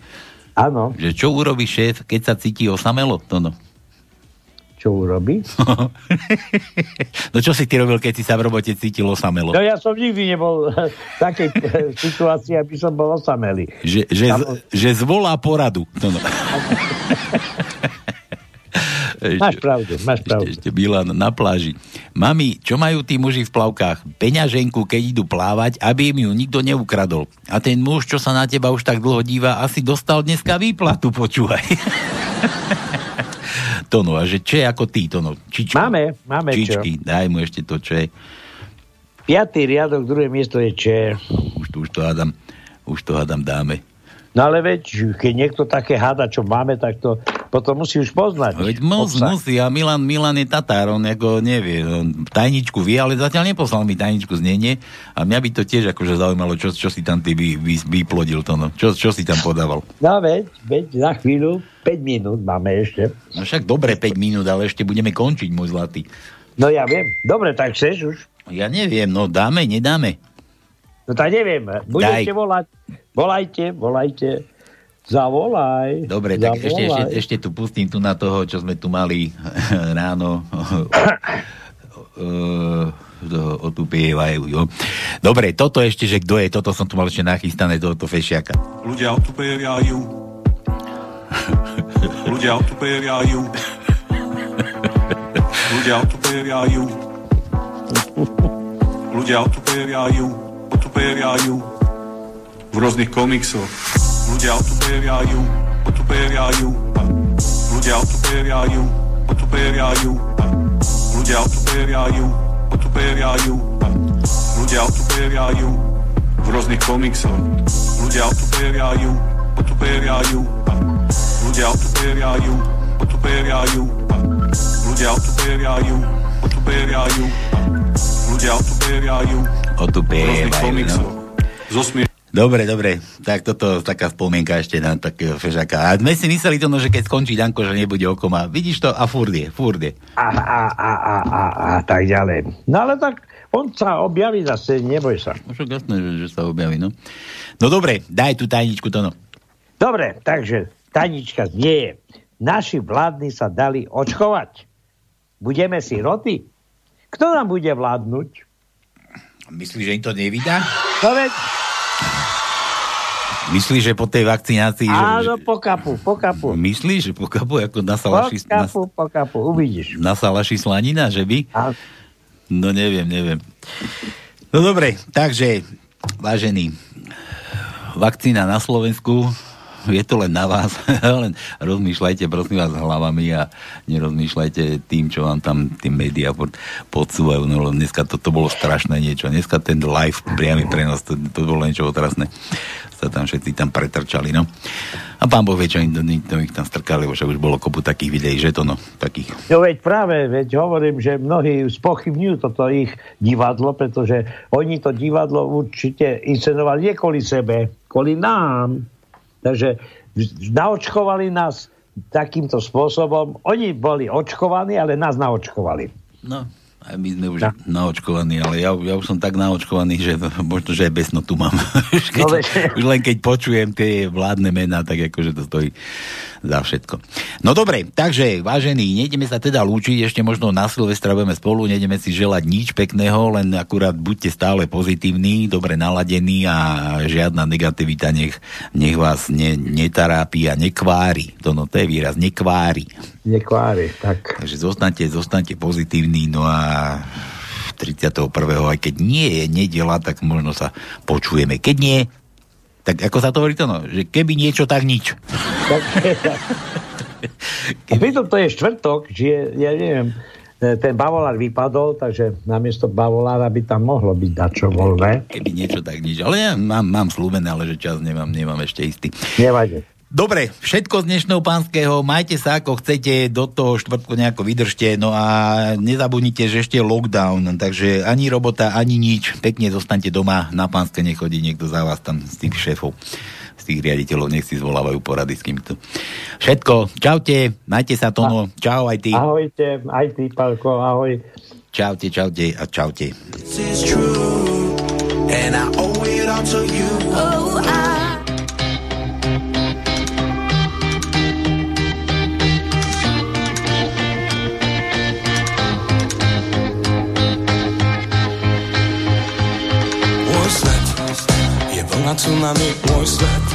Áno. Že čo urobí šéf, keď sa cíti osamelo? To no. Čo urobí? <laughs> no čo si ty robil, keď si sa v robote cítil osamelo? No ja som nikdy nebol v takej <laughs> situácii, aby som bol osamelý. Že, že, z, že zvolá poradu. To no. <laughs> Máš pravdu, máš pravdu. Ešte, ešte Milan na pláži. Mami, čo majú tí muži v plavkách? Peňaženku, keď idú plávať, aby im ju nikto neukradol. A ten muž, čo sa na teba už tak dlho díva, asi dostal dneska výplatu, počúvaj. Tono, a že čo je ako ty, Tono? Čičky. Máme, máme čo. Čičky, daj mu ešte to, čo je. Piatý riadok, druhé miesto je Č. Už to, už to hádam, už to hádam dáme. No ale veď, keď niekto také háda, čo máme, tak to potom musí už poznať. Veď mus, musí, a Milan, Milan je Tatár, on ako nevie, on tajničku vie, ale zatiaľ neposlal mi tajničku znenie a mňa by to tiež akože zaujímalo, čo, čo si tam ty vy, vy, vyplodil to, no. Čo, čo si tam podával? No veď, veď, za chvíľu, 5 minút máme ešte. No však dobre 5 minút, ale ešte budeme končiť, môj zlatý. No ja viem. Dobre, tak chceš už? Ja neviem, no dáme, nedáme. No tak neviem, budete Daj. volať. Volajte, volajte. Zavolaj. Dobre, tak zavolaj. ešte, ešte, ešte tu pustím tu na toho, čo sme tu mali <laughs> ráno. Eh, to- otupievajú, jo. Dobre, toto ešte, že kto je, toto som tu mal ešte nachystané, tohoto fešiaka. Ľudia otupievajú. Ľudia otupievajú. Ľudia otupievajú. Ľudia otupievajú. Otupievajú. V rôznych komiksoch. Ľudia otupievajú. Otupievajú. Ľudia otupievajú. Otupievajú. Ľudia otupievajú. Otupievajú. Ľudia otupievajú. V rôznych komiksoch. Ľudia otupievajú. Otupievajú. Ľudia otupievajú. Otupievajú. Ľudia otupievajú. Otupievajú. Ľudia otupievajú. V rôznych Otupievajú, no. Dobre, dobre, tak toto taká spomienka ešte na takého fežaka. A sme si mysleli to, no, že keď skončí Danko, že nebude okoma. Vidíš to? A furt je, furt je. A, a, a, a, a, a tak ďalej. No ale tak on sa objaví zase, neboj sa. No však jasné, že, že sa objaví, no. No dobre, daj tú tajničku, to no. Dobre, takže tajnička znie. Naši vládni sa dali očkovať. Budeme si roty? Kto nám bude vládnuť? Myslíš, že im to nevydá? No veď, Myslíš, že po tej vakcinácii... Že, áno, po kapu, po kapu. Myslíš, že po kapu, ako na Po salaši, na, kapu, po kapu, uvidíš. na salaši slanina, že by? A, No neviem, neviem. No dobre, takže, vážení, vakcína na Slovensku, <laughs> je to len na vás, <laughs> len rozmýšľajte prosím vás hlavami a nerozmýšľajte tým, čo vám tam tí médiá pod- podsúvajú, no dneska toto bolo strašné niečo, dneska ten live priamy prenos, to, to bolo niečo otrasné, sa tam všetci tam pretrčali, no. A pán Boh vie, čo im, to ich tam strkali, lebo už bolo kopu takých videí, že to no, takých. No veď práve, veď hovorím, že mnohí spochybňujú toto ich divadlo, pretože oni to divadlo určite inscenovali nie kvôli sebe, kvôli nám. Takže naočkovali nás takýmto spôsobom. Oni boli očkovaní, ale nás naočkovali. No, aj my sme už no. naočkovaní, ale ja, ja už som tak naočkovaný, že <laughs> možno, že aj besnotu mám. <laughs> už, keď, no, už len keď počujem tie vládne mená, tak akože to stojí za všetko. No dobre, takže vážení, nejdeme sa teda lúčiť, ešte možno na Silvestra budeme spolu, nejdeme si želať nič pekného, len akurát buďte stále pozitívni, dobre naladení a žiadna negativita nech, nech vás ne, netarápi a nekvári. To, no, to je výraz, nekvári. Nekvári, tak. Takže zostanete, zostanete pozitívni, no a 31. aj keď nie je nedela, tak možno sa počujeme. Keď nie, tak ako sa to hovorí to, no, že keby niečo, tak nič. <laughs> A pritom to je štvrtok, že ja neviem, e, ten bavolár vypadol, takže namiesto bavolára by tam mohlo byť dačo voľné. Keby niečo, tak nič. Ale ja mám, mám slúbené, ale že čas nemám, nemám ešte istý. Nevadí. Dobre, všetko z dnešného pánskeho, majte sa ako chcete, do toho štvrtku nejako vydržte, no a nezabudnite, že ešte je lockdown, takže ani robota, ani nič, pekne zostaňte doma, na pánske nechodí niekto za vás tam z tých šéfov, z tých riaditeľov, nech si zvolávajú porady s kýmto. Všetko, čaute, majte sa Tono, čau aj ty. Ahojte, aj ty, Palko, ahoj. Čaute, čaute a čaute. This is true, and I owe it all to you. Oh, I na tsunami môj svet.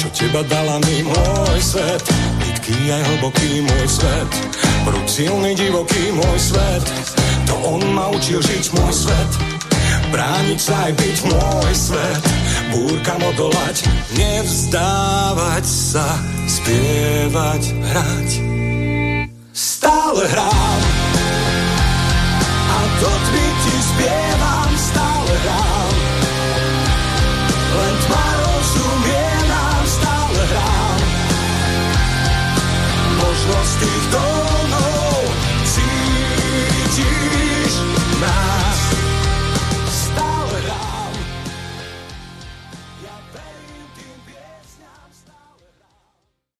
Čo teba dala mi môj svet? Nitký aj hlboký môj svet. Prúd silný, divoký môj svet. To on ma učil žiť môj svet. Brániť sa aj byť môj svet. Búrkam odolať, nevzdávať sa. Spievať, hrať. Stále hrám. A to by ti spieva was sticht